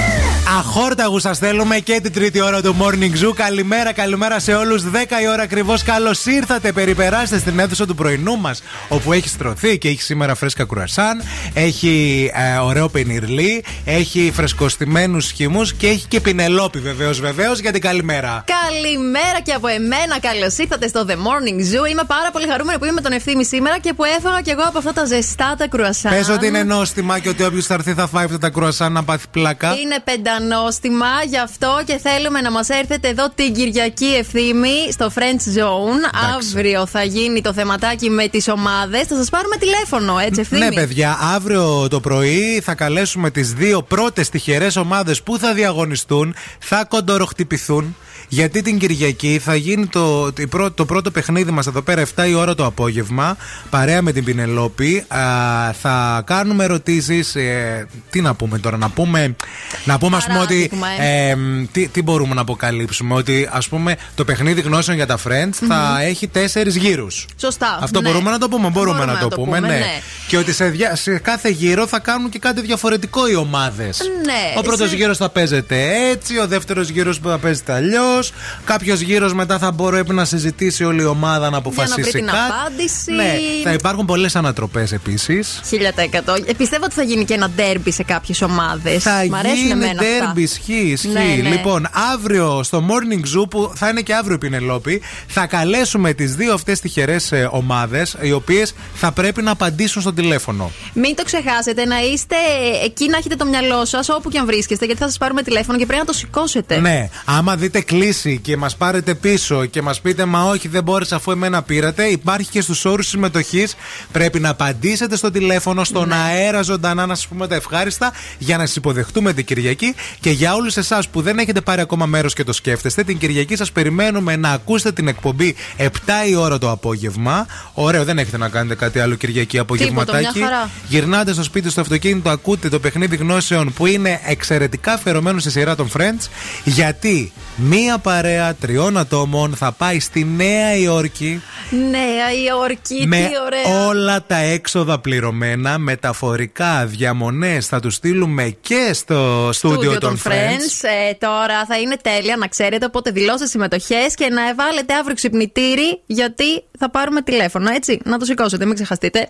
B: Αχόρταγου σας θέλουμε και την τρίτη ώρα του Morning Zoo. Καλημέρα, καλημέρα σε όλους. 10 η ώρα ακριβώς. Καλώς ήρθατε. Περιπεράστε στην αίθουσα του πρωινού μας, όπου έχει στρωθεί και έχει σήμερα φρέσκα κουρασάν. Έχει ε, ωραίο πενιρλί. Έχει φρεσκοστημένους χυμούς και έχει και πινελόπι βεβαίως, βεβαίως για την καλημέρα.
D: Καλημέρα και από εμένα. Καλώς ήρθατε στο The Morning Zoo. Είμαι πάρα πολύ χαρούμενη που είμαι με τον ευθύνη σήμερα και που έφαγα κι εγώ από αυτά τα ζεστά τα κρουασάν.
B: Πες ότι είναι νόστιμα και ότι όποιος θα έρθει θα φάει αυτά τα κρουασάν να πάθει πλάκα.
D: Είναι πεντανόστιμα, γι' αυτό και θέλουμε να μας έρθετε εδώ την Κυριακή ευθύμη στο French Zone. Αύριο θα γίνει το θεματάκι με τις ομάδες. Θα σας πάρουμε τηλέφωνο, έτσι ευθύμη;
B: Ναι, παιδιά, αύριο το πρωί θα καλέσουμε τις δύο πρώτες τυχερές ομάδες που θα διαγωνιστούν, θα κοντοροχτυπηθούν. Γιατί την Κυριακή θα γίνει το, το, πρώτο, το πρώτο παιχνίδι μας εδώ πέρα 7 η ώρα το απόγευμα, παρέα με την Πινελόπη. Α, θα κάνουμε ερωτήσεις. Ε, τι να πούμε τώρα, να πούμε. Να πούμε, ας πούμε, ότι. Ε, τι, τι μπορούμε να αποκαλύψουμε, Ότι ας πούμε το παιχνίδι γνώσεων για τα Friends θα έχει τέσσερις γύρους.
D: Σωστά.
B: Αυτό
D: ναι.
B: μπορούμε να το πούμε. Μπορούμε, να, το πούμε, ναι. Και ότι σε, δια- σε κάθε γύρο θα κάνουν και κάτι διαφορετικό οι ομάδες.
D: Ναι,
B: Ο πρώτος
D: σε-
B: γύρος θα παίζεται έτσι, ο δεύτερος γύρος θα παίζεται αλλιώς. Κάποιος γύρος μετά θα μπορεί να συζητήσει όλη η ομάδα να αποφασίσει
D: βρει την
B: κάτι.
D: απάντηση.
B: Ναι, θα υπάρχουν πολλές ανατροπές επίσης.
D: 1000%. Ε, πιστεύω ότι θα γίνει και ένα ντέρμπι σε κάποιες ομάδες.
B: Θα
D: Μ' αρέσουν
B: γίνει
D: εμένα αυτά.
B: τέρμπι, ισχύει, ισχύει.
D: Ναι, ναι.
B: Λοιπόν, αύριο στο Morning Zoo που θα είναι και αύριο η Πινελόπη, θα καλέσουμε τις δύο αυτές τυχερές ομάδες, οι οποίες θα πρέπει να απαντήσουν στο τηλέφωνο.
D: Μην το ξεχάσετε να είστε εκεί να έχετε το μυαλό σας όπου και αν βρίσκεστε, γιατί θα σας πάρουμε τηλέφωνο και πρέπει να το σηκώσετε.
B: Ναι, άμα δείτε κλίση και μας πάρετε πίσω και μας πείτε Μα όχι, δεν μπόρεσα αφού εμένα πήρατε, υπάρχει και στους όρους συμμετοχής. Πρέπει να απαντήσετε στο τηλέφωνο, στον
D: Ναι.
B: αέρα ζωντανά, να σας πούμε τα ευχάριστα για να σας υποδεχτούμε την Κυριακή. Και για όλους εσάς που δεν έχετε πάρει ακόμα μέρος και το σκέφτεστε, την Κυριακή σας περιμένουμε να ακούσετε την εκπομπή 7 η ώρα το απόγευμα. Ωραίο, δεν έχετε να κάνετε κάτι άλλο Κυριακή απογευματάκι.
D: μια χαρά.
B: Γυρνάτε στο σπίτι, στο αυτοκίνητο, ακούτε το παιχνίδι γνώσεων που είναι εξαιρετικά φερωμένο στη σειρά των Friends. Γιατί μία παρέα τριών ατόμων θα πάει στη Νέα Υόρκη
D: Νέα Υόρκη,
B: με
D: τι ωραία.
B: όλα τα έξοδα πληρωμένα, μεταφορικά, διαμονές Θα τους στείλουμε και στο στούντιο των Friends.
D: Ε, τώρα θα είναι τέλεια να ξέρετε, οπότε δηλώστε συμμετοχές και να βάλετε αύριο ξυπνητήρι, γιατί θα πάρουμε τηλέφωνο, έτσι. Να το σηκώσετε, μην ξεχαστείτε.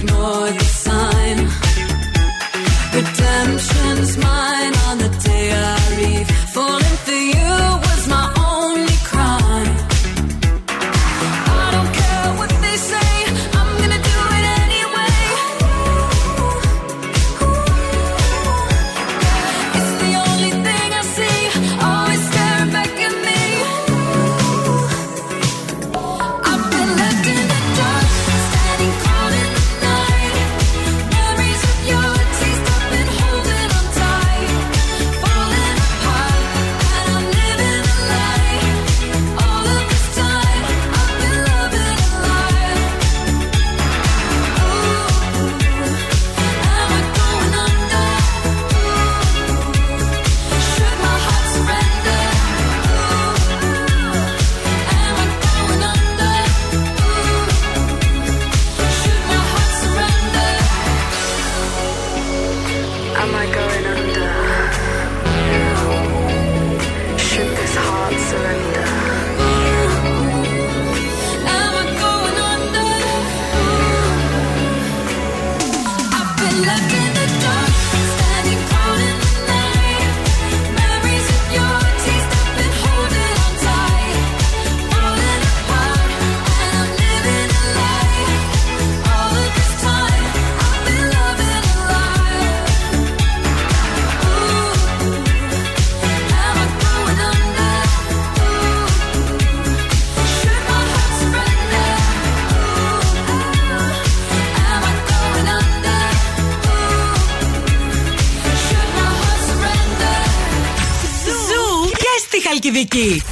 I: Ignore Χαλκιδική.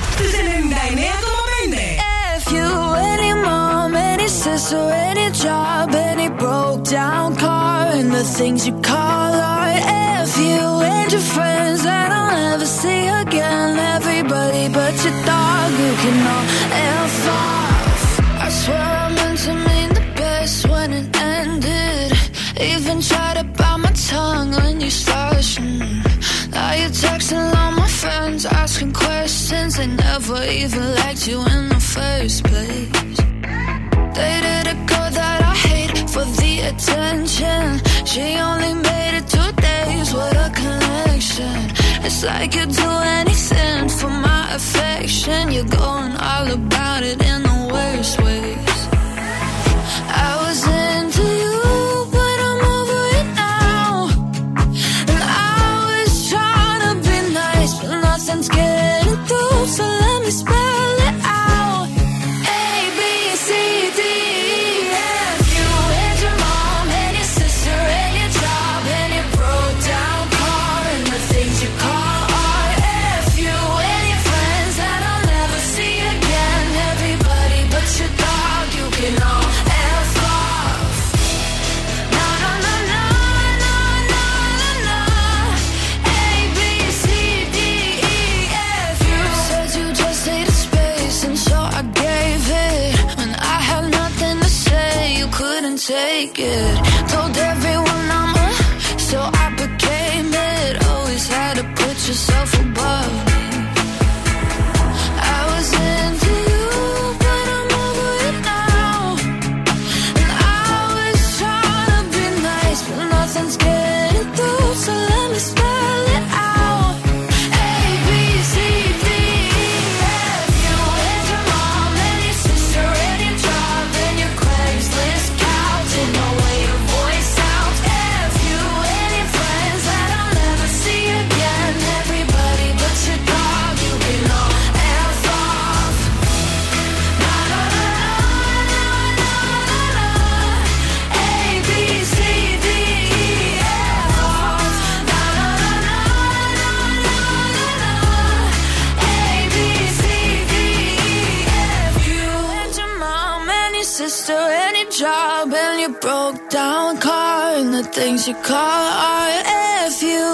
J: Things you call art.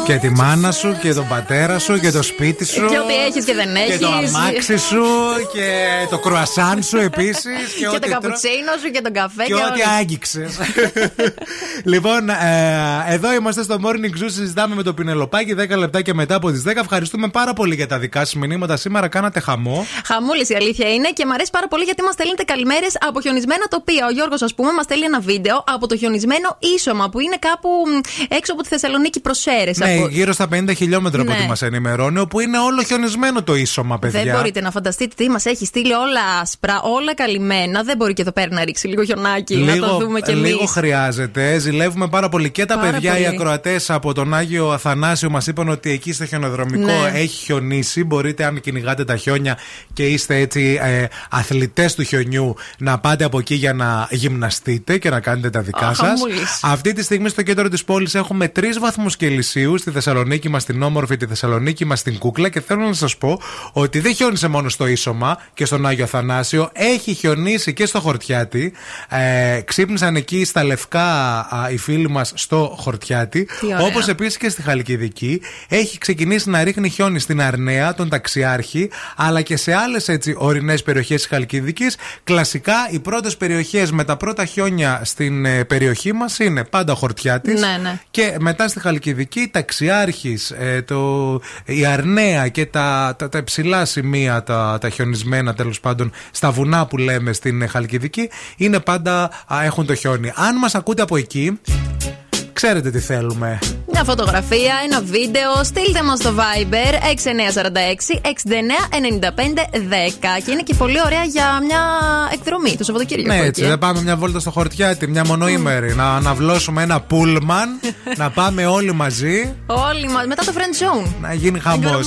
J: If you
B: Και τη μάνα σου και τον πατέρα σου και το σπίτι σου.
D: Και ό,τι έχεις και δεν
B: Και
D: έχεις.
B: το αμάξι σου και το κρουασάν σου επίσης. (laughs)
D: Και, το καπουτσίνο σου και τον καφέ
B: Και
D: και,
B: ό,τι
D: όλα.
B: άγγιξες. (laughs) λοιπόν, ε, εδώ είμαστε στο Morning Zoo. Συζητάμε με το Πινελοπάκι 10 λεπτά και μετά από τις 10. Ευχαριστούμε πάρα πολύ για τα δικά σας μηνύματα. Σήμερα κάνατε χαμό.
D: Χαμούλης η αλήθεια είναι και μου αρέσει πάρα πολύ γιατί μας στέλνετε καλημέρες από χιονισμένα τοπία. Ο Γιώργος, ας πούμε, μας στέλνει ένα βίντεο από το χιονισμένο ίσωμα που είναι κάπου μ, έξω από τη Θεσσαλονίκη προς Σέρες.
B: Ναι,
D: Από...
B: γύρω στα 50 χιλιόμετρα από
D: Ναι.
B: ό,τι μας ενημερώνει, όπου είναι όλο χιονισμένο το ίσωμα, παιδιά.
D: Δεν μπορείτε να φανταστείτε τι μας έχει στείλει όλα άσπρα, όλα καλυμμένα. Δεν μπορεί και εδώ πέρα να ρίξει λίγο χιονάκι, να το δούμε κι εμείς.
B: λίγο χρειάζεται. Ζηλεύουμε πάρα πολύ. Και τα
D: Πάρα
B: παιδιά,
D: πολύ.
B: οι ακροατές από τον Άγιο Αθανάσιο, μας είπαν ότι εκεί στο χιονοδρομικό
D: Ναι.
B: έχει χιονίσει. Μπορείτε, αν κυνηγάτε τα χιόνια και είστε έτσι ε, αθλητές του χιονιού, να πάτε από εκεί για να γυμναστείτε και να κάνετε τα δικά
D: Αχ,
B: σας.
D: χαμούλης.
B: Αυτή τη στιγμή στο κέντρο της πόλης έχουμε 3 βαθμούς Κελσίου. Στη Θεσσαλονίκη μας την όμορφη, τη Θεσσαλονίκη μας την κούκλα. Και θέλω να σας πω ότι δεν χιόνισε μόνο στο ίσωμα και στον Άγιο Αθανάσιο. Έχει χιονίσει και στο Χορτιάτι. Ε, ξύπνησαν εκεί στα λευκά α, οι φίλοι μας στο Χορτιάτι.
D: Τι ωραία.
B: Όπως επίσης και στη Χαλκιδική. Έχει ξεκινήσει να ρίχνει χιόνι στην Αρνέα, τον Ταξιάρχη, αλλά και σε άλλες ορεινές περιοχές της Χαλκιδικής. Κλασικά οι πρώτες περιοχές με τα πρώτα χιόνια στην ε, περιοχή μας είναι πάντα ο Χορτιάτης.
D: Ναι, ναι.
B: Και μετά στη Χαλκιδική, Ταξιάρχη, ε, το, η Αρνέα και τα, τα, τα υψηλά σημεία, τα, τα χιονισμένα τέλος πάντων, στα βουνά που λέμε στην ε, Χαλκιδική, είναι πάντα α, έχουν το χιόνι. Αν μας ακούτε από εκεί, ξέρετε τι θέλουμε.
D: Μια φωτογραφία, ένα βίντεο, στείλτε μας στο Viber 6946 6995 10 και είναι και πολύ ωραία για μια εκδρομή το Σαββατοκύριακο.
B: Ναι,
D: εκεί,
B: έτσι.
D: ε.
B: Δεν πάμε μια βόλτα στο χορτιάτι, μια μονοήμερη. να αναβλώσουμε ένα πούλμαν, (laughs) να πάμε όλοι μαζί,
D: Όλοι μας, μετά το Friend Zone.
B: να γίνει
G: χαμός.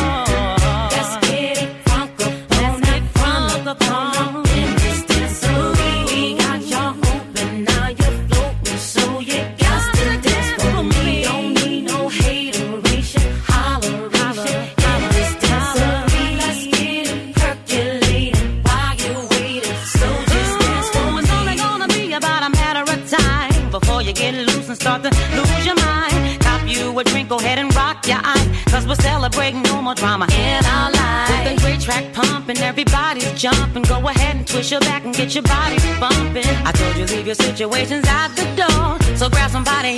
R: jump and go ahead and twist your back and get your body bumping. I told you leave your situations out the door, so grab somebody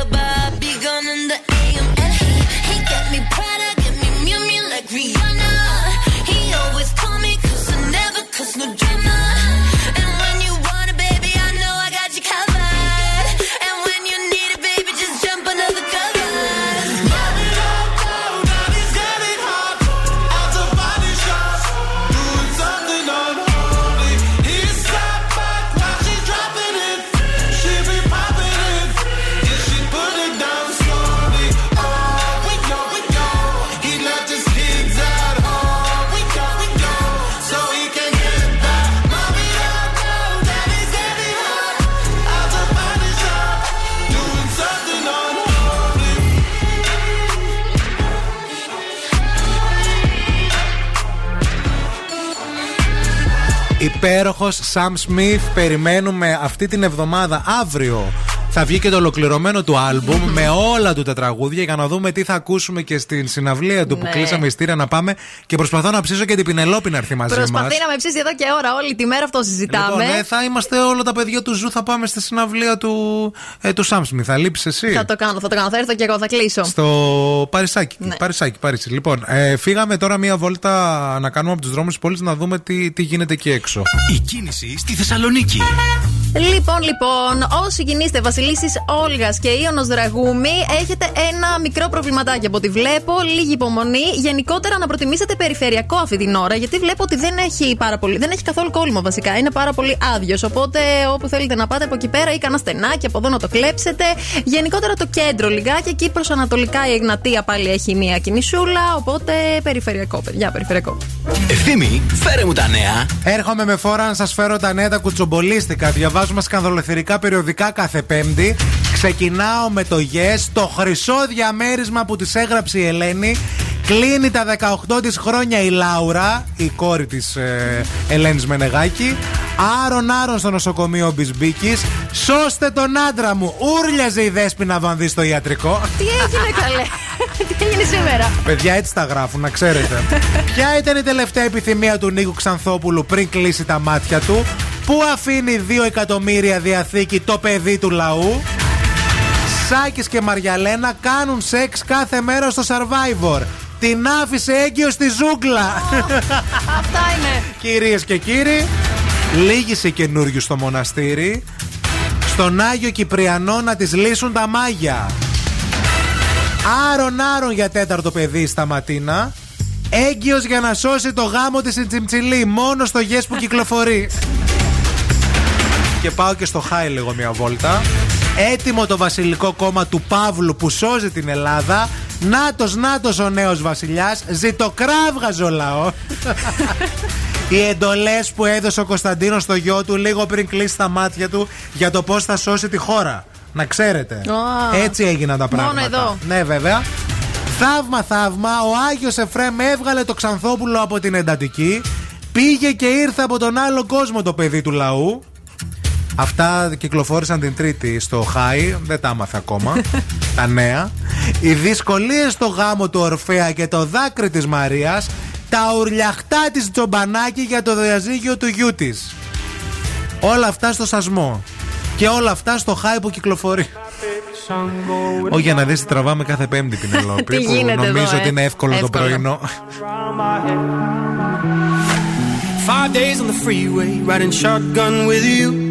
B: Υπέροχος Sam Smith. Περιμένουμε αυτή την εβδομάδα, αύριο. Θα βγει και το ολοκληρωμένο του άλμπουμ με όλα του τα τραγούδια για να δούμε τι θα ακούσουμε και στην συναυλία του που
D: Ναι.
B: κλείσαμε εισιτήρια να πάμε. Και προσπαθώ να ψήσω και την Πηνελόπη να έρθει μαζί μας.
D: Προσπαθεί να με ψήσει εδώ και ώρα, όλη τη μέρα αυτό συζητάμε.
B: Λοιπόν, ε, θα είμαστε όλα τα παιδιά του Zoo. Θα πάμε στη συναυλία του, ε, του Sam Smith. Θα λείψεις εσύ;
D: Θα το κάνω, θα το κάνω. Θα έρθω και εγώ, θα κλείσω.
B: Στο Παρισάκι.
D: Ναι.
B: Παρισάκι, Παρίσι. Λοιπόν, ε, φύγαμε τώρα μία βόλτα να κάνουμε από τους δρόμους της πόλης να δούμε τι, τι γίνεται εκεί έξω.
A: Η κίνηση στη Θεσσαλονίκη.
D: Λοιπόν, λοιπόν, όσοι κινείστε Βασιλίσης Όλγας και Ιωνος Δραγούμη, έχετε ένα μικρό προβληματάκι από ό,τι βλέπω. Λίγη υπομονή. Γενικότερα να προτιμήσετε περιφερειακό αυτή την ώρα, γιατί βλέπω ότι δεν έχει, πάρα πολύ, δεν έχει καθόλου κόλλημα βασικά. Είναι πάρα πολύ άδειος. Οπότε όπου θέλετε να πάτε από εκεί πέρα ή κανένα στενάκι από εδώ να το κλέψετε. Γενικότερα το κέντρο λιγάκι, εκεί προς Ανατολικά η Εγνατία πάλι έχει μία κινησούλα. Οπότε περιφερειακό, παιδιά, περιφερειακό.
A: Ευθύμη, φέρε μου τα νέα.
B: Έρχομαι με φόρα να σας φέρω τα νέα τα κουτσομπολίστικα. Διαβάζουμε σκανδαλοθερικά περιοδικά κάθε Πέμπτη. Ξεκινάω με το Yes, το χρυσό διαμέρισμα που της έγραψε η Ελένη. Κλείνει τα 18 της χρόνια η Λάουρα, η κόρη της ε, Ελένης Μενεγάκη. Άρον άρον στο νοσοκομείο Μπισμπίκης. Σώστε τον άντρα μου. Ούρλιαζε η Δέσποινα Βανδύ στο ιατρικό.
D: Τι έγινε, καλέ; (laughs) Τι έγινε σήμερα;
B: Παιδιά, έτσι τα γράφουν, να ξέρετε. (laughs) Ποια ήταν η τελευταία επιθυμία του Νίκου Ξανθόπουλου πριν κλείσει τα μάτια του, Πού αφήνει 2 εκατομμύρια διαθήκη το παιδί του λαού; Σάκης και Μαριαλένα κάνουν σεξ κάθε μέρα στο Survivor. Την άφησε έγκυο στη ζούγκλα.
D: Αυτά είναι.
B: Κυρίες και κύριοι, λίγησε καινούριο στο μοναστήρι. Στον Άγιο Κυπριανό να τις λύσουν τα μάγια. Άρον άρον για τέταρτο παιδί στα Ματίνα. Έγκυος για να σώσει το γάμο της η Τσιμτσιλή. Μόνος στο γες που κυκλοφορεί. Και πάω και στο Χάι λίγο μια βόλτα. Έτοιμο το βασιλικό κόμμα του Παύλου που σώζει την Ελλάδα. Νάτος, νάτος ο νέος βασιλιάς. Ζητοκράβγαζε ο λαό. Οι εντολές που έδωσε ο Κωνσταντίνος στο γιο του λίγο πριν κλείσει τα μάτια του για το πώς θα σώσει τη χώρα. Να ξέρετε.
D: Α.
B: Έτσι έγιναν τα
D: Μόνο
B: πράγματα.
D: εδώ.
B: Ναι, βέβαια. Θαύμα, θαύμα. Ο Άγιος Εφρέμ έβγαλε το Ξανθόπουλο από την εντατική. Πήγε και ήρθε από τον άλλο κόσμο το παιδί του λαού. Αυτά κυκλοφόρησαν την Τρίτη στο Χάι. Δεν τα άμαθα ακόμα. (laughs) τα νέα. Οι δυσκολίες στο γάμο του Ορφέα και το δάκρυ της Μαρίας. Τα ουρλιαχτά της Τζομπανάκη για το διαζύγιο του γιού της. Όλα αυτά στο σασμό. Και όλα αυτά στο Χάι που κυκλοφορεί. (laughs) Όχι για να δεις τι τραβάμε κάθε Πέμπτη, Πινελόπη. (laughs)
D: Τι
B: που
D: γίνεται εδώ,
B: νομίζω
D: ε;
B: ότι είναι εύκολο, το
D: Εύκολο.
B: πρωινό.
S: Five days on the freeway, riding shotgun with you.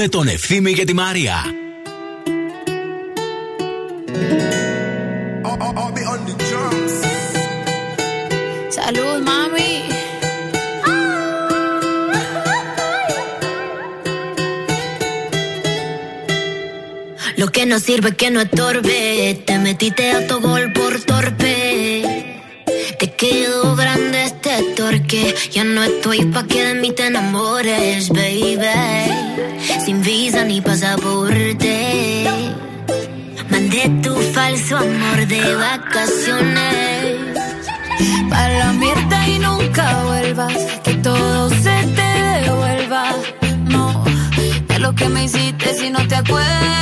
T: με τον Ευθύμη και τη Μαρία.
I: Salud, mami.
O: Lo que no sirve que no estorbe. Te metiste a tu gol por torpe. Torque. Ya no estoy pa' que de mí te enamores, baby. Sin visa ni pasaporte. Mandé tu falso amor de vacaciones.
I: Para la mierda y nunca vuelvas. Que todo se te devuelva. No, de lo que me hiciste si no te acuerdas.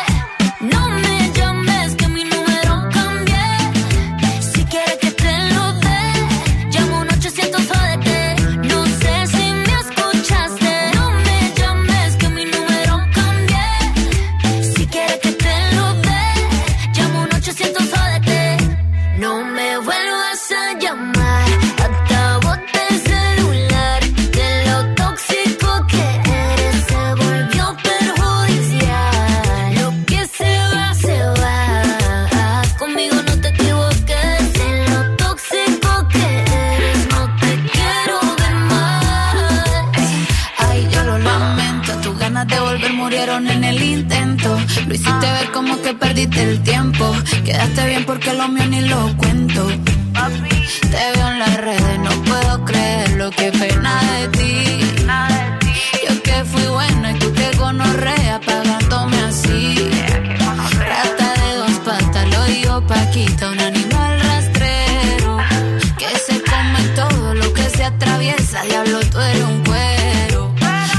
I: Atraviesa. Diablo, tú eres un cuero.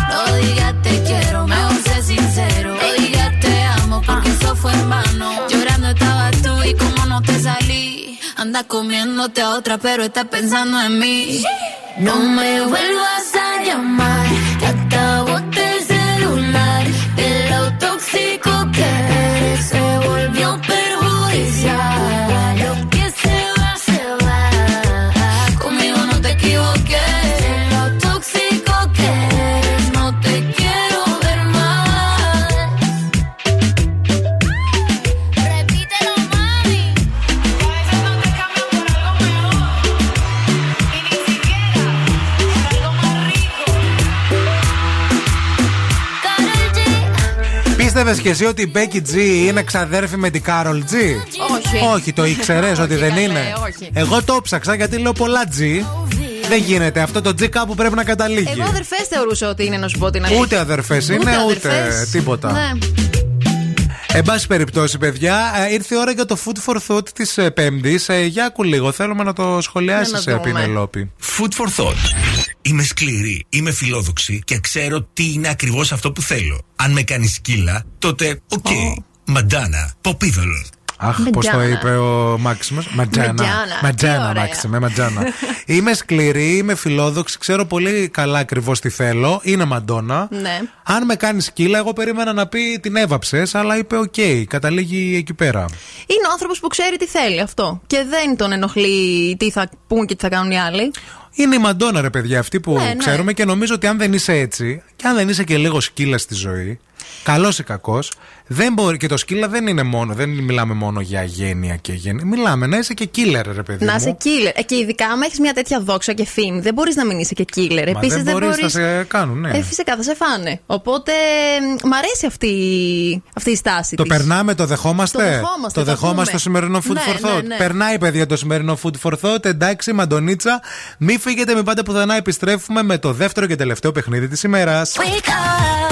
I: No digas te quiero, mejor sé sincero. No digas te amo, porque eso fue en vano. Llorando estabas tú y como no te salí. Anda comiéndote a otra, pero estás pensando en mí.
O: No me vuelvas a llamar,
B: Πίστευε και εσύ ότι η Becky G είναι ξαδέρφη με την Karol G.
D: Όχι.
B: Όχι, το ήξερες ότι δεν είναι;
D: όχι.
B: Εγώ το ψάξα γιατί λέω πολλά G. Δεν γίνεται. Αυτό το G κάπου πρέπει να καταλήγει.
D: Εγώ αδερφές θεωρούσα ότι είναι να σου πω την αλήθεια.
B: Ούτε αδερφές είναι, ούτε
D: αδερφές.
B: τίποτα.
D: Ναι.
B: Εν πάση περιπτώσει, παιδιά, ε, ήρθε η ώρα για το Food for Thought της Πέμπτης. Για άκου λίγο, θέλουμε να το σχολιάσεις,
T: Να το δούμε.
B: Πηνελόπη.
T: Food for thought. Είμαι σκληρή, είμαι φιλόδοξη και ξέρω τι είναι ακριβώς αυτό που θέλω. Αν με κάνεις σκύλα, τότε οκ. Μαντάνα, ποπ είδωλο.
B: Αχ, πώς το
T: Ματζάνα.
B: είπε ο Μάξιμος. Ματζάνα.
T: Ματζάνα. Τι
B: Ματζάνα,
T: ωραία.
B: Μάξιμε, ματζάνα. είμαι σκληρή, είμαι φιλόδοξη, ξέρω πολύ καλά ακριβώς τι θέλω. Είναι Madonna.
D: Ναι.
B: Αν με κάνει σκύλα, εγώ περίμενα να πει την έβαψες, αλλά είπε οκ, καταλήγει εκεί πέρα.
D: Είναι ο άνθρωπος που ξέρει τι θέλει αυτό. Και δεν τον ενοχλεί τι θα πούν και τι θα κάνουν οι άλλοι.
B: Είναι η Madonna, ρε παιδιά, αυτή που
D: Ναι, ναι.
B: ξέρουμε και νομίζω ότι αν δεν είσαι έτσι, και αν δεν είσαι και λίγο σκύλα στη ζωή, καλός ή κακός, δεν μπορεί. Και το σκύλα δεν είναι μόνο, δεν μιλάμε μόνο για γένεια και γένεια. Μιλάμε να είσαι και killer, ρε παιδί.
D: Να
B: μου.
D: είσαι killer. Ε, και ειδικά άμα έχεις μια τέτοια δόξα και φήμη, δεν μπορείς να μην είσαι και killer.
B: Μα
D: Επίσης
B: δεν
D: δεν
B: μπορείς,
D: μπορεί.
B: θα σε κάνουν, ναι.
D: Ε, φυσικά θα σε φάνε. Οπότε μ, μ' αρέσει αυτή, αυτή η στάση.
B: Το
D: της.
B: περνάμε, το δεχόμαστε;
D: Το δεχόμαστε,
B: Το
D: θα
B: δεχόμαστε
D: πούμε.
B: το σημερινό Food
D: Ναι,
B: for
D: ναι,
B: Thought;
D: ναι.
B: Περνάει, παιδιά, το σημερινό Food for Thought. Εντάξει, μαντονίτσα. Μην φύγετε, μην πάτε πουθενά. Επιστρέφουμε με το δεύτερο και τελευταίο παιχνίδι της ημέρας.
O: Wake up, wake up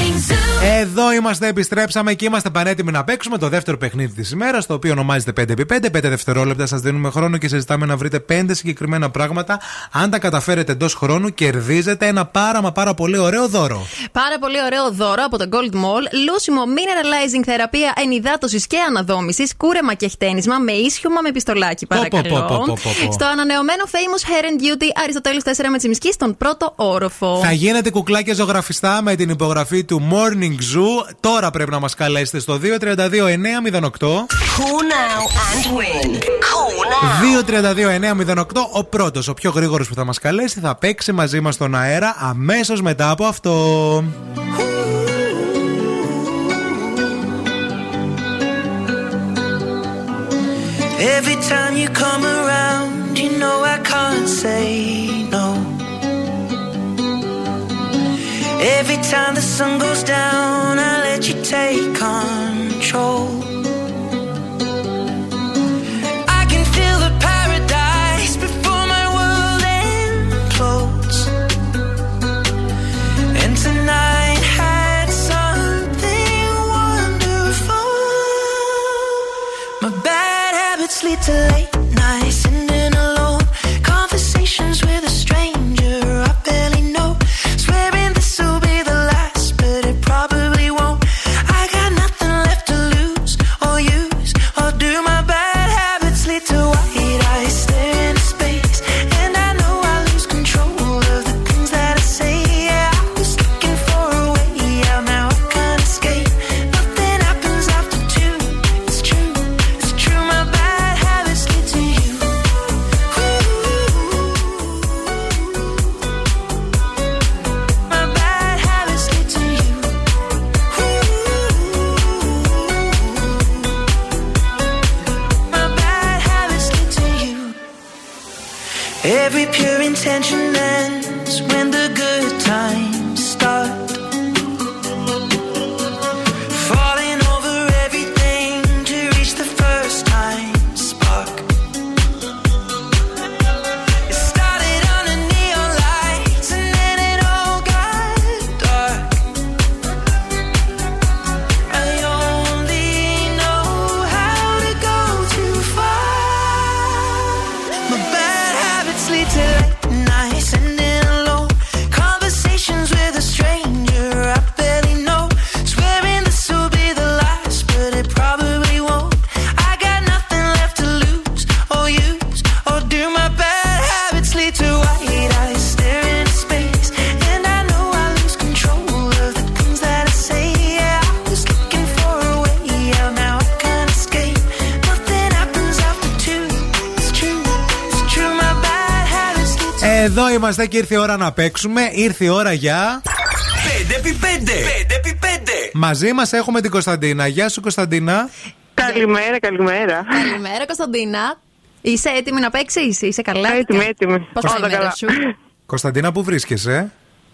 B: Εδώ είμαστε, επιστρέψαμε και είμαστε πανέτοιμοι να παίξουμε το δεύτερο παιχνίδι της ημέρας, το οποίο ονομάζεται 5x5. 5 δευτερόλεπτα σας δίνουμε χρόνο και συζητάμε να βρείτε 5 συγκεκριμένα πράγματα. Αν τα καταφέρετε εντός χρόνου, κερδίζετε ένα πάρα μα πάρα πολύ ωραίο δώρο.
D: Πάρα πολύ ωραίο δώρο από το Gold Mall. Λούσιμο mineralizing θεραπεία ενυδάτωσης και αναδόμησης. Κούρεμα και χτένισμα με ίσιωμα με πιστολάκι,
B: Πω, πω,
D: παρακαλώ.
B: πω, πω, πω, πω.
D: Στο ανανεωμένο Famous Hair and Beauty Αριστοτέλου 4 με Τσιμισκή στον πρώτο όροφο.
B: Θα γίνετε κουκλάκια ζωγραφιστά με την υπογραφή του Morning Zoo. Τώρα πρέπει να μας καλέσετε στο 232 908.
I: Call now and win. Call now.
B: 232-908. Ο πρώτος, ο πιο γρήγορος που θα μας καλέσει, θα παίξει μαζί μας στον αέρα αμέσως μετά από αυτό.
K: Every time you come around, you know I can't say no. Every time the sun goes down, I let you take control. attention now.
B: Είμαστε και ήρθε η ώρα να παίξουμε. Ήρθε η ώρα για.
U: 5x5. 5x5.
B: Μαζί μας έχουμε την Κωνσταντίνα. Γεια σου, Κωνσταντίνα.
Q: Καλημέρα, καλημέρα.
D: Καλημέρα, Κωνσταντίνα. Είσαι έτοιμη να παίξεις, είσαι καλά;
Q: Έτοιμη, έτοιμη.
D: Πώς θα
Q: Όλα
D: η μέρα
Q: καλά.
D: σου;
B: Κωνσταντίνα, πού βρίσκεσαι;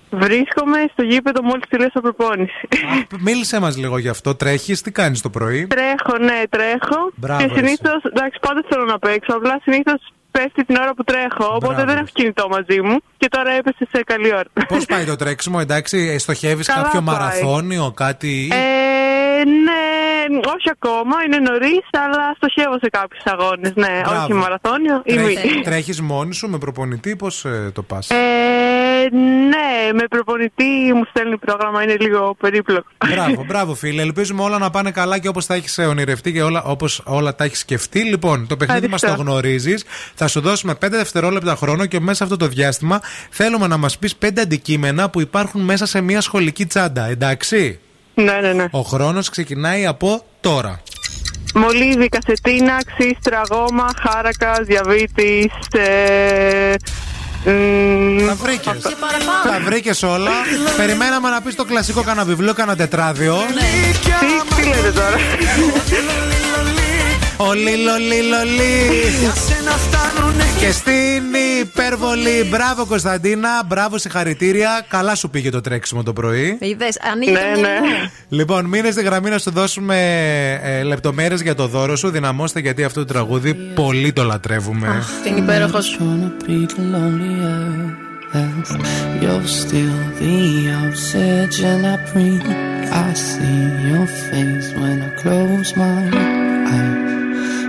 Q: Βρίσκομαι στο γήπεδο μόλις τελείωσα προπόνηση.
B: Μίλησε μας λίγο γι' αυτό. Τρέχεις, τι κάνεις το πρωί;
Q: Τρέχω, ναι, τρέχω.
B: Μπράβο,
Q: και συνήθως, εντάξει, πάντα θέλω να παίξω. Απλά συνήθως πέφτει την ώρα που τρέχω. Οπότε
B: Μπράβο.
Q: δεν έχω κινητό μαζί μου. Και τώρα έπεσε σε καλή ώρα.
B: Πώς πάει το τρέξιμο, εντάξει, στοχεύεις
Q: Καλά
B: κάποιο
Q: πάει.
B: μαραθώνιο, κάτι;
Q: Ε, ναι, όχι ακόμα, είναι νωρίς, αλλά στοχεύω σε κάποιους αγώνες. Ναι,
B: Μπράβο.
Q: όχι μαραθώνιο. ή μη.
B: Τρέχεις μόνη σου με προπονητή, πώς το πας;
Q: Ε, ναι, με προπονητή μου στέλνει πρόγραμμα, είναι λίγο περίπλοκο.
B: Μπράβο, (laughs) μπράβο φίλε. Ελπίζουμε όλα να πάνε καλά και όπως τα έχεις ονειρευτεί και όλα, όπως όλα τα έχεις σκεφτεί. Λοιπόν, το παιχνίδι μας το
Q: Ευχαριστώ.
B: γνωρίζεις. Θα σου δώσουμε 5 δευτερόλεπτα χρόνο και μέσα σε αυτό το διάστημα θέλουμε να μας πεις 5 αντικείμενα που υπάρχουν μέσα σε μια σχολική τσάντα. Εντάξει;
Q: Ναι, ναι, ναι.
B: Ο χρόνος ξεκινάει από τώρα.
Q: Μολύβι, κασετίνα, ξύστρα, γόμα, χάρακα, διαβήτης. Ε,
B: Τα βρήκε. Τα βρήκε όλα. Περιμέναμε να πει το κλασικό κανένα βιβλίο, κανένα τετράδιο.
Q: τι, τι λέτε τώρα.
B: Όλοι λολί λολί Και στην υπερβολή. Μπράβο Κωνσταντίνα, μπράβο συγχαρητήρια. Καλά σου πήγε το τρέξιμο το πρωί.
D: Είδες,
Q: ναι,
D: ναι.
B: Λοιπόν, μείνε στη γραμμή να σου δώσουμε ε, λεπτομέρειες για το δώρο σου. Δυναμώστε γιατί αυτό το τραγούδι πολύ το λατρεύουμε.
D: Την
E: υπέροχος.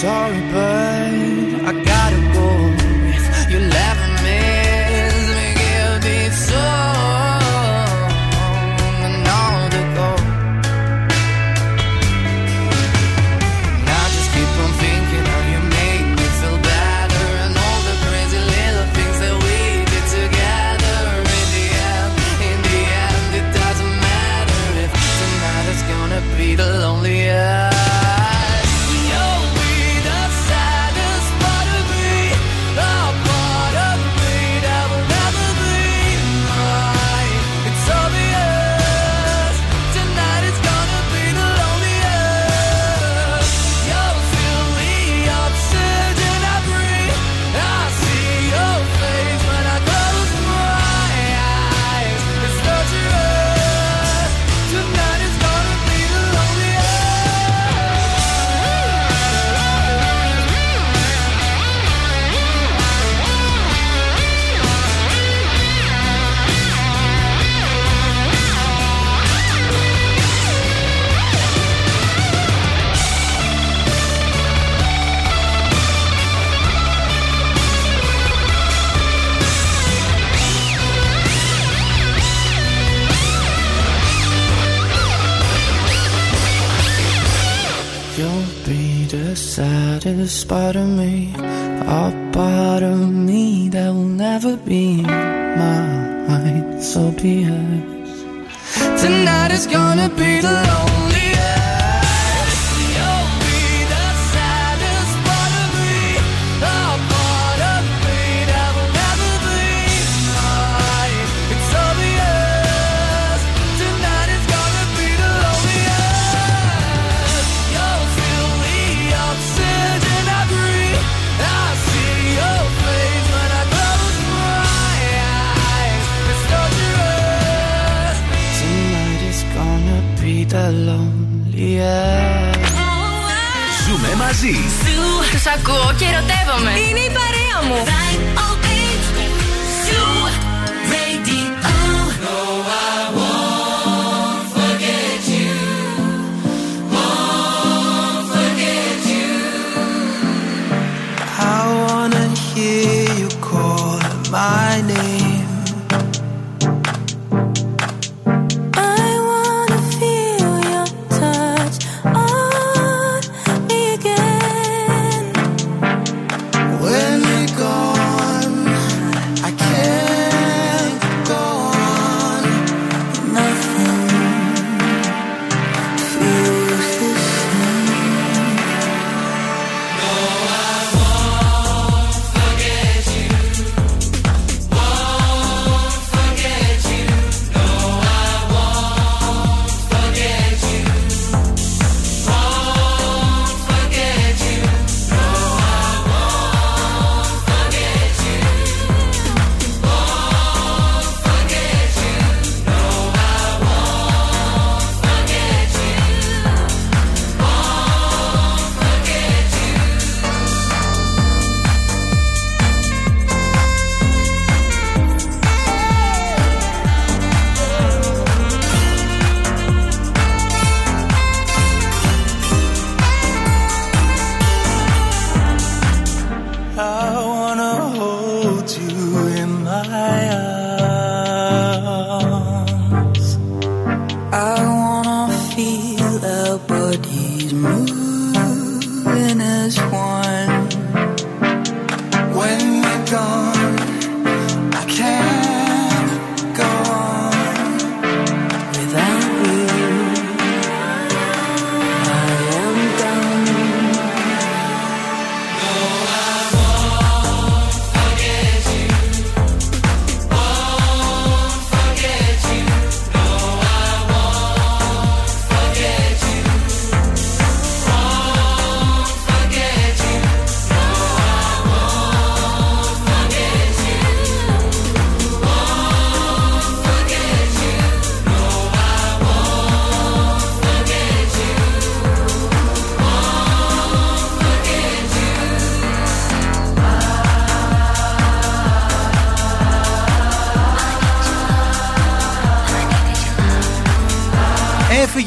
E: sorry, but I gotta go. You're
K: laughing.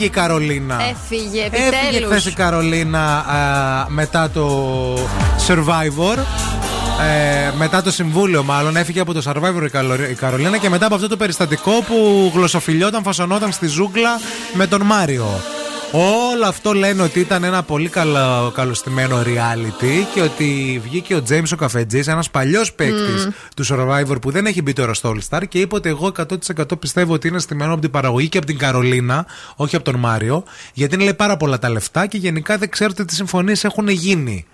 B: Έφυγε η Καρολίνα.
D: Έφυγε,
B: Έφυγε
D: επιτέλους.
B: χθε η Καρολίνα α, μετά το Survivor. Ε, μετά το συμβούλιο, μάλλον έφυγε από το Survivor η, Καλο- η Καρολίνα και μετά από αυτό το περιστατικό που γλωσσοφιλιόταν, φασωνόταν στη ζούγκλα με τον Μάριο. Όλο αυτό λένε ότι ήταν ένα πολύ καλό, καλωστημένο reality και ότι βγήκε ο James ο Καφετζής, ένας παλιός παίκτης του Survivor που δεν έχει μπει τώρα στο All Star και είπε ότι εγώ 100% πιστεύω ότι είναι στημένο από την παραγωγή και από την Καρολίνα, όχι από τον Μάριο, γιατί είναι λέει πάρα πολλά τα λεφτά και γενικά δεν ξέρετε τι συμφωνίες έχουν γίνει.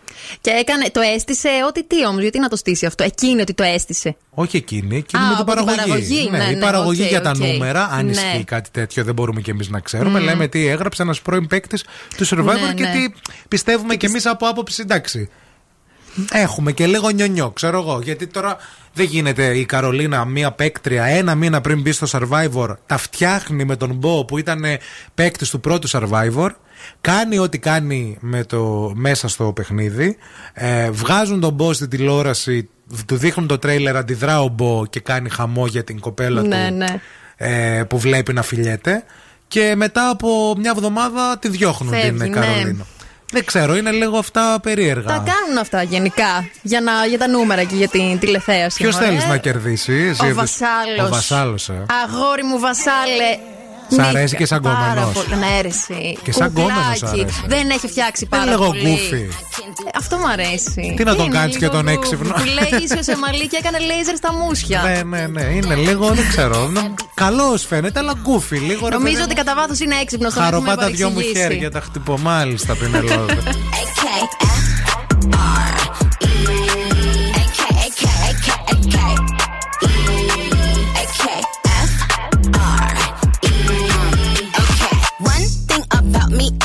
D: Και έκανε, το έστησε ότι τι όμως, γιατί να το στήσει αυτό; Εκείνη ότι το έστησε.
B: Όχι εκείνη, εκείνη
D: Α,
B: με την
D: από την
B: παραγωγή.
D: παραγωγή,
B: ναι,
D: ναι,
B: η
D: ναι,
B: παραγωγή
D: οκ,
B: για τα
D: οκ.
B: νούμερα, αν
D: Ναι.
B: ισχύει κάτι τέτοιο, δεν μπορούμε κι εμείς να ξέρουμε.
D: Μμμ.
B: Λέμε τι έγραψε ένας πρώην παίκτης του Survivor
D: Ναι,
B: και
D: ναι.
B: τι πιστεύουμε κι εμείς από άποψη εντάξει. Έχουμε και λίγο νιονιό, ξέρω εγώ. Γιατί τώρα δεν γίνεται η Καρολίνα, μία παίκτρια, ένα μήνα πριν μπει στο Survivor, τα φτιάχνει με τον Μπο που ήταν παίκτης του πρώτου Survivor. Κάνει ό,τι κάνει με το, μέσα στο παιχνίδι. Ε, βγάζουν τον Μπο στην τηλεόραση, του δείχνουν το τρέιλερ, αντιδρά ο Μπο και κάνει χαμό για την κοπέλα
D: Ναι,
B: του
D: ναι.
B: ε, που βλέπει να φιλιέται. Και μετά από μια εβδομάδα τη διώχνουν
D: Φεύγει,
B: την
D: ναι.
B: Καρολίνα. Δεν ξέρω, είναι λίγο αυτά περίεργα.
D: Τα κάνουν αυτά γενικά. Για, να, για τα νούμερα και για την τηλεθέαση.
B: Ποιος
D: μωρέ.
B: θέλεις να κερδίσεις, εσύ,
D: Ο Βασάλος.
B: Ο Βασάλος, ε.
D: Αγόρι μου, βασάλε.
B: Σ'
D: Νίκα.
B: αρέσει και σαν
D: Πάρα
B: γκόμενος.
D: πολύ. Ναι, αρέσει.
B: Και σαν γκόμενος σ'
D: Κουκλάκι.
B: αρέσει.
D: Δεν έχει φτιάξει πάρα
B: λίγο
D: πολύ.
B: γκούφι.
D: Ε, Αυτό μου αρέσει.
B: Τι να τον
D: Είναι
B: κάνεις και
D: λίγο
B: τον
D: γκούφι.
B: έξυπνο.
D: Που λέει ίσιο σε μαλλί και έκανε λέιζερ στα μουσια.
B: Ναι, ναι, ναι, είναι λίγο, δεν ξέρω. Καλός φαίνεται, αλλά γκούφι. Λίγο ρε
D: Νομίζω
B: παιδί
D: ότι
B: μου.
D: κατά βάθος είναι έξυπνος.
B: Χαροπά τα δυο μου χέρια, τα χτυπώ μάλιστα, Πινελόδε. (laughs)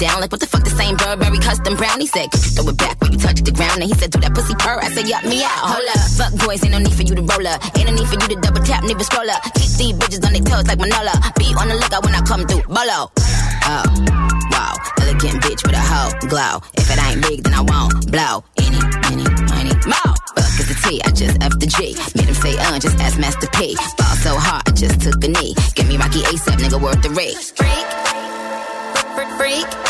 V: down. Like what the fuck the same Burberry custom brown? He said, could you throw it back when you touch the ground? And he said, do that pussy purr. I said, yup, me out. Hold up. Fuck boys, ain't no need for you to roll up. Ain't no need for you to double tap, neither scroll up. Keep these bitches on their toes like Manola. Be on the lookout when I come through. Bolo. Oh, wow. Elegant bitch with a hoe glow. If it ain't big, then I won't blow. Any, any, money, more. Fuck is the T, I just F the G. Made him say, uh, just ask Master P. Ball so hard, I just took a knee. Give me Rocky ASAP, nigga, worth the rate. Freak, freak, freak.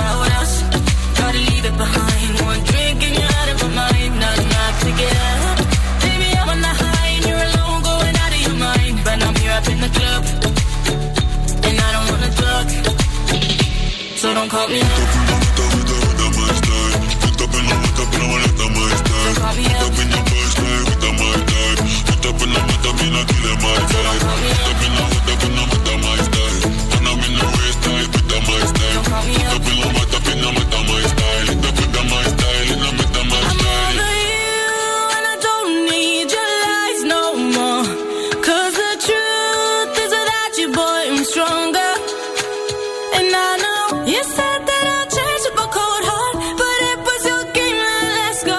I: about us. Gotta leave it behind. One drink and you're out of my mind. Nah, nah, take it up. Baby, I'm on the high and you're alone, going out of your mind. But I'm here up in the club, and I don't wanna talk. So don't call me up. And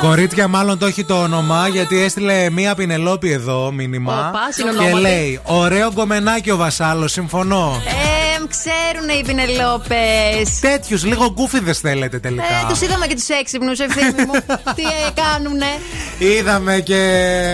B: Κορίτσια, μάλλον το έχει το όνομα γιατί έστειλε μία Πινελόπη εδώ μήνυμα.
D: Οπα,
B: και
D: συνονόματι.
B: λέει: Ωραίο γκομενάκι ο Βασάλος, συμφωνώ.
D: Ε, ξέρουν οι πινελόπες.
B: Τέτοιους, λίγο γκούφιδες θέλετε τελικά.
D: Ε, τους είδαμε και τους έξυπνους, ευθύνη μου. (laughs) Τι ε, κάνουνε.
B: Είδαμε και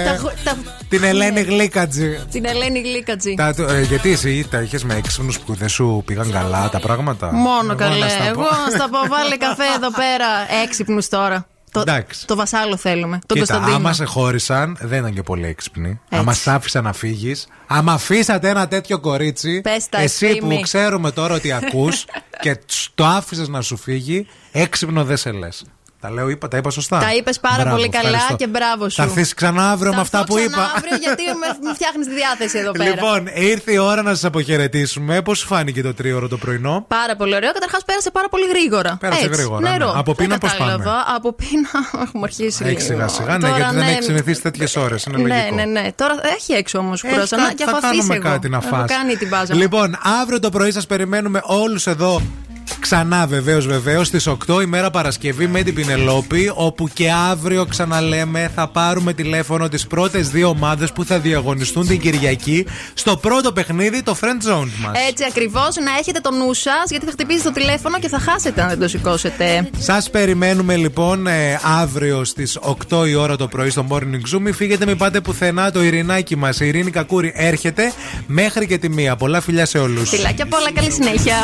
D: Τα χω- τα-
B: την Ελένη Γλίκατζη.
D: Την Ελένη Γλίκατζη.
B: Τα, ε, γιατί εσύ τα είχες με έξυπνους που δεν σου πήγαν καλά τα πράγματα;
D: Μόνο
B: Εγώ
D: καλέ.
B: να στα πω.
D: Εγώ να στα πω, βάλε καφέ εδώ πέρα. (laughs) Έξυπνους τώρα. Το,
B: Εντάξει.
D: το βασάλο θέλουμε. Τον
B: Κοίτα,
D: Κωνσταντίνο.
B: άμα σε χώρισαν, δεν ήταν και πολύ έξυπνοι. Άμα σ' άφησαν να φύγεις, άμα αφήσατε ένα τέτοιο κορίτσι,
D: Πες τα,
B: εσύ
D: ευθύμη.
B: που ξέρουμε τώρα ότι (laughs) ακούς και τς- το άφησες να σου φύγει, έξυπνο δεν σε λες. Τα λέω, είπα, τα είπα σωστά.
D: Τα είπες πάρα
B: Μπράβο,
D: πολύ καλά
B: ευχαριστώ.
D: και μπράβο σου.
B: Θα έρθεις ξανά αύριο με
D: Θα
B: αυτά
D: έρθω
B: που
D: ξανά
B: είπα.
D: αύριο γιατί (laughs) με, με φτιάχνεις τη διάθεση εδώ πέρα.
B: Λοιπόν, ήρθε η ώρα να σας αποχαιρετήσουμε. Πώς σου φάνηκε το τρίωρο το πρωινό;
D: Πάρα πολύ ωραίο. Καταρχάς πέρασε πάρα πολύ γρήγορα.
B: Πέρασε
D: Έτσι,
B: γρήγορα, ναι.
D: Νερό.
B: Από
D: Δεν
B: πείνα πώς
D: κατάλαβα.
B: πάμε;
D: Από πείνα (laughs) έχουμε αρχίσει
B: Έχει
D: λίγο.
B: σιγά σιγά, ναι,
D: Τώρα,
B: γιατί δεν
D: ναι.
B: έχει συνηθίσει τέτοιες ώρες. Είναι
D: Ναι,
B: λογικό.
D: ναι, ναι. Τώρα έχει έξω όμως
B: Έχει
D: κουρασανά
B: κάτι-
D: και
B: θα
D: αφού αφήσει
B: κάνουμε
D: εγώ.
B: κάτι να
D: Έχω
B: φας.
D: κάνει την μπάζα μου.
B: Λοιπόν, αύριο το πρωί σας περιμένουμε όλους εδώ. Ξανά βεβαίως βεβαίως στις 8 ημέρα Παρασκευή με την Πινελόπη όπου και αύριο ξαναλέμε θα πάρουμε τηλέφωνο τις πρώτες δύο ομάδες που θα διαγωνιστούν την Κυριακή στο πρώτο παιχνίδι το Friend Zone μας.
D: Έτσι ακριβώς, να έχετε το νου σας, γιατί θα χτυπήσει το τηλέφωνο και θα χάσετε αν δεν το σηκώσετε.
B: Σας περιμένουμε λοιπόν ε, αύριο στις 8 η ώρα το πρωί στο Morning Zoom. Μην φύγετε, μην πάτε πουθενά. Το ειρηνάκι μας, η Ειρήνη Κακούρη έρχεται μέχρι και τη μία. Πολλά φιλιά σε όλους.
D: Φιλάκια πολλά, καλή συνέχεια.